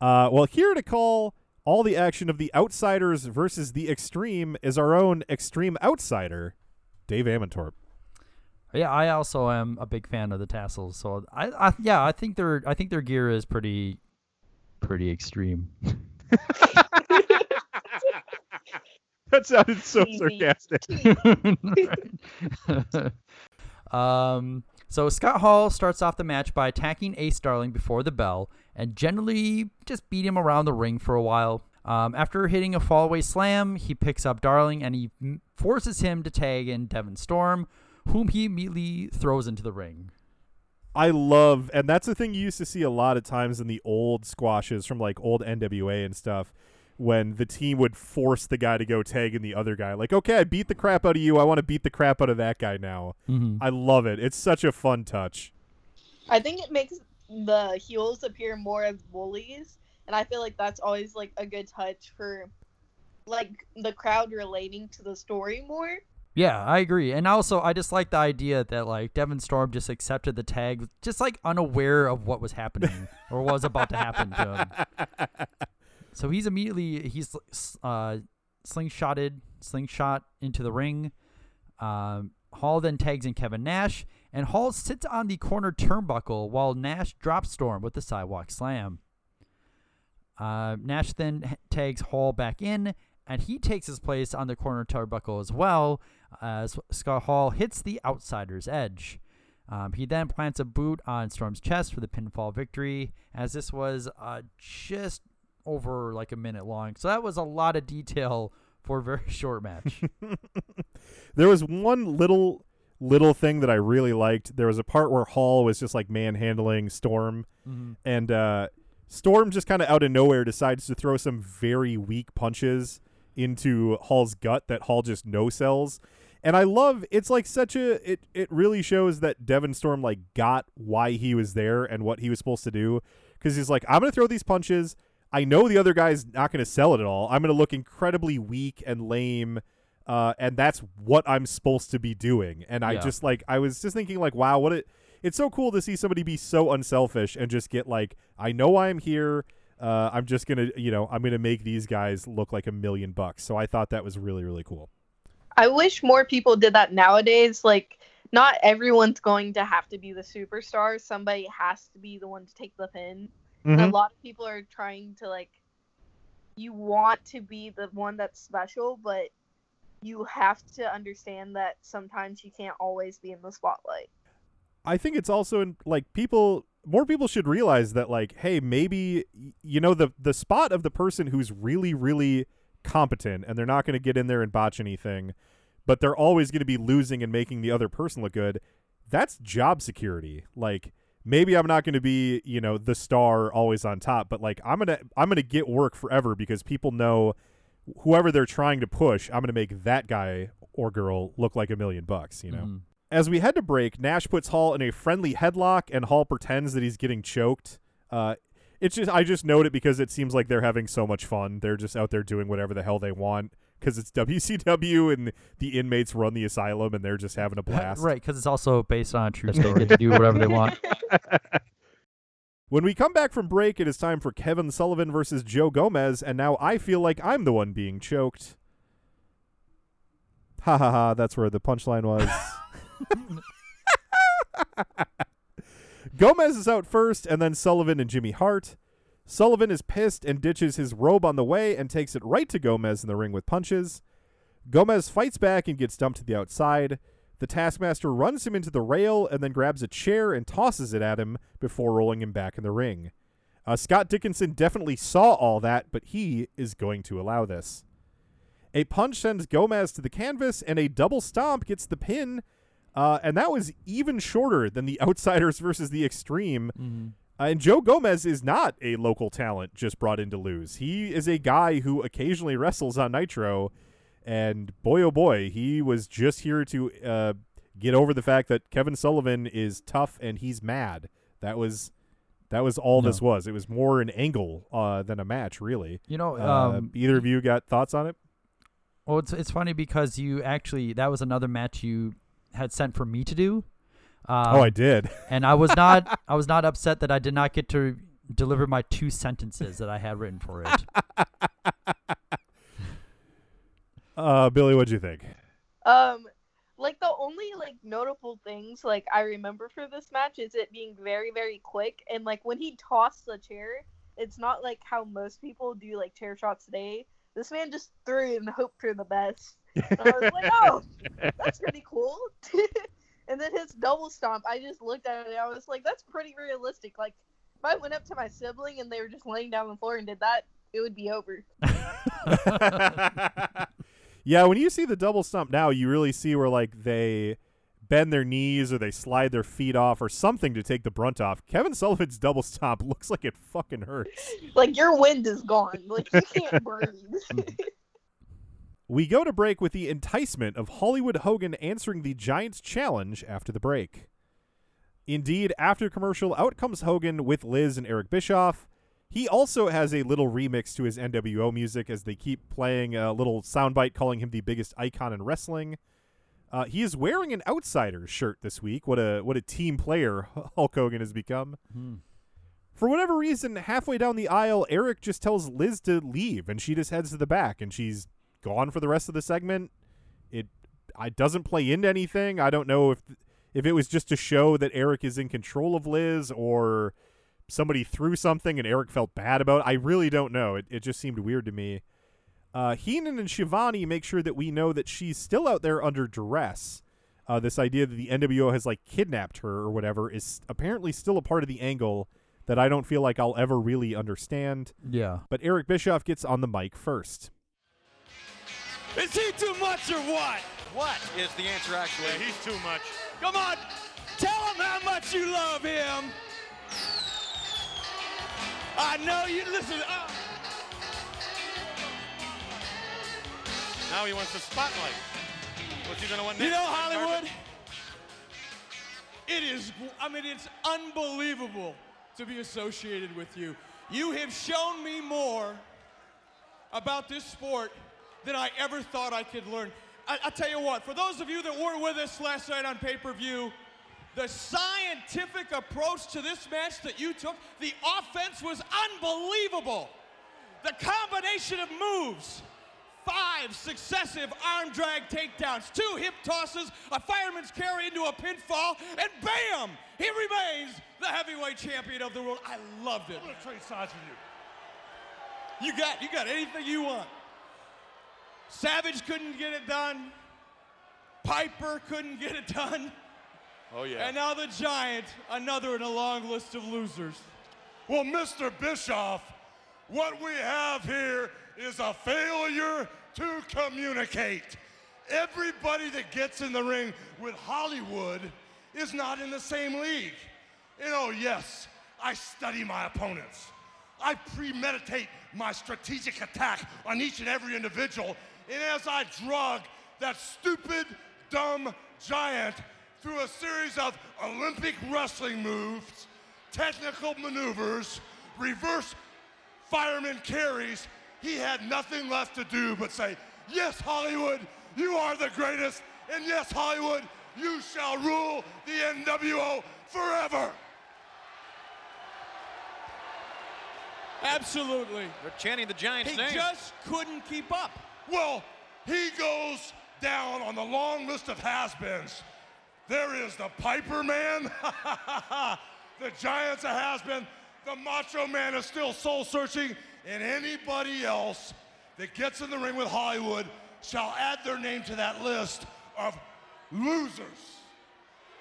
Uh, well, here to call all the action of the outsiders versus the extreme is our own extreme outsider, Dave Amantorp. Yeah, I also am a big fan of the tassels. So I, I yeah, I think their I think their gear is pretty pretty extreme. That sounded so Easy. sarcastic. um, so Scott Hall starts off the match by attacking Ace Darling before the bell and generally just beat him around the ring for a while. Um, after hitting a fallaway slam, he picks up Darling and he forces him to tag in Devon Storm, whom he immediately throws into the ring. I love, and that's the thing you used to see a lot of times in the old squashes from like old NWA and stuff, when the team would force the guy to go tag in the other guy. Like, okay, I beat the crap out of you. I want to beat the crap out of that guy now. Mhm. I love it. It's such a fun touch. I think it makes the heels appear more as bullies, and I feel like that's always like a good touch for like the crowd relating to the story more. Yeah, I agree. And also, I just like the idea that like Devon Storm just accepted the tag, just like unaware of what was happening or was about to happen to him. So he's immediately he's uh, slingshotted, slingshot into the ring. Um, Hall then tags in Kevin Nash, and Hall sits on the corner turnbuckle while Nash drops Storm with the sidewalk slam. Uh, Nash then tags Hall back in, and he takes his place on the corner turnbuckle as well as Scott Hall hits the outsider's edge. Um, he then plants a boot on Storm's chest for the pinfall victory, as this was uh, just over like a minute long. So that was a lot of detail for a very short match. There was one little little thing that I really liked. There was a part where Hall was just like manhandling Storm, Mhm. and uh, Storm just kind of out of nowhere decides to throw some very weak punches into Hall's gut that Hall just no sells. And I love it's like such a it it really shows that Devon Storm like got why he was there and what he was supposed to do because he's like I'm gonna throw these punches. I know the other guy's not gonna sell it at all. I'm gonna look incredibly weak and lame. Uh, and that's what I'm supposed to be doing. And I Yeah. just like I was just thinking like, wow, what it it's so cool to see somebody be so unselfish and just get like, I know I'm here. Uh, I'm just gonna, you know, I'm gonna make these guys look like a million bucks. So I thought that was really, really cool. I wish more people did that nowadays. Like, not everyone's going to have to be the superstar. Somebody has to be the one to take the pin. And a mm-hmm. lot of people are trying to like. You want to be the one that's special, but you have to understand that sometimes you can't always be in the spotlight. I think it's also in, like people more people should realize that like hey maybe you know the the spot of the person who's really really competent and they're not going to get in there and botch anything but they're always going to be losing and making the other person look good that's job security like maybe I'm not going to be, you know, the star always on top, but like I'm going to I'm going to get work forever because people know whoever they're trying to push, I'm going to make that guy or girl look like a million bucks, you know. Mhm. As we head to break, Nash puts Hall in a friendly headlock and Hall pretends that he's getting choked. Uh it's just I just note it because it seems like they're having so much fun. They're just out there doing whatever the hell they want because it's WCW and the inmates run the asylum and they're just having a blast. right, because it's also based on a true story. They get to do whatever they want. When we come back from break, it is time for Kevin Sullivan versus Joe Gomez, and now I feel like I'm the one being choked. Ha ha ha, that's where the punchline was. Gomez is out first, and then Sullivan and Jimmy Hart. Sullivan is pissed and ditches his robe on the way and takes it right to Gomez in the ring with punches. Gomez fights back and gets dumped to the outside. The Taskmaster runs him into the rail and then grabs a chair and tosses it at him before rolling him back in the ring. Uh, Scott Dickinson definitely saw all that, but he is going to allow this. A punch sends Gomez to the canvas, and a double stomp gets the pin. Uh, and that was even shorter than the Outsiders versus the Extreme. Mhm. Uh, and Joe Gomez is not a local talent just brought in to lose. He is a guy who occasionally wrestles on Nitro. And boy, oh boy, he was just here to uh, get over the fact that Kevin Sullivan is tough and he's mad. That was that was all this was. It was more an angle uh, than a match, really. You know, Uh, um, either of you got thoughts on it? Well, it's it's funny because you actually that was another match you had sent for me to do. Um, Oh, I did. and I was not I was not upset that I did not get to deliver my two sentences that I had written for it. Uh, Billie, what'd you think? Um, like the only like notable things like I remember for this match is it being very very quick and like when he tossed the chair, it's not like how most people do like chair shots today. This man just threw it and hoped for the best. And I was like, oh, that's pretty cool. and then his double stomp, I just looked at it. and I was like, that's pretty realistic. Like if I went up to my sibling and they were just laying down on the floor and did that, it would be over. Yeah, when you see the double stomp now, you really see where like they bend their knees or they slide their feet off or something to take the brunt off. Kevin Sullivan's double stomp looks like it fucking hurts. like your wind is gone. Like you can't breathe. We go to break with the enticement of Hollywood Hogan answering the Giants challenge after the break. Indeed, after commercial, out comes Hogan with Liz and Eric Bischoff. He also has a little remix to his NWO music as they keep playing a little soundbite calling him the biggest icon in wrestling. Uh, he is wearing an Outsiders shirt this week. What a what a team player Hulk Hogan has become. Hmm. For whatever reason, halfway down the aisle, Eric just tells Liz to leave, and she just heads to the back, and she's gone for the rest of the segment. It I doesn't play into anything. I don't know if if it was just to show that Eric is in control of Liz or somebody threw something and Eric felt bad about. It. I really don't know. It it just seemed weird to me. Uh, Heenan and Schiavone make sure that we know that she's still out there under duress. Uh, this idea that the NWO has like kidnapped her or whatever is apparently still a part of the angle that I don't feel like I'll ever really understand. Yeah. But Eric Bischoff gets on the mic first. Is he too much or what? What is the answer actually? he's too much. Come on, tell him how much you love him. I know you. Listen. Uh, Now he wants the spotlight. What's he gonna want next? you know, Hollywood. It is. I mean, it's unbelievable to be associated with you. You have shown me more about this sport than I ever thought I could learn. I, I tell you what, for those of you that weren't with us last night on pay per view, the scientific approach to this match that you took, the offense was unbelievable. The combination of moves, five successive arm drag takedowns, two hip tosses, a fireman's carry into a pinfall, and bam! He remains the heavyweight champion of the world. I loved it. I'm gonna trade sides with you. You got you got anything you want. Savage couldn't get it done. Piper couldn't get it done. Oh yeah. And now the Giant, another in a long list of losers. Well, Mr. Bischoff, what we have here is a failure to communicate. Everybody that gets in the ring with Hollywood is not in the same league. And oh, yes, I study my opponents. I premeditate my strategic attack on each and every individual. And as I drug that stupid, dumb giant through a series of Olympic wrestling moves, technical maneuvers, reverse fireman carries, he had nothing left to do but say, Yes, Hollywood, you are the greatest. And yes, Hollywood, you shall rule the NWO forever. Absolutely. They're chanting the Giants' He name. just couldn't keep up. Well, he goes down on the long list of has-beens. There is the Piper Man. the Giants a has-been. The Macho Man is still soul-searching. And anybody else that gets in the ring with Hollywood shall add their name to that list of losers.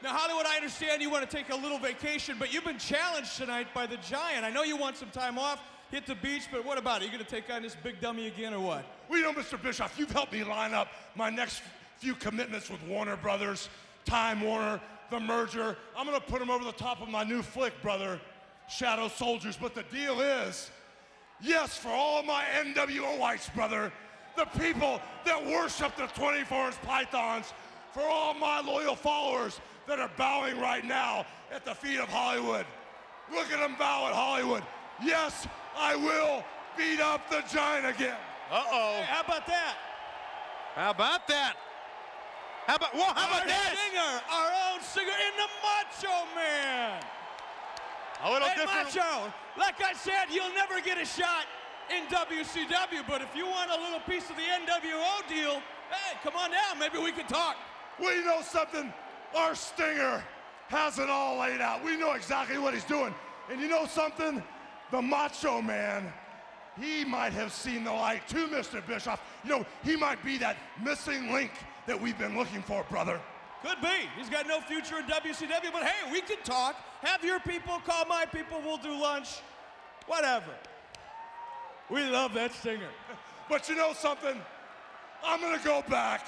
Now, Hollywood, I understand you want to take a little vacation, but you've been challenged tonight by the Giant. I know you want some time off, hit the beach, but what about it? You to take on this big dummy again or what? Well, you know, Mr. Bischoff, you've helped me line up my next few commitments with Warner Brothers, Time Warner, the merger. I'm to put them over the top of my new flick, brother, Shadow Soldiers. But the deal is, yes, for all my NWOites, brother, the people that worship the 24 inch pythons, for all my loyal followers that are bowing right now at the feet of Hollywood. Look at them bow at Hollywood. Yes, I will beat up the giant again. Uh-oh. Hey, how about that? How about that? How about, whoa, how about our that? Stinger, our own Stinger in the Macho Man. A little hey, different. Macho, like I said, you'll never get a shot in WCW, but if you want a little piece of the NWO deal, hey, come on down. Maybe we can talk. We know something? Our Stinger has it all laid out. We know exactly what he's doing. And you know something? The Macho Man, he might have seen the light too, Mr. Bischoff. You know, he might be that missing link that we've been looking for, brother. Could be. He's got no future in WCW, but hey, we can talk. Have your people call my people. We'll do lunch. Whatever. We love that Stinger. But you know something? I'm gonna go back.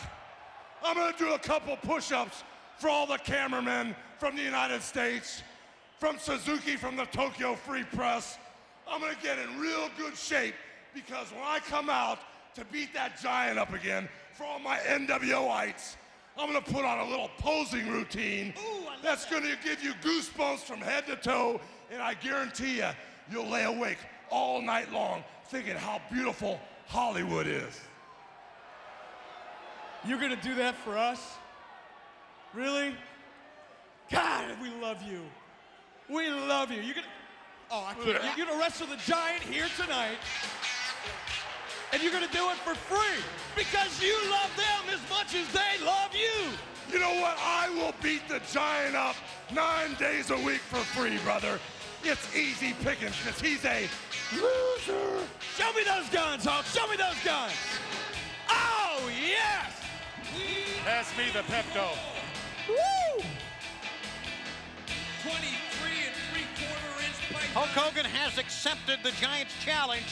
I'm gonna do a couple push-ups for all the cameramen from the United States, from Suzuki from the Tokyo Free Press. I'm gonna get in real good shape because when I come out to beat that giant up again for all my NWOites, I'm gonna put on a little posing routine that's gonna give you goosebumps from head to toe, and I guarantee you, you'll lay awake all night long thinking how beautiful Hollywood is. You're gonna do that for us? Really? God, we love you. We love you. You're gonna. Oh, I can't. You're gonna wrestle the giant here tonight. And you're gonna do it for free because you love them as much as they love you. You know what? I will beat the giant up nine days a week for free, brother. It's easy pickings because he's a loser. Show me those guns, Hulk. Show me those guns. Oh, yes. Pass me the Pepto. Woo! 23 Hulk Hogan has accepted the Giants challenge.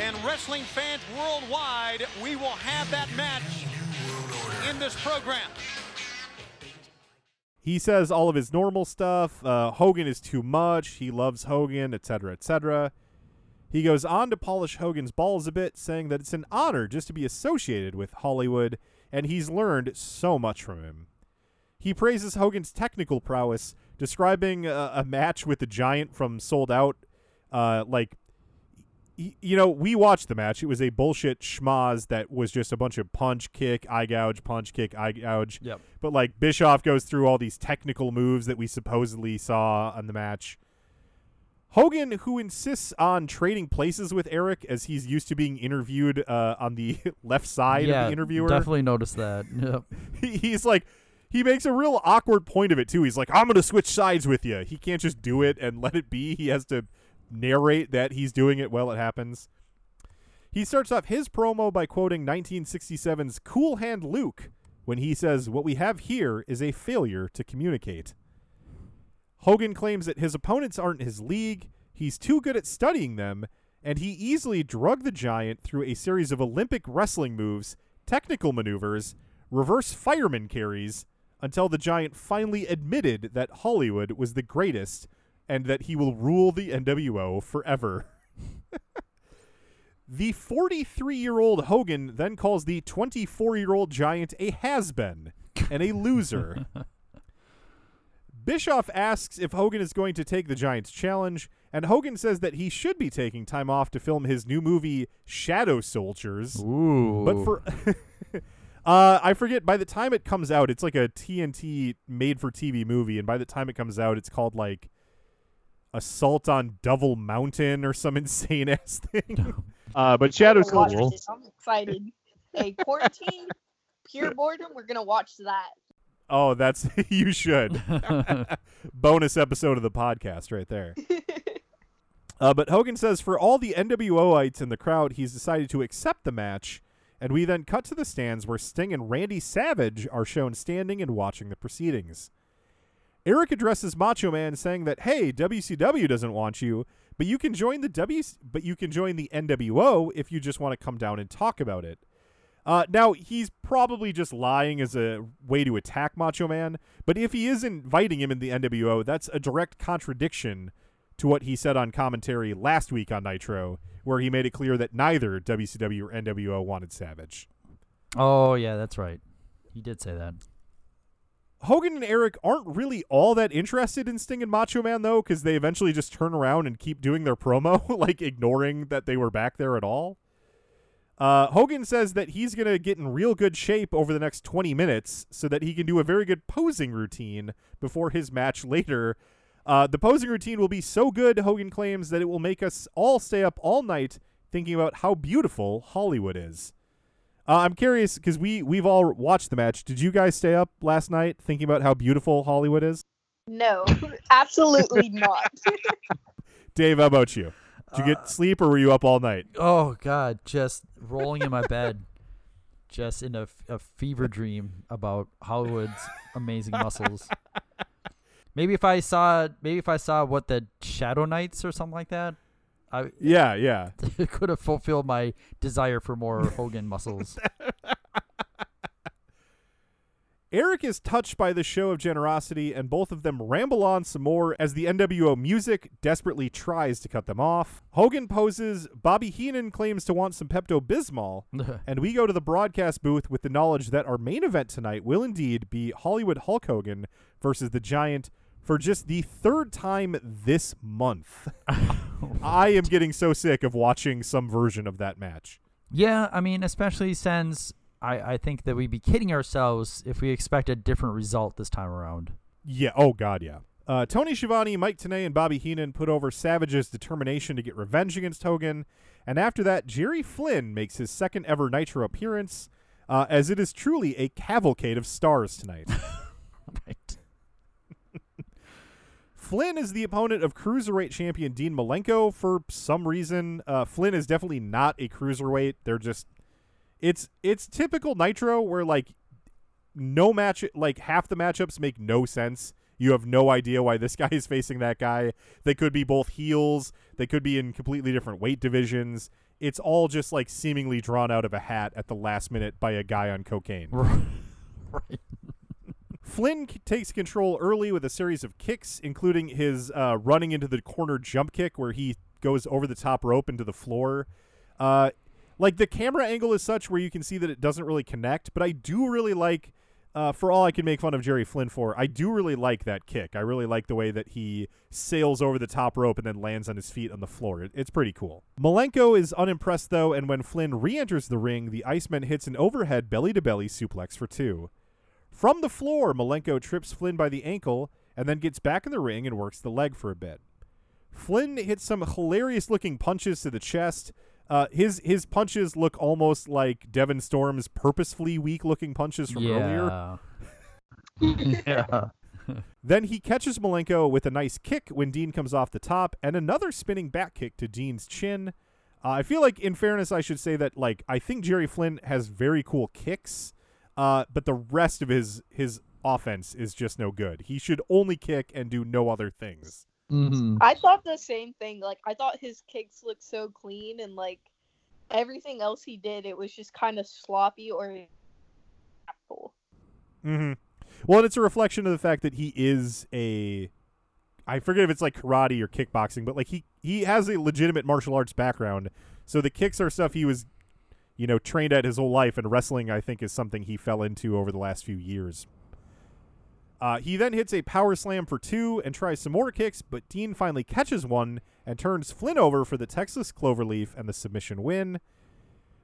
And wrestling fans worldwide, we will have that match in this program. He says all of his normal stuff. Uh, Hogan is too much. He loves Hogan, etc., etc. He goes on to polish Hogan's balls a bit, saying that it's an honor just to be associated with Hollywood, and he's learned so much from him. He praises Hogan's technical prowess, describing a, a match with the Giant from Souled Out, uh, like you know, we watched the match. It was a bullshit schmaz that was just a bunch of punch, kick, eye gouge, punch, kick, eye gouge. Yep. But like Bischoff goes through all these technical moves that we supposedly saw on the match. Hogan, who insists on trading places with Eric as he's used to being interviewed uh, on the left side yeah, of the interviewer. definitely noticed that. Yep. He's like, he makes a real awkward point of it too. He's like, I'm going to switch sides with you. He can't just do it and let it be. He has to narrate that he's doing it while it happens. He starts off his promo by quoting 1967's Cool Hand Luke when he says, What we have here is a failure to communicate. Hogan claims that his opponents aren't his league, he's too good at studying them, and he easily drugged the giant through a series of Olympic wrestling moves, technical maneuvers, reverse fireman carries, until the Giant finally admitted that Hollywood was the greatest and that he will rule the NWO forever. the 43 year old Hogan then calls the 24 year old Giant a has been and a loser. Bischoff asks if Hogan is going to take the Giants challenge, and Hogan says that he should be taking time off to film his new movie Shadow Soldiers. Ooh. But for uh I forget by the time it comes out, it's like a TNT made for TV movie and by the time it comes out it's called like Assault on Devil Mountain or some insane ass thing. Uh, but Shadow's I'm gonna watch Soldiers. it. I'm excited. Hey, quarantine, pure boredom. We're gonna watch that. Oh, that's you should. Bonus episode of the podcast right there. Uh, but Hogan says for all the NWOites in the crowd, he's decided to accept the match, and we then cut to the stands where Sting and Randy Savage are shown standing and watching the proceedings. Eric addresses Macho Man, saying that hey, WCW doesn't want you, but you can join the W, but you can join the NWO if you just want to come down and talk about it. Uh, now he's probably just lying as a way to attack Macho Man, but if he is inviting him in the NWO, that's a direct contradiction to what he said on commentary last week on Nitro, where he made it clear that neither WCW or NWO wanted Savage. Oh yeah, that's right. He did say that. Hogan and Eric aren't really all that interested in Sting and Macho Man though, because they eventually just turn around and keep doing their promo, like ignoring that they were back there at all. Uh, Hogan says that he's going to get in real good shape over the next 20 minutes so that he can do a very good posing routine before his match later. Uh, the posing routine will be so good, Hogan claims, that it will make us all stay up all night thinking about how beautiful Hollywood is. Uh, I'm curious because we we've all watched the match. Did you guys stay up last night thinking about how beautiful Hollywood is? No, absolutely not. Dave, how about you? Did you get sleep or were you up all night? Oh God, just rolling in my bed, just in a fever dream about Hollywood's amazing muscles. Maybe if I saw, maybe if I saw what the Shadow Knights or something like that, I Yeah, yeah. it could have fulfilled my desire for more Hogan muscles. Eric is touched by the show of generosity, and both of them ramble on some more as the NWO music desperately tries to cut them off. Hogan poses, Bobby Heenan claims to want some Pepto Bismol, and we go to the broadcast booth with the knowledge that our main event tonight will indeed be Hollywood Hulk Hogan versus the Giant for just the third time this month. I am getting so sick of watching some version of that match. Yeah, I mean, especially since I, I think that we'd be kidding ourselves if we expect a different result this time around. Yeah. Oh God. Yeah. Uh, Tony Schiavone, Mike Tenay, and Bobby Heenan put over Savage's determination to get revenge against Hogan, and after that, Jerry Flynn makes his second ever Nitro appearance, uh, as it is truly a cavalcade of stars tonight. right. Flynn is the opponent of cruiserweight champion Dean Malenko. For some reason, uh, Flynn is definitely not a cruiserweight. They're just it's it's typical Nitro where like no match like half the matchups make no sense. You have no idea why this guy is facing that guy. They could be both heels. They could be in completely different weight divisions. It's all just like seemingly drawn out of a hat at the last minute by a guy on cocaine. right. Flynn c- takes control early with a series of kicks, including his uh, running into the corner jump kick where he goes over the top rope into the floor. Uh, like the camera angle is such where you can see that it doesn't really connect, but I do really like. Uh, for all I can make fun of Jerry Flynn for, I do really like that kick. I really like the way that he sails over the top rope and then lands on his feet on the floor. It, it's pretty cool. Malenko is unimpressed though, and when Flynn re-enters the ring, the Iceman hits an overhead belly-to-belly suplex for two. From the floor, Malenko trips Flynn by the ankle and then gets back in the ring and works the leg for a bit. Flynn hits some hilarious looking punches to the chest. Uh, his his punches look almost like Devon Storm's purposefully weak looking punches from earlier. yeah. Then he catches Malenko with a nice kick when Dean comes off the top, and another spinning back kick to Dean's chin. Uh, I feel like, in fairness, I should say that like I think Jerry Flynn has very cool kicks, uh, but the rest of his his offense is just no good. He should only kick and do no other things. Mm-hmm. I thought the same thing. Like I thought his kicks looked so clean and like everything else he did, it was just kind of sloppy or cool. hmm Well, and it's a reflection of the fact that he is a I forget if it's like karate or kickboxing, but like he he has a legitimate martial arts background. So the kicks are stuff he was you know trained at his whole life and wrestling I think is something he fell into over the last few years. Uh, he then hits a power slam for two and tries some more kicks, but Dean finally catches one and turns Flynn over for the Texas Cloverleaf and the submission win.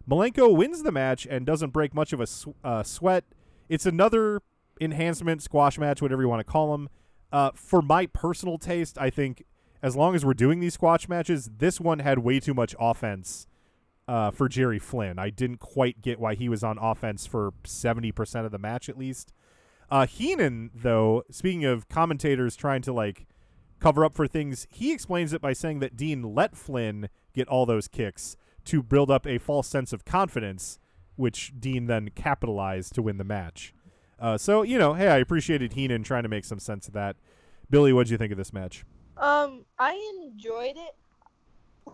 Malenko wins the match and doesn't break much of a sw- uh, sweat. It's another enhancement squash match, whatever you want to call them. Uh, for my personal taste, I think as long as we're doing these squash matches, this one had way too much offense uh, for Jerry Flynn. I didn't quite get why he was on offense for 70% of the match at least. Uh, Heenan, though, speaking of commentators trying to like cover up for things, he explains it by saying that Dean let Flynn get all those kicks to build up a false sense of confidence, which Dean then capitalized to win the match. Uh, so you know, hey, I appreciated Heenan trying to make some sense of that. Billie, what would you think of this match? Um, I enjoyed it.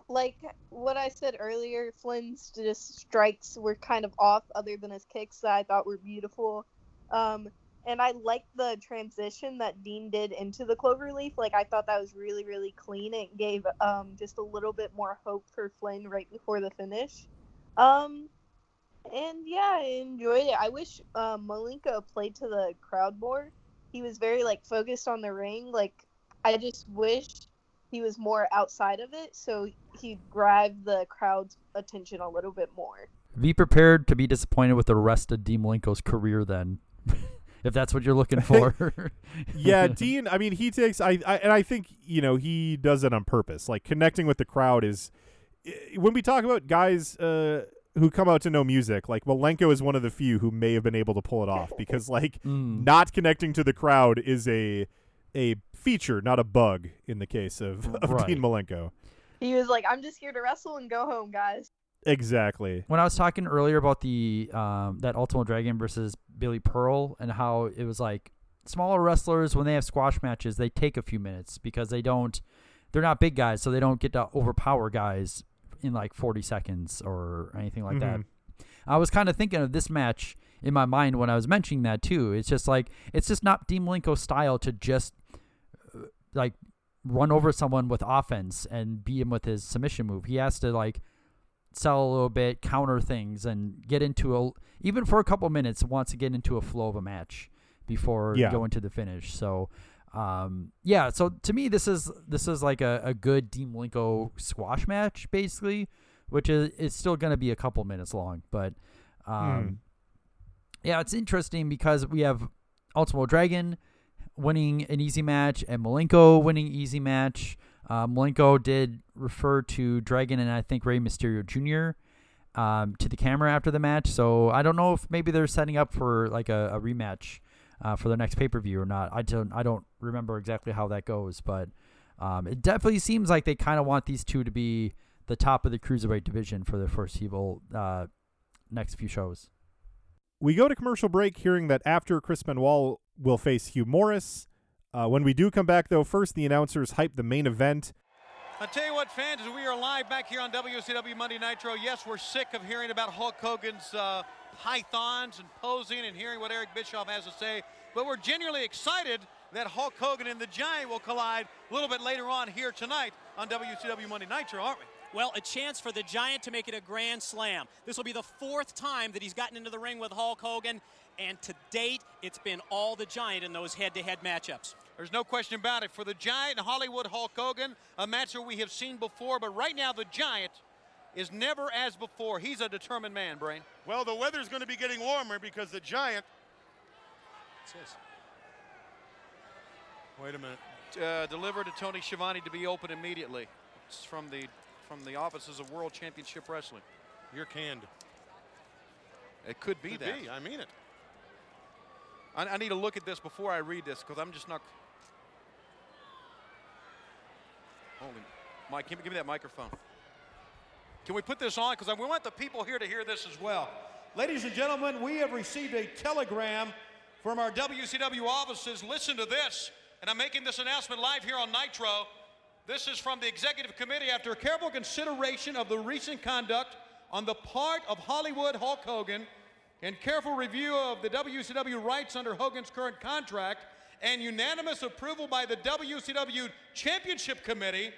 Like what I said earlier, Flynn's just strikes were kind of off, other than his kicks that I thought were beautiful. Um, and I liked the transition that Dean did into the cloverleaf. Like I thought that was really, really clean. It gave um just a little bit more hope for Flynn right before the finish. Um, and yeah, I enjoyed it. I wish uh, Malenko played to the crowd more. He was very like focused on the ring. Like I just wish he was more outside of it, so he grabbed the crowd's attention a little bit more. Be prepared to be disappointed with the rest of Dean Malenko's career then. if that's what you're looking for. yeah, Dean. I mean, he takes. I, I and I think you know he does it on purpose. Like connecting with the crowd is when we talk about guys uh, who come out to know music. Like Malenko is one of the few who may have been able to pull it off because like Mm. not connecting to the crowd is a a feature, not a bug in the case of, of Right. Dean Malenko. He was like, "I'm just here to wrestle and go home, guys." Exactly. when I was talking earlier about the um, that Ultimo Dragon versus Billy Pearl and how it was like smaller wrestlers when they have squash matches they take a few minutes because they don't they're not big guys so they don't get to overpower guys in like 40 seconds or anything like that. Mhm. I was kind of thinking of this match in my mind when I was mentioning that too. It's just like it's just not Dean Malenko's style to just like run over someone with offense and beat him with his submission move. He has to like sell a little bit, counter things, and get into a even for a couple minutes wants to get into a flow of a match before Yeah. going to the finish. So um yeah, so to me this is this is like a, a good Dean Malenko squash match basically, which is it's still gonna be a couple minutes long, but um yeah, it's interesting because we have Ultimo Dragon winning an easy match and Malenko winning easy match. Uh, Malenko did refer to Dragon and I think Rey Mysterio Jr. Um, to the camera after the match, so I don't know if maybe they're setting up for like a, a rematch uh, for the next pay per view or not. I don't I don't remember exactly how that goes, but um, it definitely seems like they kind of want these two to be the top of the cruiserweight division for the foreseeable uh, next few shows. We go to commercial break, hearing that after Chris Benoit will face Hugh Morris. Uh, when we do come back, though, first the announcers hype the main event. I tell you what, fans, we are live back here on WCW Monday Nitro. Yes, we're sick of hearing about Hulk Hogan's uh, pythons and posing and hearing what Eric Bischoff has to say, but we're genuinely excited that Hulk Hogan and the Giant will collide a little bit later on here tonight on WCW Monday Nitro, aren't we? Well, a chance for the Giant to make it a grand slam. This will be the fourth time that he's gotten into the ring with Hulk Hogan, and to date, it's been all the Giant in those head to head matchups. There's no question about it. For the Giant and Hollywood Hulk Hogan, a match that we have seen before, but right now the Giant is never as before. He's a determined man, Brain. Well, the weather's going to be getting warmer because the Giant. Wait a minute. Uh, deliver to Tony Schiavone to be open immediately. It's from the from the offices of World Championship Wrestling. You're canned. It could be Could that. be, I mean it. I, I need to look at this before I read this because I'm just not. Holy, Mike, give me, give me that microphone. Can we put this on? Because we want the people here to hear this as well. Ladies and gentlemen, we have received a telegram from our WCW offices. Listen to this. And I'm making this announcement live here on Nitro. This is from the executive committee after careful consideration of the recent conduct on the part of Hollywood Hulk Hogan and careful review of the WCW rights under Hogan's current contract and unanimous approval by the WCW Championship Committee,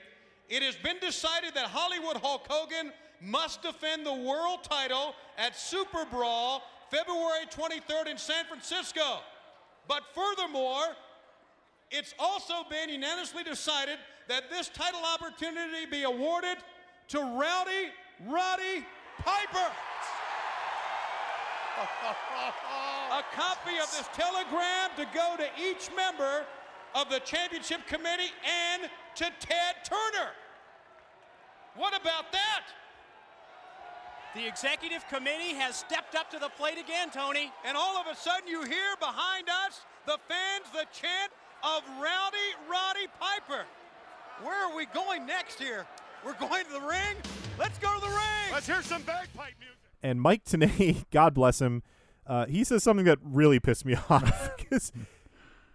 it has been decided that Hollywood Hulk Hogan must defend the world title at Super Brawl February 23rd in San Francisco. But furthermore, it's also been unanimously decided that this title opportunity be awarded to Rowdy Roddy Piper. A copy of this telegram to go to each member of the championship committee and to Ted Turner. What about that? The executive committee has stepped up to the plate again, Tony. And all of a sudden, you hear behind us the fans, the chant of Rowdy Roddy Piper. Where are we going next here? We're going to the ring? Let's go to the ring! Let's hear some bagpipe music. And Mike Tenay, God bless him, uh, he says something that really pissed me off because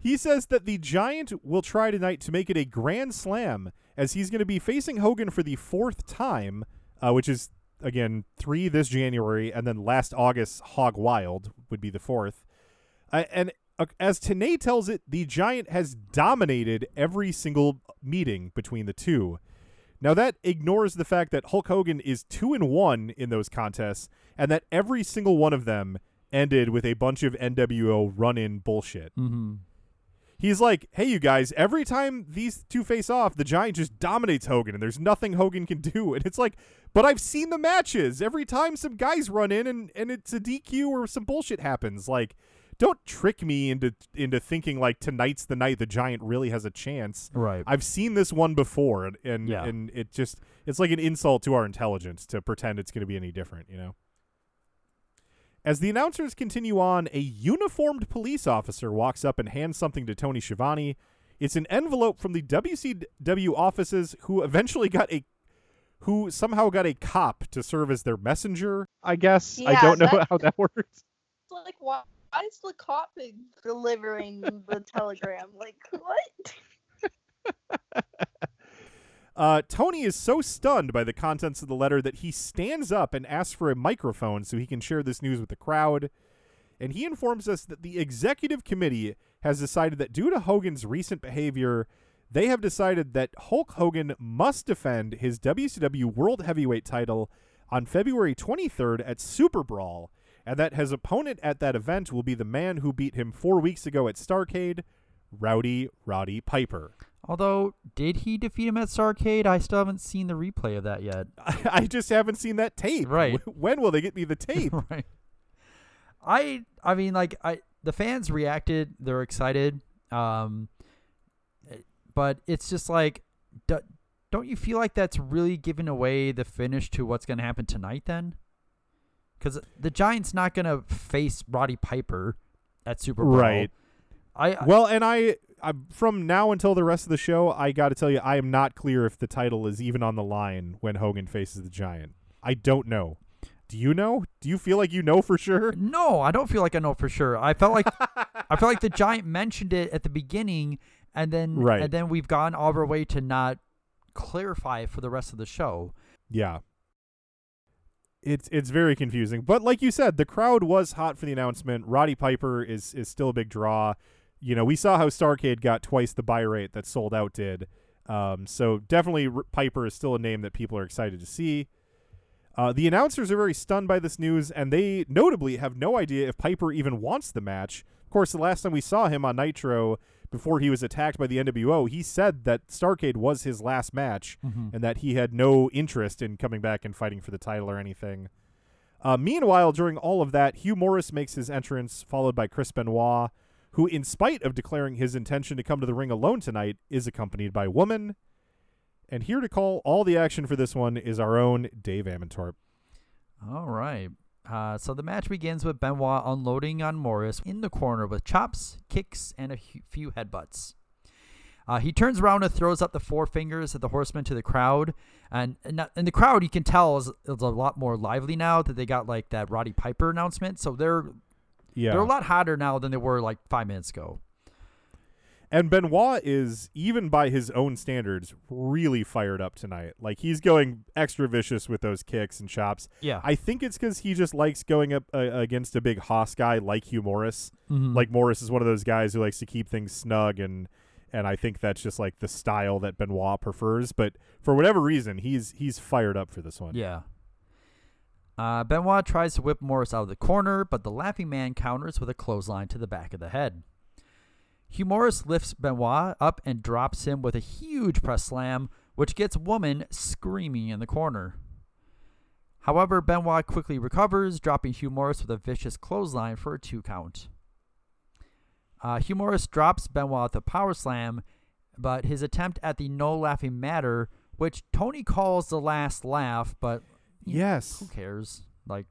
he says that the Giant will try tonight to make it a grand slam as he's going to be facing Hogan for the fourth time, uh, which is again three this January, and then last August Hog Wild would be the fourth. Uh, and as Tenay tells it, the Giant has dominated every single meeting between the two. Now that ignores the fact that Hulk Hogan is two and one in those contests, and that every single one of them ended with a bunch of NWO run-in bullshit. Mm-hmm. He's like, "Hey, you guys! Every time these two face off, the Giant just dominates Hogan, and there's nothing Hogan can do." And it's like, "But I've seen the matches. Every time some guys run in, and and it's a DQ or some bullshit happens. Like, don't trick me into into thinking like tonight's the night the Giant really has a chance. Right. I've seen this one before, and and, Yeah. and it just it's like an insult to our intelligence to pretend it's going to be any different. You know." As the announcers continue on, a uniformed police officer walks up and hands something to Tony Schiavone. It's an envelope from the WCW offices who eventually got a who somehow got a cop to serve as their messenger. I guess I don't know that- how that works. It's like why, why is the cop delivering the telegram? Like what? Uh, Tony is so stunned by the contents of the letter that he stands up and asks for a microphone so he can share this news with the crowd. And he informs us that the executive committee has decided that due to Hogan's recent behavior, they have decided that Hulk Hogan must defend his WCW World Heavyweight title on February 23rd at Super Brawl, and that his opponent at that event will be the man who beat him four weeks ago at Starcade, Rowdy Roddy Piper. Although, did he defeat him at Starcade? I still haven't seen the replay of that yet. I just haven't seen that tape. Right. When will they get me the tape? right. I I mean like I the fans reacted, they're excited. Um but it's just like do, don't you feel like that's really giving away the finish to what's going to happen tonight then? Cuz the Giants not going to face Roddy Piper at Super Bowl. Right. I I- well, and I, I from now until the rest of the show, I got to tell you, I am not clear if the title is even on the line when Hogan faces the Giant. I don't know. Do you know? Do you feel like you know for sure? No, I don't feel like I know for sure. I felt like I felt like the Giant mentioned it at the beginning, and then Right. and then we've gone all our way to not clarify it for the rest of the show. Yeah. It's it's very confusing. But like you said, the crowd was hot for the announcement. Roddy Piper is is still a big draw. You know, we saw how Starcade got twice the buy rate that Souled Out did. Um, so definitely R- Piper is still a name that people are excited to see. Uh, the announcers are very stunned by this news, and they notably have no idea if Piper even wants the match. Of course, the last time we saw him on Nitro before he was attacked by the NWO, he said that Starcade was his last match Mhm. and that he had no interest in coming back and fighting for the title or anything. Uh, meanwhile, during all of that, Hugh Morris makes his entrance, followed by Chris Benoit, who, in spite of declaring his intention to come to the ring alone tonight, is accompanied by Woman. And here to call all the action for this one is our own Dave Amantorp. All right. Uh, so the match begins with Benoit unloading on Morris in the corner with chops, kicks, and a few headbutts. Uh, he turns around and throws up the four fingers at the horseman to the crowd, and and, and the crowd you can tell is, is a lot more lively now that they got like that Roddy Piper announcement. So they're Yeah. they're a lot hotter now than they were like five minutes ago. And Benoit is, even by his own standards, really fired up tonight. Like he's going extra vicious with those kicks and chops. Yeah. I think it's because he just likes going up uh, against a big Haas guy like Hugh Morris. Mhm. Like Morris is one of those guys who likes to keep things snug, and and I think that's just like the style that Benoit prefers. But for whatever reason, he's he's fired up for this one. Yeah. Uh, Benoit tries to whip Morris out of the corner, but the Laughing Man counters with a clothesline to the back of the head. Hugh Morris lifts Benoit up and drops him with a huge press slam, which gets Woman screaming in the corner. However, Benoit quickly recovers, dropping Hugh Morris with a vicious clothesline for a two count. Uh, Hugh drops Benoit with a power slam, but his attempt at the no laughing matter, which Tony calls the last laugh, but Yes. who cares? Like,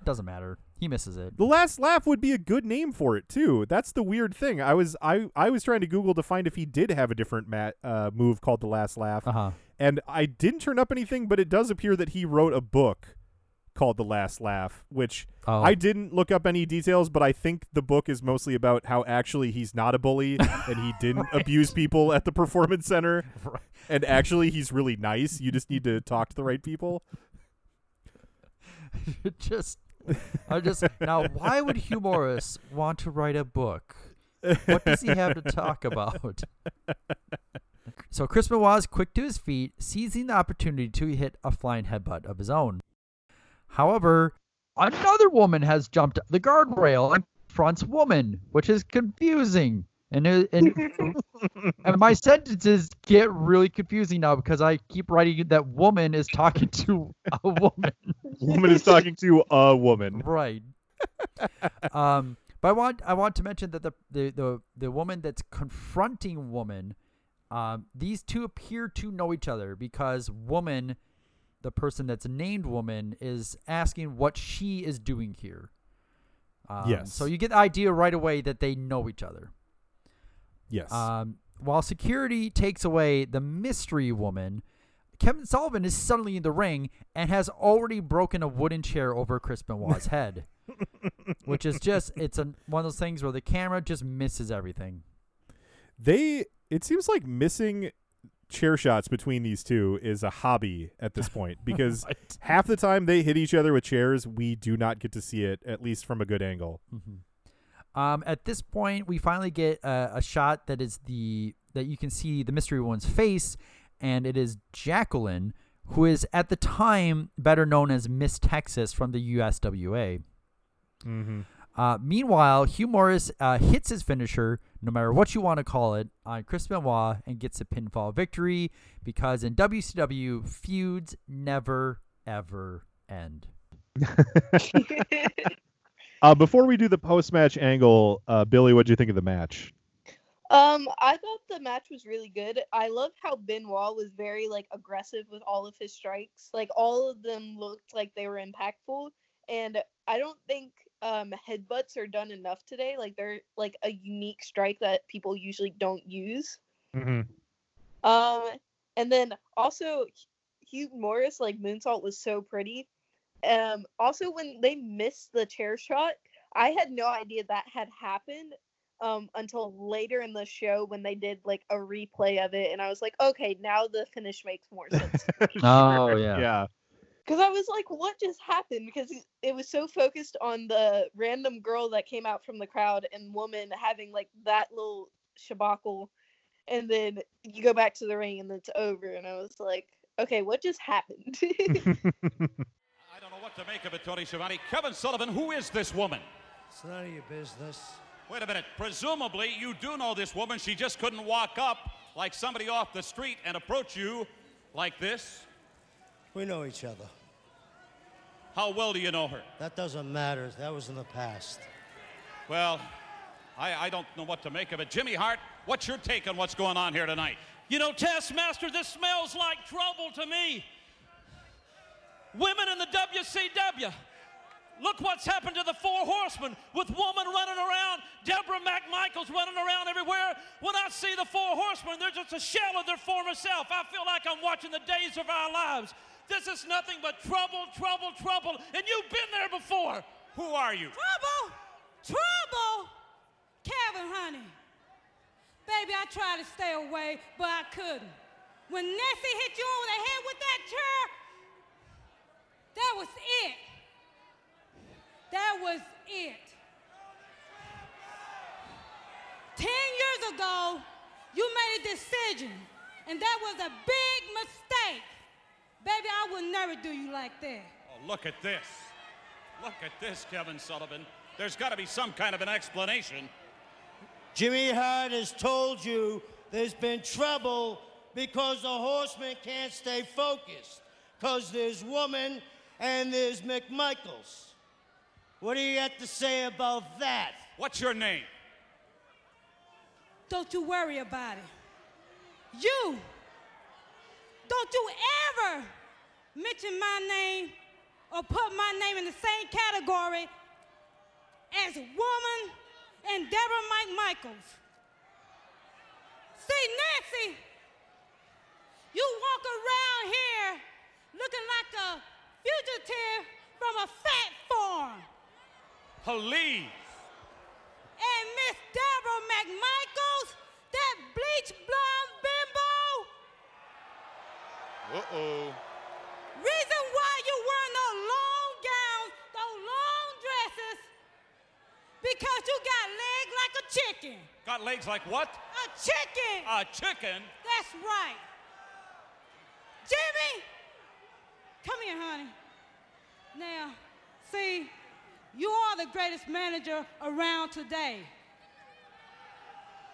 it doesn't matter. He misses it. The last laugh would be a good name for it too. That's the weird thing. I was I I was trying to Google to find if he did have a different mat, uh, move called the last laugh, Uh-huh. and I didn't turn up anything. But it does appear that he wrote a book called the last laugh, which Oh. I didn't look up any details. But I think the book is mostly about how actually he's not a bully and he didn't abuse people at the performance center, and actually he's really nice. You just need to talk to the right people. just, I just now. Why would Hugh Morris want to write a book? What does he have to talk about? So Chris is quick to his feet, seizing the opportunity to hit a flying headbutt of his own. However, another woman has jumped the guardrail and confronts woman, which is confusing. And it, and, and my sentences get really confusing now because I keep writing that woman is talking to a woman. Woman is talking to a woman. Right. um, but I want I want to mention that the the the, the woman that's confronting woman, um, these two appear to know each other because woman, the person that's named woman, is asking what she is doing here. Um, Yes. So you get the idea right away that they know each other. Yes. Um, while security takes away the mystery woman, Kevin Sullivan is suddenly in the ring and has already broken a wooden chair over Chris Benoit's head, which is just it's a, one of those things where the camera just misses everything. they it seems like missing chair shots between these two is a hobby at this point because half the time they hit each other with chairs we do not get to see it at least from a good angle Um, at this point, we finally get a, a shot that is the that you can see the mystery woman's face, and it is Jacqueline, who is at the time better known as Miss Texas from the USWA. mm-hmm. Uh, meanwhile, Hugh Morris uh, hits his finisher, no matter what you want to call it, on Chris Benoit and gets a pinfall victory because in WCW, feuds never, ever end. Uh, before we do the post-match angle, uh, Billie, what do you think of the match? Um, I thought the match was really good. I love how Benoit was very like aggressive with all of his strikes. Like all of them looked like they were impactful. And I don't think um headbutts are done enough today. Like they're like a unique strike that people usually don't use. Mm-hmm. Um, and then also Hugh Morris like moonsault was so pretty. Um, also when they missed the chair shot, I had no idea that had happened. Um, until later in the show when they did like a replay of it, and I was like, okay, now the finish makes more sense. Oh yeah. Yeah. Because I was like, what just happened? Because it- it was so focused on the random girl that came out from the crowd and woman having like that little shabacle. And then you go back to the ring and it's over. And I was like, okay, what just happened? I don't know what to make of it, Tony Schiavone. Kevin Sullivan, who is this woman? It's none of your business. Wait a minute. Presumably, you do know this woman. She just couldn't walk up like somebody off the street and approach you like this. We know each other. How well do you know her? That doesn't matter. That was in the past. Well, I, I don't know what to make of it. Jimmy Hart, what's your take on what's going on here tonight? You know, Taskmaster, this smells like trouble to me. Women in the WCW. Look what's happened to the Four Horsemen with woman running around, Deborah McMichaels running around everywhere. When I see the Four Horsemen, they're just a shell of their former self. I feel like I'm watching the days of our lives. This is nothing but trouble, trouble, trouble, and you've been there before. Who are you? Trouble! Trouble! Kevin, honey. Baby, I tried to stay away, but I couldn't. When Nancy hit you over the head with that chair, that was it. That was it. Ten years ago, you made a decision, and that was a big mistake. Baby, I would never do you like that. Oh, look at this. Look at this, Kevin Sullivan. There's got to be some kind of an explanation. Jimmy Hart has told you there's been trouble because the horseman can't stay focused. Because there's woman and there's McMichaels. What do you have to say about that? What's your name? Don't you worry about it. You, don't you ever mention my name or put my name in the same category as woman and Deborah McMichaels. See, Nancy, you walk around here looking like a fugitive from a fat farm. Police. And Miss Deborah McMichaels, that bleach blonde bimbo, Uh-oh. reason why you wearing those long gowns, those long dresses, because you got legs like a chicken. Got legs like what? A chicken. A chicken? That's right. Jimmy, come here, honey. Now, see, you are the greatest manager around today.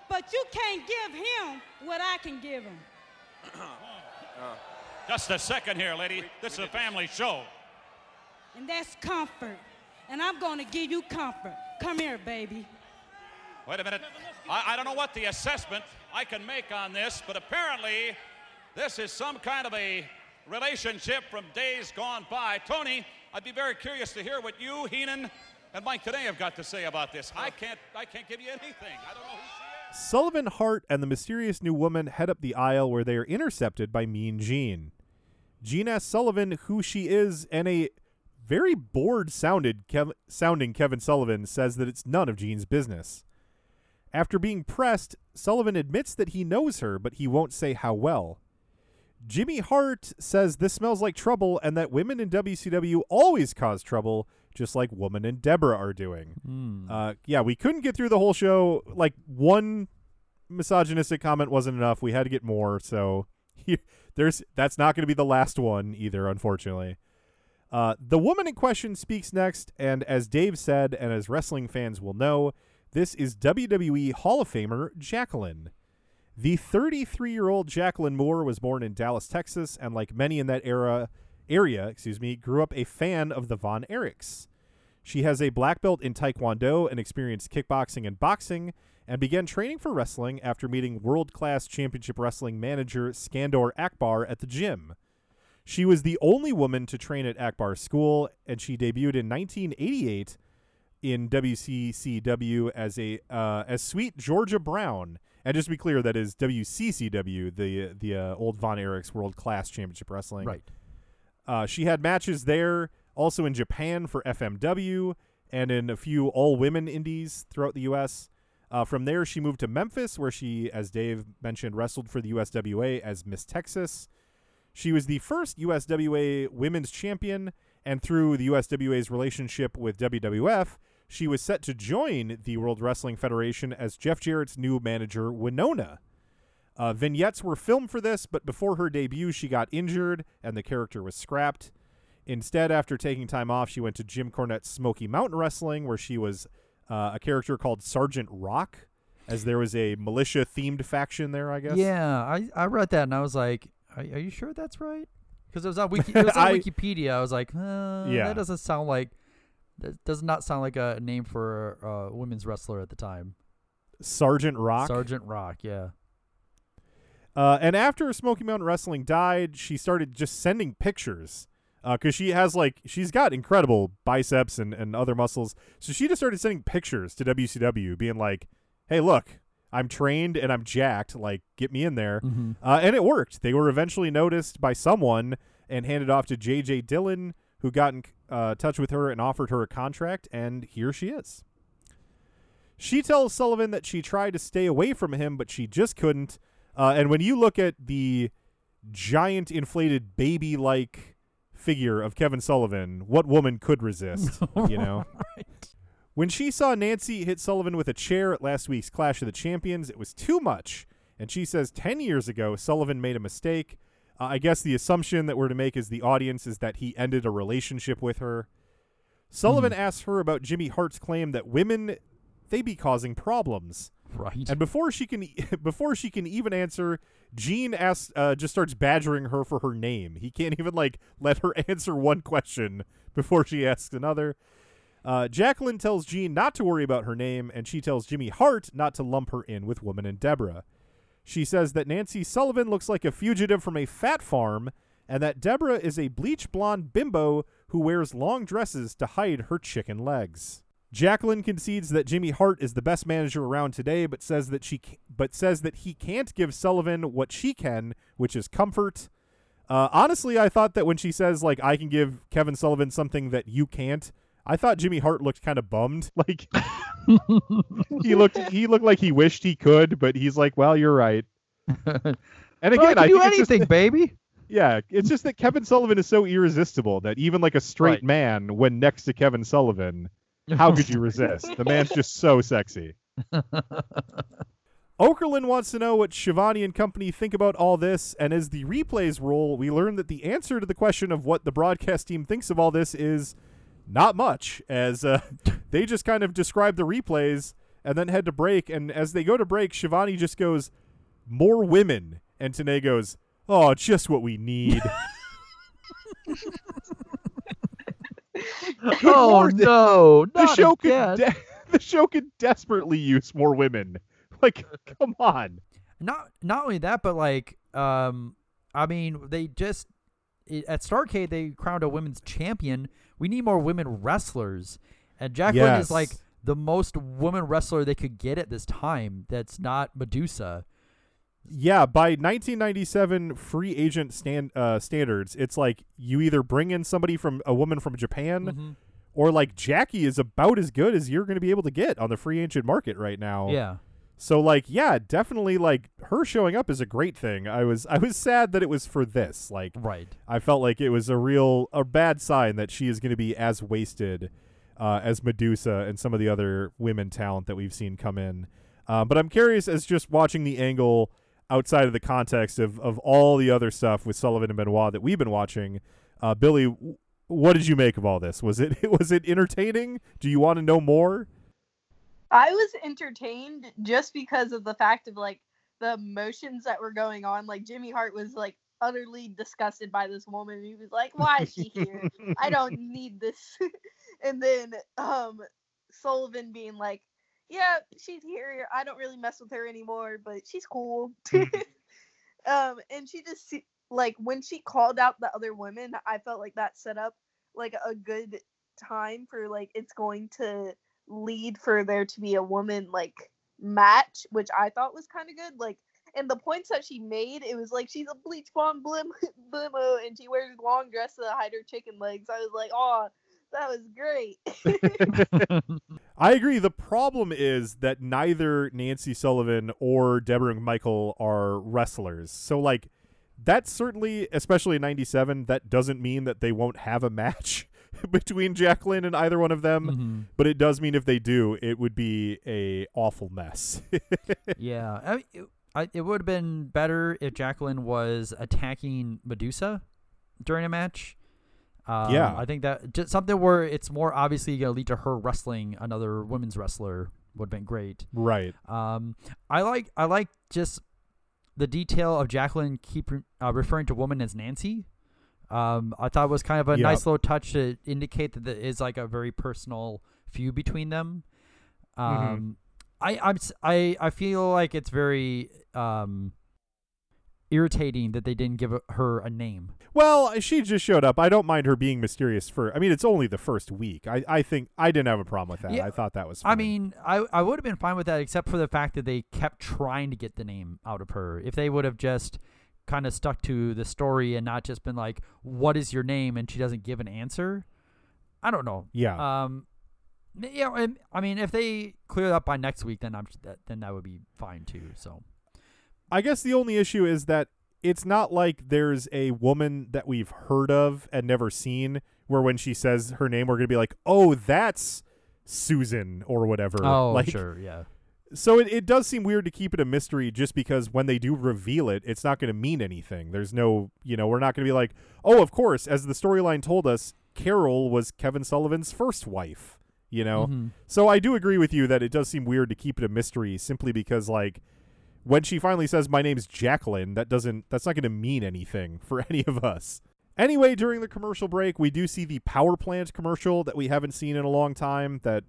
But you can't give him what I can give him. Uh, just a second here, lady. This is a family show. And that's comfort. And I'm going to give you comfort. Come here, baby. Wait a minute. I, I don't know what the assessment I can make on this, but apparently this is some kind of a relationship from days gone by. Tony, I'd be very curious to hear what you, Heenan, and Mike Tenay have got to say about this. I can't I can't give you anything. I don't know who she is. Sullivan Hart and the mysterious new woman head up the aisle where they are intercepted by Mean Gene. Gene asks Sullivan who she is, and a very bored sounded Kev- sounding Kevin Sullivan says that it's none of Gene's business. After being pressed, Sullivan admits that he knows her, but he won't say how well. Jimmy Hart says this smells like trouble and that women in WCW always cause trouble, just like Woman and Deborah are doing. Hmm. Uh, yeah, we couldn't get through the whole show. Like one misogynistic comment wasn't enough. We had to get more. So there's that's not going to be the last one either, unfortunately. Uh, the woman in question speaks next, and as Dave said, and as wrestling fans will know, this is WWE Hall of Famer Jacqueline. The 33 year old Jacqueline Moore was born in Dallas, Texas, and like many in that era area, excuse me, grew up a fan of the Von Erichs. She has a black belt in Taekwondo and experienced kickboxing and boxing, and began training for wrestling after meeting world class championship wrestling manager Skandor Akbar at the gym. She was the only woman to train at Akbar School, and she debuted in 1988 in WCCW as a uh, as Sweet Georgia Brown. And just to be clear, that is WCCW, the the uh, old Von Erichs World Class Championship Wrestling. Right. Uh, she had matches there, also in Japan for FMW, and in a few all women indies throughout the U.S. Uh, from there, she moved to Memphis, where she, as Dave mentioned, wrestled for the USWA as Miss Texas. She was the first USWA women's champion, and through the USWA's relationship with WWF, she was set to join the World Wrestling Federation as Jeff Jarrett's new manager, Winona. Uh, vignettes were filmed for this, but before her debut, she got injured and the character was scrapped. Instead, after taking time off, she went to Jim Cornette's Smoky Mountain Wrestling, where she was uh, a character called Sergeant Rock, as there was a militia themed faction there, I guess. Yeah, I, I read that and I was like, are, are you sure that's right? Because it was on, Wiki, it was on I- Wikipedia. I was like, uh, Yeah. that doesn't sound like that does not sound like a name for a women's wrestler at the time. Sergeant Rock. Sergeant Rock, yeah. Uh, and after Smoky Mountain Wrestling died, she started just sending pictures because she has like she's got incredible biceps and, and other muscles. So she just started sending pictures to WCW, being like, "Hey, look, I'm trained and I'm jacked. Like, get me in there." Mhm. Uh, and it worked. They were eventually noticed by someone and handed off to JJ Dillon, who got in uh, touch with her and offered her a contract, and here she is. She tells Sullivan that she tried to stay away from him, but she just couldn't. Uh, and when you look at the giant inflated baby like figure of Kevin Sullivan, what woman could resist? you know? right. When she saw Nancy hit Sullivan with a chair at last week's Clash of the Champions, it was too much. And she says 10 years ago, Sullivan made a mistake. Uh, I guess the assumption that we're to make is the audience is that he ended a relationship with her. Sullivan asks her about Jimmy Hart's claim that women they be causing problems. Right. And before she can before she can even answer, Gene asks uh, just starts badgering her for her name. He can't even like let her answer one question before she asks another. Uh, Jacqueline tells Gene not to worry about her name, and she tells Jimmy Hart not to lump her in with Woman and Deborah. She says that Nancy Sullivan looks like a fugitive from a fat farm, and that Deborah is a bleach blonde bimbo who wears long dresses to hide her chicken legs. Jacqueline concedes that Jimmy Hart is the best manager around today, but says that she but says that he can't give Sullivan what she can, which is comfort. Uh, honestly, I thought that when she says like I can give Kevin Sullivan something that you can't, I thought Jimmy Hart looked kind of bummed. Like he looked he looked like he wished he could, but he's like, well, you're right. And Well, again, I I can do think it's just anything, baby. yeah, it's just that Kevin Sullivan is so irresistible that even like a straight Right. man, when next to Kevin Sullivan, how could you resist? the man's just so sexy. Okerlund wants to know what Schiavone and company think about all this, and as the replays roll, we learn that the answer to the question of what the broadcast team thinks of all this is not much, as uh, they just kind of describe the replays and then head to break. And as they go to break, Schiavone just goes, "More women," and Tenay goes, "Oh, just what we need." Oh More- no! the show again. could de- the show could desperately use more women. Like, come on. not not only that, but like, um, I mean, they just at Starrcade they crowned a women's champion. We need more women wrestlers, and Jacqueline is like the most woman wrestler they could get at this time. That's not Medusa. Yeah, by 1997 free agent stand uh, standards, it's like you either bring in somebody from a woman from Japan, Mhm. or like Jackie is about as good as you're going to be able to get on the free agent market right now. Yeah. So like, yeah, definitely like her showing up is a great thing. I was I was sad that it was for this. Like, Right. I felt like it was a real a bad sign that she is going to be as wasted uh, as Medusa and some of the other women talent that we've seen come in. Uh, but I'm curious as just watching the angle outside of the context of of all the other stuff with Sullivan and Benoit that we've been watching. Uh, Billie, what did you make of all this? Was it was it entertaining? Do you want to know more? I was entertained just because of the fact of like the emotions that were going on. Like Jimmy Hart was like utterly disgusted by this woman. He was like, "Why is she here? I don't need this." and then um Sullivan being like, "Yeah, she's here. I don't really mess with her anymore, but she's cool." um and she just like when she called out the other women, I felt like that set up like a good time for like it's going to lead for there to be a woman like match, which I thought was kind of good. Like, and the points that she made, it was like she's a bleach blonde blim blimo and she wears long dresses to hide her chicken legs. I was like, oh, that was great. I agree. The problem is that neither Nancy Sullivan or Debra McMichael are wrestlers. So, like, that's certainly, especially in 97, that doesn't mean that they won't have a match between Jacqueline and either one of them. Mhm. But it does mean if they do, it would be a awful mess. yeah, I, it, I, it would have been better if Jacqueline was attacking Medusa during a match. Um, Yeah. I think that just something where it's more obviously going to lead to her wrestling another women's wrestler would have been great. Right. Um, I like I like just the detail of Jacqueline keep uh, referring to woman as Nancy. Um, I thought it was kind of a Yeah. nice little touch to indicate that there is like a very personal feud between them. Um, Mhm. I I'm I I feel like it's very um irritating that they didn't give her a name. well, she just showed up. I don't mind her being mysterious for, I mean, it's only the first week. I, I think I didn't have a problem with that. Yeah, I thought that was fine. I mean, I I would have been fine with that except for the fact that they kept trying to get the name out of her. If they would have just kind of stuck to the story and not just been like, "What is your name?" and she doesn't give an answer. I don't know. Yeah. Um, Yeah, and- I mean, if they clear up by next week, then I'm that, then that would be fine too. So I guess the only issue is that it's not like there's a woman that we've heard of and never seen where when she says her name we're going to be like, "Oh, that's Susan or whatever." Oh, like, sure, yeah. So it, it does seem weird to keep it a mystery just because when they do reveal it, it's not going to mean anything. There's no, you know, we're not going to be like, "Oh, of course, as the storyline told us, Carol was Kevin Sullivan's first wife." You know? Mhm. So I do agree with you that it does seem weird to keep it a mystery simply because like when she finally says my name's Jacqueline, that doesn't that's not going to mean anything for any of us. Anyway, during the commercial break, we do see the power plant commercial that we haven't seen in a long time that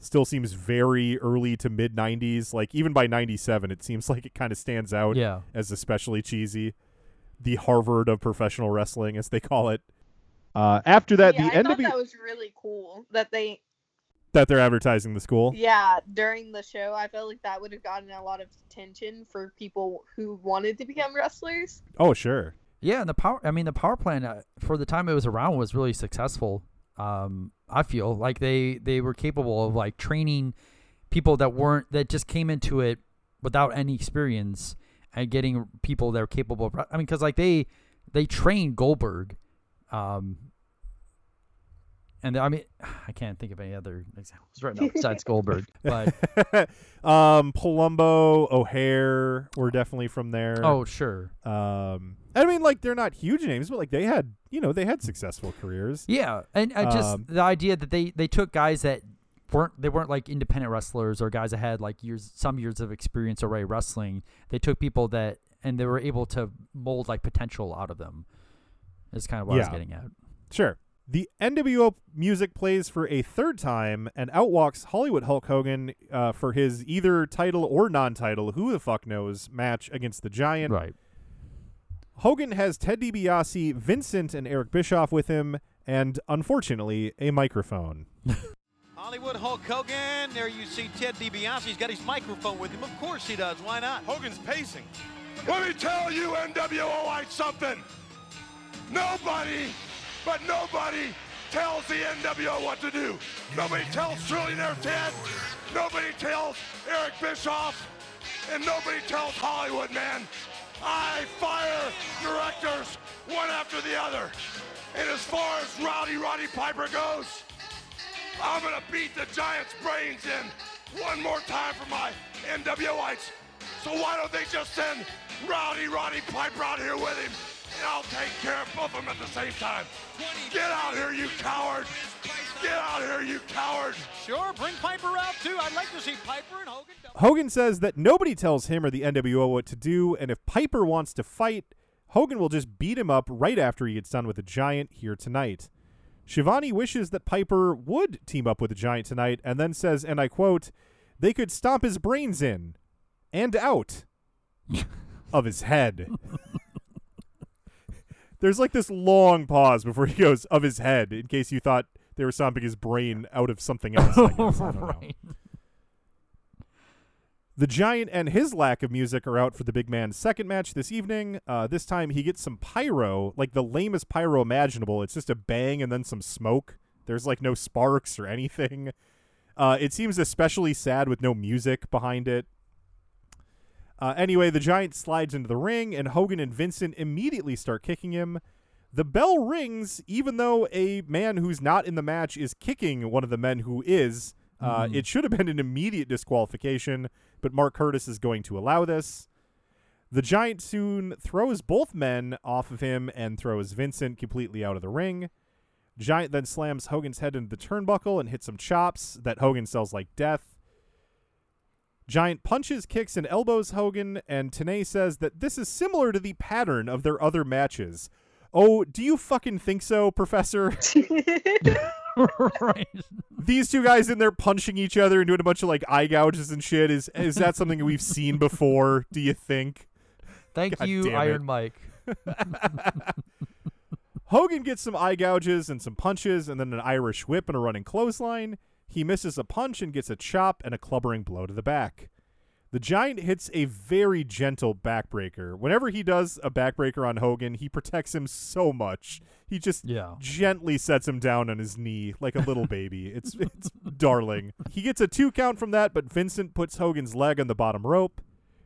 still seems very early to mid 90s. Like even by 97, it seems like it kind of stands out Yeah. as especially cheesy. The Harvard of professional wrestling as they call it. Uh, after that, yeah, the I thought NW that was really cool that they That they're advertising the school. Yeah, during the show, I felt like that would have gotten a lot of attention for people who wanted to become wrestlers. Oh, sure. Yeah, and the power. I mean, the power plant uh, for the time it was around was really successful. Um, I feel like they they were capable of like training people that weren't that just came into it without any experience and getting people that are capable of. I mean, because like they they trained Goldberg, um, and I mean, I can't think of any other examples right now besides Goldberg, but um, Palumbo, O'Haire were definitely from there. Oh, sure. Um, I mean, like they're not huge names, but like they had, you know, they had successful careers. Yeah, and uh, just Um, the idea that they they took guys that weren't they weren't like independent wrestlers or guys that had like years some years of experience already wrestling. They took people that and they were able to mold like potential out of them. Is kind of what I was getting at. Sure. The NWO music plays for a third time, and out walks Hollywood Hulk Hogan uh, for his either title or non-title, who the fuck knows, match against the Giant. Right. Hogan has Ted DiBiase, Vincent, and Eric Bischoff with him, and unfortunately, a microphone. Hollywood Hulk Hogan. There you see Ted DiBiase. He's got his microphone with him. Of course he does. Why not? Hogan's pacing. Let me tell you, NWOI, something. Nobody, but nobody tells the NWO what to do. Nobody tells Trillionaire Ted. Nobody tells Eric Bischoff. And nobody tells Hollywood, man. I fire directors one after the other. And as far as Rowdy Roddy Piper goes, I'm gonna beat the Giants' brains in one more time for my NWOites. So why don't they just send Rowdy Roddy Piper out here with him, and I'll take care of both of them at the same time. Get out here, you coward! Get out here, you coward! Sure, bring Piper out too. I'd like to see Piper and Hogan. Hogan says that nobody tells him or the NWO what to do, and if Piper wants to fight, Hogan will just beat him up right after he gets done with the Giant here tonight. Schiavone wishes that Piper would team up with the Giant tonight, and then says, and I quote, they could stomp his brains in and out of his head. There's like this long pause before he goes of his head, in case you thought they were stomping his brain out of something else. I guess. I right. The Giant and his lack of music are out for the big man's second match this evening. Uh, this time he gets some pyro, like the lamest pyro imaginable. It's just a bang and then some smoke. There's like no sparks or anything. Uh, it seems especially sad with no music behind it. Uh, anyway, the Giant slides into the ring, and Hogan and Vincent immediately start kicking him. The bell rings, even though a man who's not in the match is kicking one of the men who is. Uh, Mhm. It should have been an immediate disqualification, but Mark Curtis is going to allow this. The Giant soon throws both men off of him and throws Vincent completely out of the ring. Giant then slams Hogan's head into the turnbuckle and hits some chops that Hogan sells like death. Giant punches, kicks, and elbows Hogan, and Tenay says that this is similar to the pattern of their other matches. Oh, do you fucking think so, Professor? right. These two guys in there punching each other and doing a bunch of like eye gouges and shit. Is is that something we've seen before? Do you think? Thank God you. Iron Mike. Hogan gets some eye gouges and some punches, and then an Irish whip and a running clothesline. He misses a punch and gets a chop and a clubbering blow to the back. The Giant hits a very gentle backbreaker. Whenever he does a backbreaker on Hogan, he protects him so much. He just Yeah. gently sets him down on his knee like a little baby. It's it's darling. He gets a two count from that, but Vincent puts Hogan's leg on the bottom rope.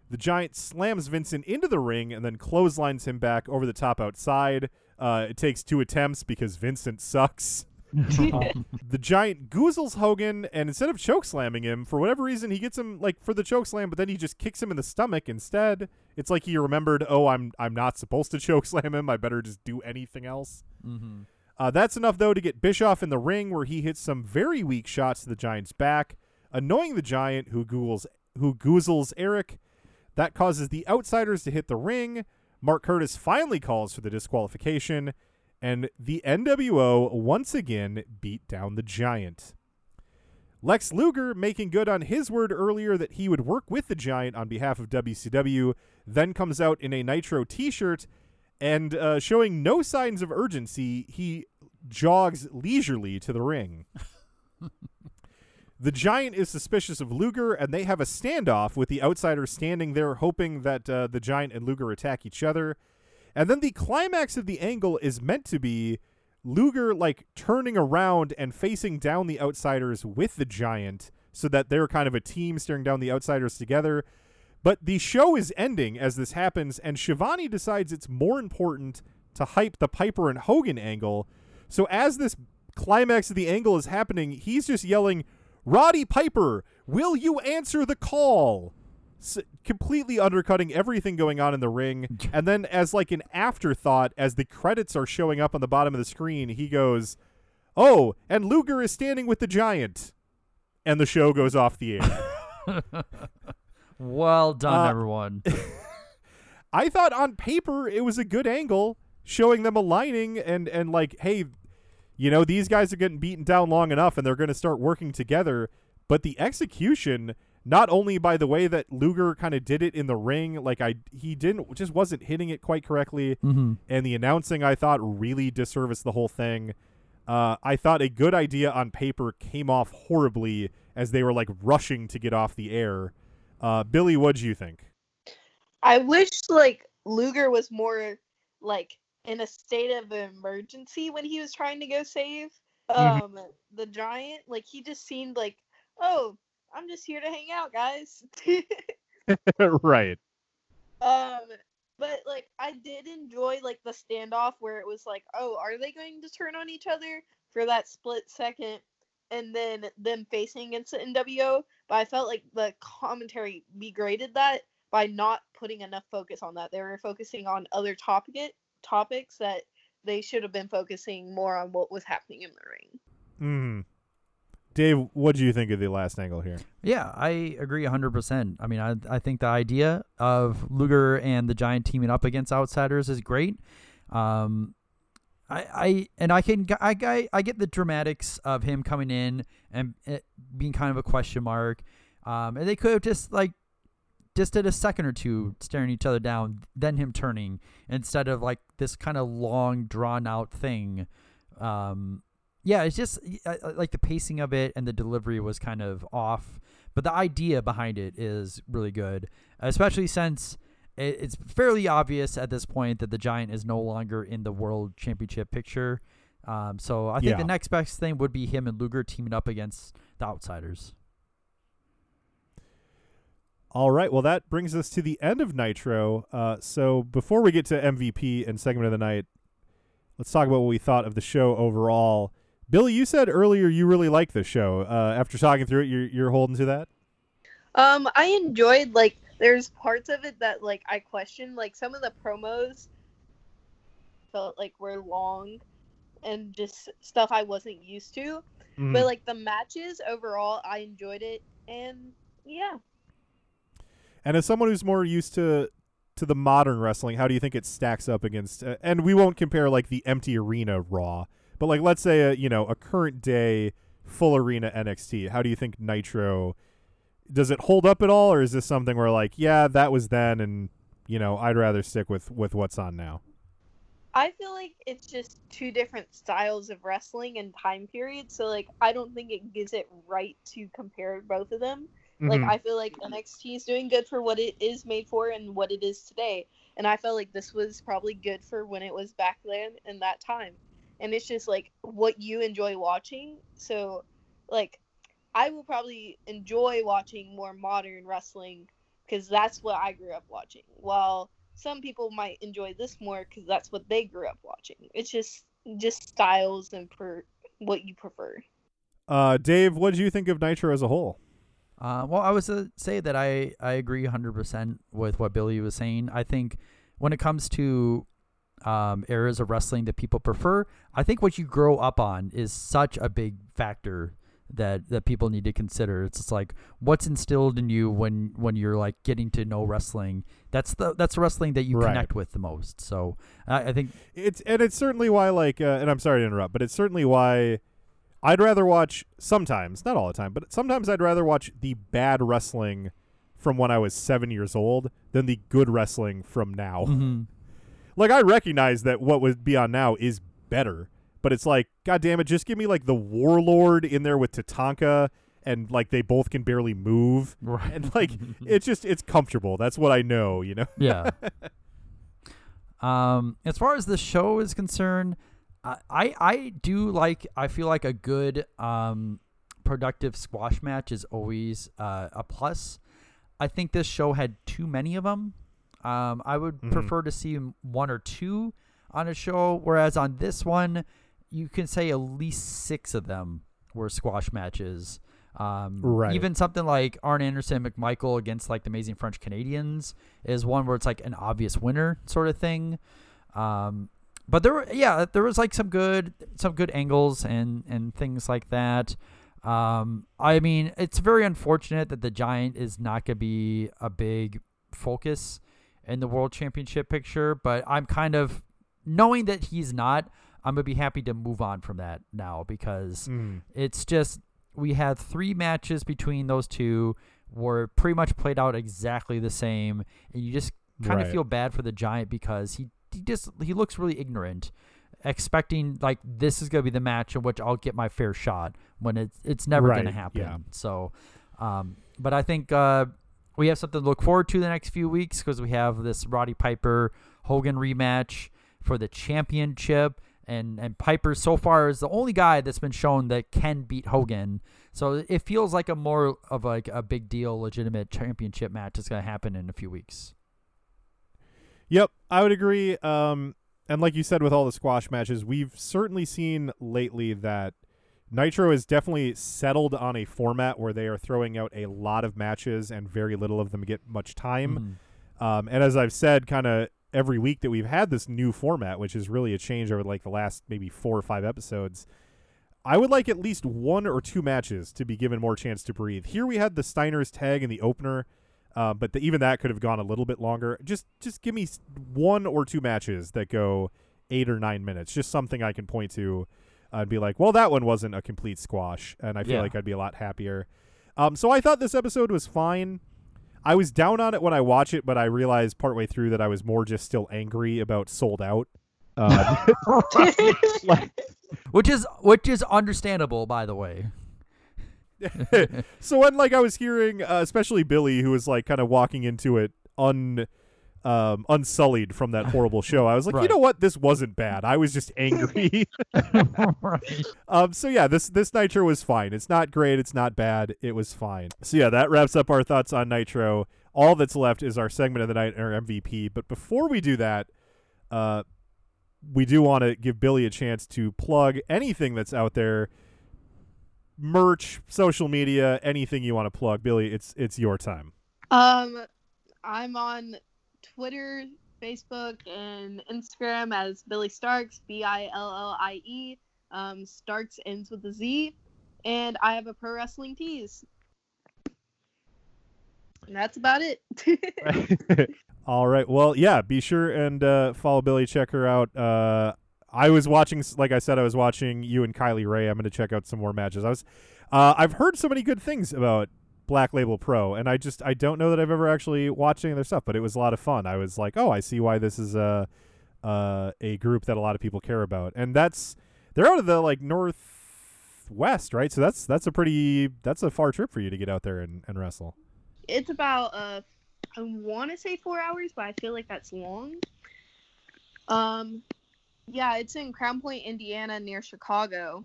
The Giant slams Vincent into the ring and then clotheslines him back over the top outside. Uh, it takes two attempts because Vincent sucks. The Giant goozles Hogan, and instead of choke slamming him, for whatever reason, he gets him like for the choke slam, but then he just kicks him in the stomach instead. It's like he remembered, oh, I'm I'm not supposed to choke slam him. I better just do anything else. Mm-hmm. Uh, that's enough though to get Bischoff in the ring, where he hits some very weak shots to the Giant's back, annoying the Giant, who googles who goozles Eric. That causes the outsiders to hit the ring. Mark Curtis finally calls for the disqualification, and the NWO once again beat down the Giant. Lex Luger, making good on his word earlier that he would work with the Giant on behalf of WCW, then comes out in a Nitro t shirt and uh, showing no signs of urgency, he jogs leisurely to the ring. the Giant is suspicious of Luger, and they have a standoff with the outsiders standing there, hoping that uh, the Giant and Luger attack each other. And then the climax of the angle is meant to be Luger like turning around and facing down the outsiders with the Giant, so that they're kind of a team staring down the outsiders together. But the show is ending as this happens, and Schiavone decides it's more important to hype the Piper and Hogan angle. So as this climax of the angle is happening, he's just yelling, Roddy Piper, will you answer the call? S- completely undercutting everything going on in the ring. And then, as like an afterthought, as the credits are showing up on the bottom of the screen, he goes, Oh, and Luger is standing with the giant. And the show goes off the air. Well done, Uh, everyone. I thought on paper it was a good angle, showing them aligning and and like, hey, you know, these guys are getting beaten down long enough, and they're going to start working together. But the execution, not only by the way that Luger kind of did it in the ring, like I he didn't just wasn't hitting it quite correctly, Mhm. and the announcing I thought really disserviced the whole thing. Uh, I thought a good idea on paper came off horribly as they were like rushing to get off the air. Uh, Billie, what do you think? I wish like Luger was more like in a state of emergency when he was trying to go save Mhm. um the giant. Like he just seemed like, oh, I'm just here to hang out, guys. right. um, but like I did enjoy like the standoff where it was like, oh, are they going to turn on each other for that split second? And then them facing against the NWO, but I felt like the commentary degraded that by not putting enough focus on that. They were focusing on other topic topics that they should have been focusing more on what was happening in the ring. Hmm. Dave, what do you think of the last angle here? Yeah, I agree 100%. I mean, I, I think the idea of Luger and the Giant teaming up against outsiders is great. Um, I, I and I can I, I, I get the dramatics of him coming in and being kind of a question mark. Um, and they could have just like just did a second or two staring each other down, then him turning instead of like this kind of long drawn out thing. Um, yeah, it's just I- I- like the pacing of it and the delivery was kind of off, but the idea behind it is really good, especially since it's fairly obvious at this point that the Giant is no longer in the World Championship picture. Um, so I think Yeah. the next best thing would be him and Luger teaming up against the Outsiders. All right. Well, that brings us to the end of Nitro. Uh, so before we get to MVP and segment of the night, let's talk about what we thought of the show overall. Billie, you said earlier you really like the show. Uh, after talking through it, you're you're holding to that. Um, I enjoyed like there's parts of it that like I questioned, like some of the promos felt like were long and just stuff I wasn't used to. Mhm. But like the matches overall, I enjoyed it, and yeah. And as someone who's more used to to the modern wrestling, how do you think it stacks up against? Uh, and we won't compare like the empty arena Raw, but like let's say a, you know a current day full arena NXT. How do you think Nitro? Does it hold up at all, or is this something where like yeah that was then, and you know I'd rather stick with with what's on now? I feel like it's just two different styles of wrestling and time periods. So like I don't think it gives it right to compare both of them Like Mhm. I feel like NXT is doing good for what it is made for and what it is today. And I felt like this was probably good for when it was back then and that time. And it's just like what you enjoy watching. So like I will probably enjoy watching more modern wrestling because that's what I grew up watching. While some people might enjoy this more because that's what they grew up watching. It's just just styles and per what you prefer. Uh, Dave, what do you think of Nitro as a whole? Uh, well, I was to say that I, I agree 100% with what Billie was saying. I think when it comes to um, eras of wrestling that people prefer, I think what you grow up on is such a big factor that, that people need to consider. It's just like what's instilled in you when, when you're like getting to know wrestling. That's the that's the wrestling that you Right. connect with the most. So I, I think It's and it's certainly why like uh, and I'm sorry to interrupt, but it's certainly why I'd rather watch sometimes, not all the time, but sometimes I'd rather watch the bad wrestling from when I was 7 years old than the good wrestling from now. Mhm. Like I recognize that what would be on now is better, but it's like god damn it, just give me like the warlord in there with Tatanka and like they both can barely move. Right. And like it's just it's comfortable. That's what I know, you know. Yeah. um, as far as the show is concerned, I, I I do like. I feel like a good um productive squash match is always uh, a plus. I think this show had too many of them. Um, I would Mhm. prefer to see one or two on a show, whereas on this one, you can say at least six of them were squash matches. Um, Right. Even something like Arn Anderson McMichael against like the Amazing French Canadians is one where it's like an obvious winner sort of thing. Um, but there were yeah there was like some good some good angles and and things like that. Um, I mean it's very unfortunate that the Giant is not going to be a big focus in the World Championship picture, but I'm kind of knowing that he's not. I'm gonna be happy to move on from that now because Mm. it's just we had three matches between those two were pretty much played out exactly the same, and you just kind of feel bad for the Giant because he he just he looks really ignorant, expecting like this is gonna be the match in which I'll get my fair shot when it's it's never gonna happen. yeah. So, um, but I think uh, we have something to look forward to the next few weeks because we have this Roddy Piper Hogan rematch for the championship. And, and Piper so far is the only guy that's been shown that can beat Hogan. So it feels like a more of like a big deal, legitimate championship match is going to happen in a few weeks. Yep, I would agree. Um, and like you said, with all the squash matches, we've certainly seen lately that Nitro has definitely settled on a format where they are throwing out a lot of matches and very little of them get much time. Um, and as I've said, kind of every week that we've had this new format, which is really a change over like the last maybe four or five episodes. I would like at least one or two matches to be given more chance to breathe. Here we had the Steiner's tag in the opener, uh, but the, even that could have gone a little bit longer. Just just give me one or two matches that go eight or nine minutes. Just something I can point to and be like, well, that one wasn't a complete squash, and I feel Yeah. like I'd be a lot happier. Um, so I thought this episode was fine. I was down on it when I watch it, but I realized partway through that I was more just still angry about Souled Out. Uh, which is which is understandable, by the way. so when like I was hearing, uh, especially Billie, who was like kind of walking into it un, um, unsullied from that horrible show, I was like, you know what, this wasn't bad. I was just angry. Um, so yeah, this this Nitro was fine. It's not great. It's not bad. It was fine. So yeah, that wraps up our thoughts on Nitro. All that's left is our segment of the night, and our MVP. But before we do that, uh, we do want to give Billie a chance to plug anything that's out there, merch, social media, anything you want to plug. Billie, it's it's your time. Um, I'm on Twitter, Facebook, and Instagram as Billie Starkz, B I L L I E. Um, Starkz ends with a Z, and I have a pro wrestling tease. And that's about it. All right. Well, yeah. Be sure and uh, follow Billie. Check her out. Uh, I was watching, like I said, I was watching you and Kylie Rae. I'm going to check out some more matches. I was, uh, I've heard so many good things about Black Label Pro, and I just I don't know that I've ever actually watched any of their stuff, but it was a lot of fun. I was like, oh, I see why this is a uh, a group that a lot of people care about, and that's they're out of the like northwest, right? So that's that's a pretty that's a far trip for you to get out there and, and wrestle. It's about uh, I want to say four hours, but I feel like that's long. Um, yeah, it's in Crown Point, Indiana, near Chicago.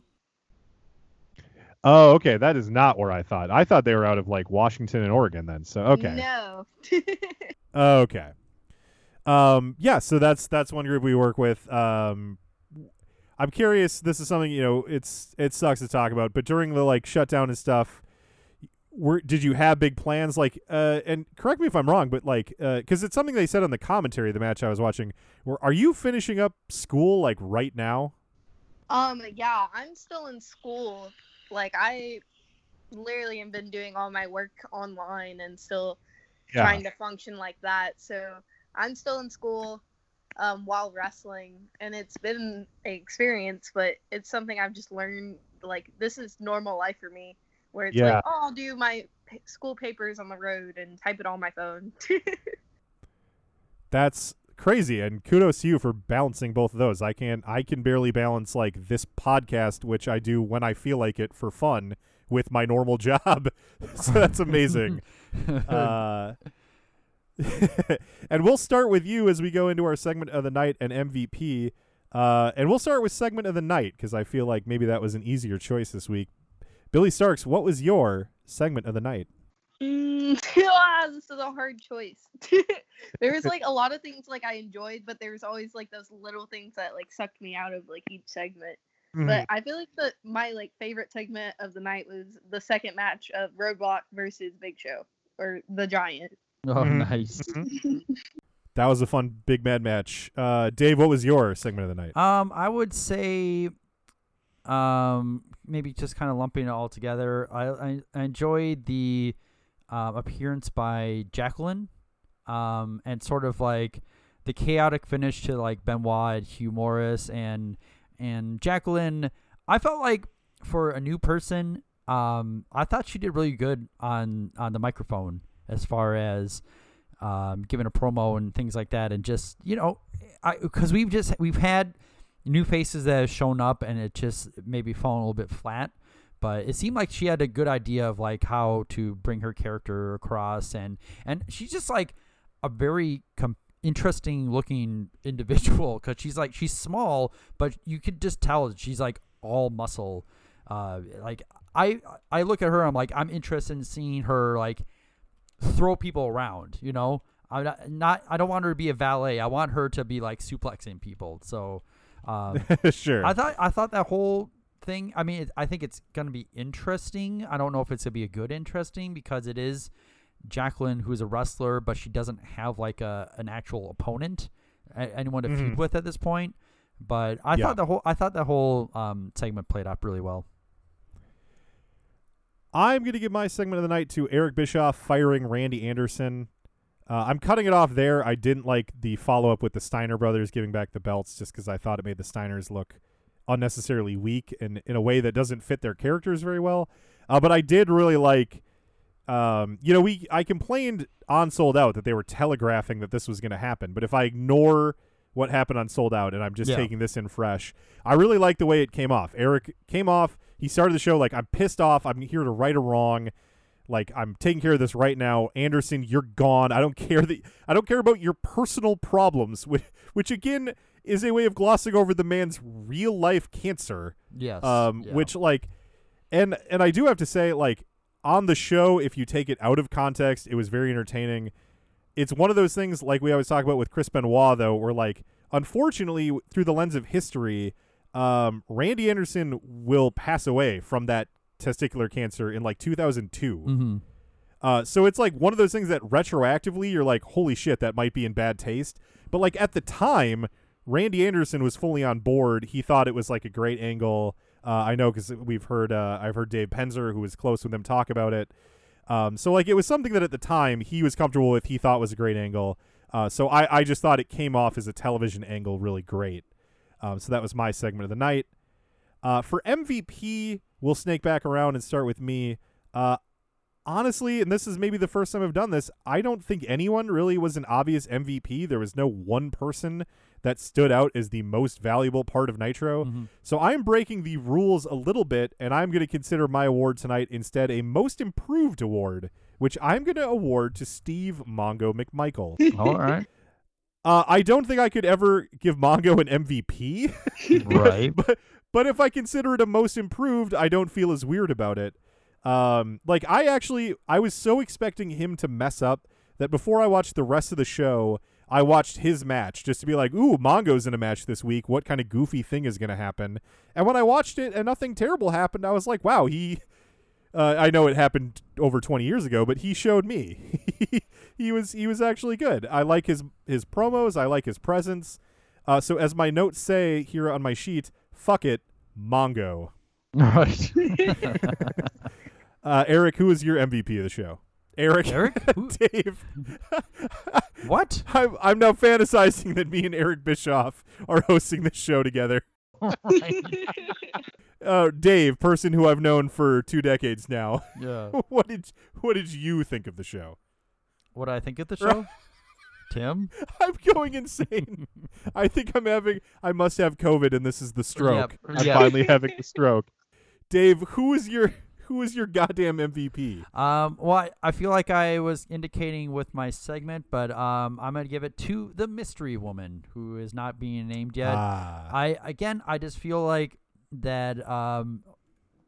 Oh, okay. That is not where I thought. I thought they were out of like Washington and Oregon then. So okay. No. Okay. Um, yeah, so that's that's one group we work with. Um, I'm curious. This is something you know. It's it sucks to talk about, but during the like shutdown and stuff, were did you have big plans? Like, uh, and correct me if I'm wrong, but like, uh because it's something they said on the commentary of the match I was watching. Where are you finishing up school like right now? Um, yeah, I'm still in school. Like I literally have been doing all my work online and still Yeah. trying to function like that. So I'm still in school um, while wrestling, and it's been an experience, but it's something I've just learned. Like this is normal life for me, where it's Yeah. like, oh, I'll do my p- school papers on the road and type it on my phone. That's crazy, and kudos to you for balancing both of those. I can I can barely balance like this podcast, which I do when I feel like it for fun, with my normal job. so that's amazing. uh, and we'll start with you as we go into our segment of the night and MVP. Uh, and we'll start with segment of the night because I feel like maybe that was an easier choice this week. Billie Starkz, what was your segment of the night? Mm, ah, this is a hard choice. there was like a lot of things like I enjoyed, but there was always like those little things that like sucked me out of like each segment. Mm-hmm. But I feel like the my like favorite segment of the night was the second match of Roadblock versus Big Show or the Giant. Oh, Mhm. nice. That was a fun big mad match. Uh, Dave, what was your segment of the night? Um, I would say, um, maybe just kind of lumping it all together. I I, I enjoyed the um, appearance by Jacqueline, um, and sort of like the chaotic finish to like Benoit and Hugh Morris and and Jacqueline. I felt like for a new person, um, I thought she did really good on on the microphone as far as um, giving a promo and things like that, and just you know, I because we've just we've had new faces that have shown up and it just maybe fallen a little bit flat. But it seemed like she had a good idea of like how to bring her character across, and and she's just like a very com- interesting looking individual because she's like she's small, but you could just tell she's like all muscle. Uh, like I I look at her, I'm like I'm interested in seeing her like throw people around. You know, I'm not, not I don't want her to be a valet. I want her to be like suplexing people. So, um, Sure. I thought I thought that whole thing. I mean, it, I think it's gonna be interesting. I don't know if it's gonna be a good interesting because it is Jacqueline who's a wrestler, but she doesn't have like a an actual opponent, a- anyone to Mhm. feud with at this point. But I Yeah. thought the whole I thought the whole um, segment played up really well. I'm going to give my segment of the night to Eric Bischoff firing Randy Anderson. Uh, I'm cutting it off there. I didn't like the follow up with the Steiner brothers giving back the belts just because I thought it made the Steiners look unnecessarily weak and in a way that doesn't fit their characters very well. Uh, but I did really like, um, you know, we I complained on Souled Out that they were telegraphing that this was going to happen. But if I ignore what happened on Souled Out and I'm just Yeah. taking this in fresh, I really like the way it came off. Eric came off. He started the show like I'm pissed off. I'm here to right a wrong. Like I'm taking care of this right now. Anderson, you're gone. I don't care that I don't care about your personal problems, which, which again is a way of glossing over the man's real life cancer. Yes, Um, yeah. which like, and and I do have to say like on the show, if you take it out of context, it was very entertaining. It's one of those things like we always talk about with Chris Benoit, though, where like unfortunately through the lens of history, um, Randy Anderson will pass away from that testicular cancer in like 2002. Mhm. Uh, so it's like one of those things that retroactively you're like, holy shit, that might be in bad taste. But like at the time, Randy Anderson was fully on board. He thought it was like a great angle. Uh, I know because we've heard, uh, I've heard Dave Penzer, who was close with him, talk about it. Um, so like it was something that at the time he was comfortable with. He thought was a great angle. Uh, so I, I just thought it came off as a television angle really great. Um, so that was my segment of the night. Uh, for MVP, we'll snake back around and start with me. Uh, honestly, and this is maybe the first time I've done this, I don't think anyone really was an obvious MVP. There was no one person that stood out as the most valuable part of Nitro. So I'm breaking the rules a little bit, and I'm going to consider my award tonight instead a most improved award, which I'm going to award to Steve Mongo McMichael. All right. Uh, I don't think I could ever give Mongo an MVP. Right. but but if I consider it a most improved, I don't feel as weird about it. Um, like I actually I was so expecting him to mess up that before I watched the rest of the show, I watched his match just to be like, "Ooh, Mongo's in a match this week. What kind of goofy thing is going to happen?" And when I watched it and nothing terrible happened, I was like, "Wow, he uh, I know it happened over 20 years ago, but he showed me. he was he was actually good. I like his his promos. I like his presence. Uh, so as my notes say here on my sheet, fuck it, Mongo. Right. uh, Eric, who is your MVP of the show? Eric. Eric? Dave. what? I'm I'm now fantasizing that me and Eric Bischoff are hosting this show together. uh, Dave, person who I've known for two decades now. Yeah. what did what did you think of the show? What do I think of the show? Tim? I'm going insane. I think I'm having. I must have COVID, and this is the stroke. Yep. I'm Yep. finally having the stroke. Dave, who is your who is your goddamn MVP? Um, well, I, I feel like I was indicating with my segment, but um, I'm gonna give it to the mystery woman who is not being named yet. Ah. I again, I just feel like that. Um,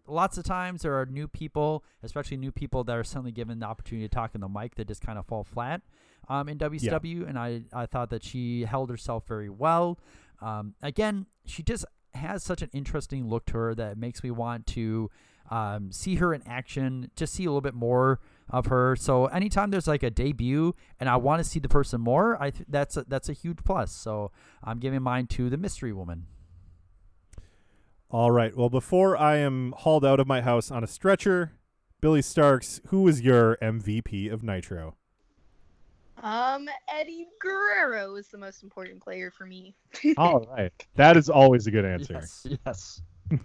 lots of times there are new people, especially new people that are suddenly given the opportunity to talk in the mic that just kind of fall flat. Um, in WCW, and I I thought that she held herself very well. Um, again, she just has such an interesting look to her that makes me want to um, see her in action, just see a little bit more of her. So anytime there's like a debut and I want to see the person more, I th- that's a, that's a huge plus. So I'm giving mine to the mystery woman. All right. Well, before I am hauled out of my house on a stretcher, Billie Starkz, who is your MVP of Nitro? Um, Eddie Guerrero is the most important player for me. All right. That is always a good answer. Yes. Yes.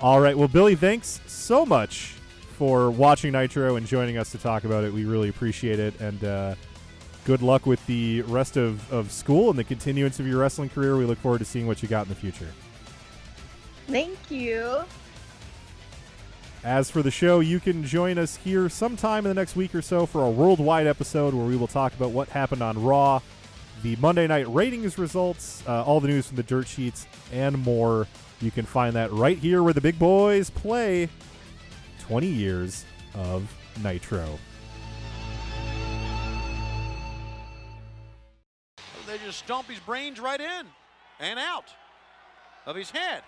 All right. Well, Billie, thanks so much for watching Nitro and joining us to talk about it. We really appreciate it. And uh, good luck with the rest of, of school and the continuance of your wrestling career. We look forward to seeing what you got in the future. Thank you. As for the show, you can join us here sometime in the next week or so for a worldwide episode where we will talk about what happened on Raw, the Monday night ratings results, uh, all the news from the dirt sheets, and more. You can find that right here where the big boys play 20 years of Nitro. They just stomp his brains right in and out of his head.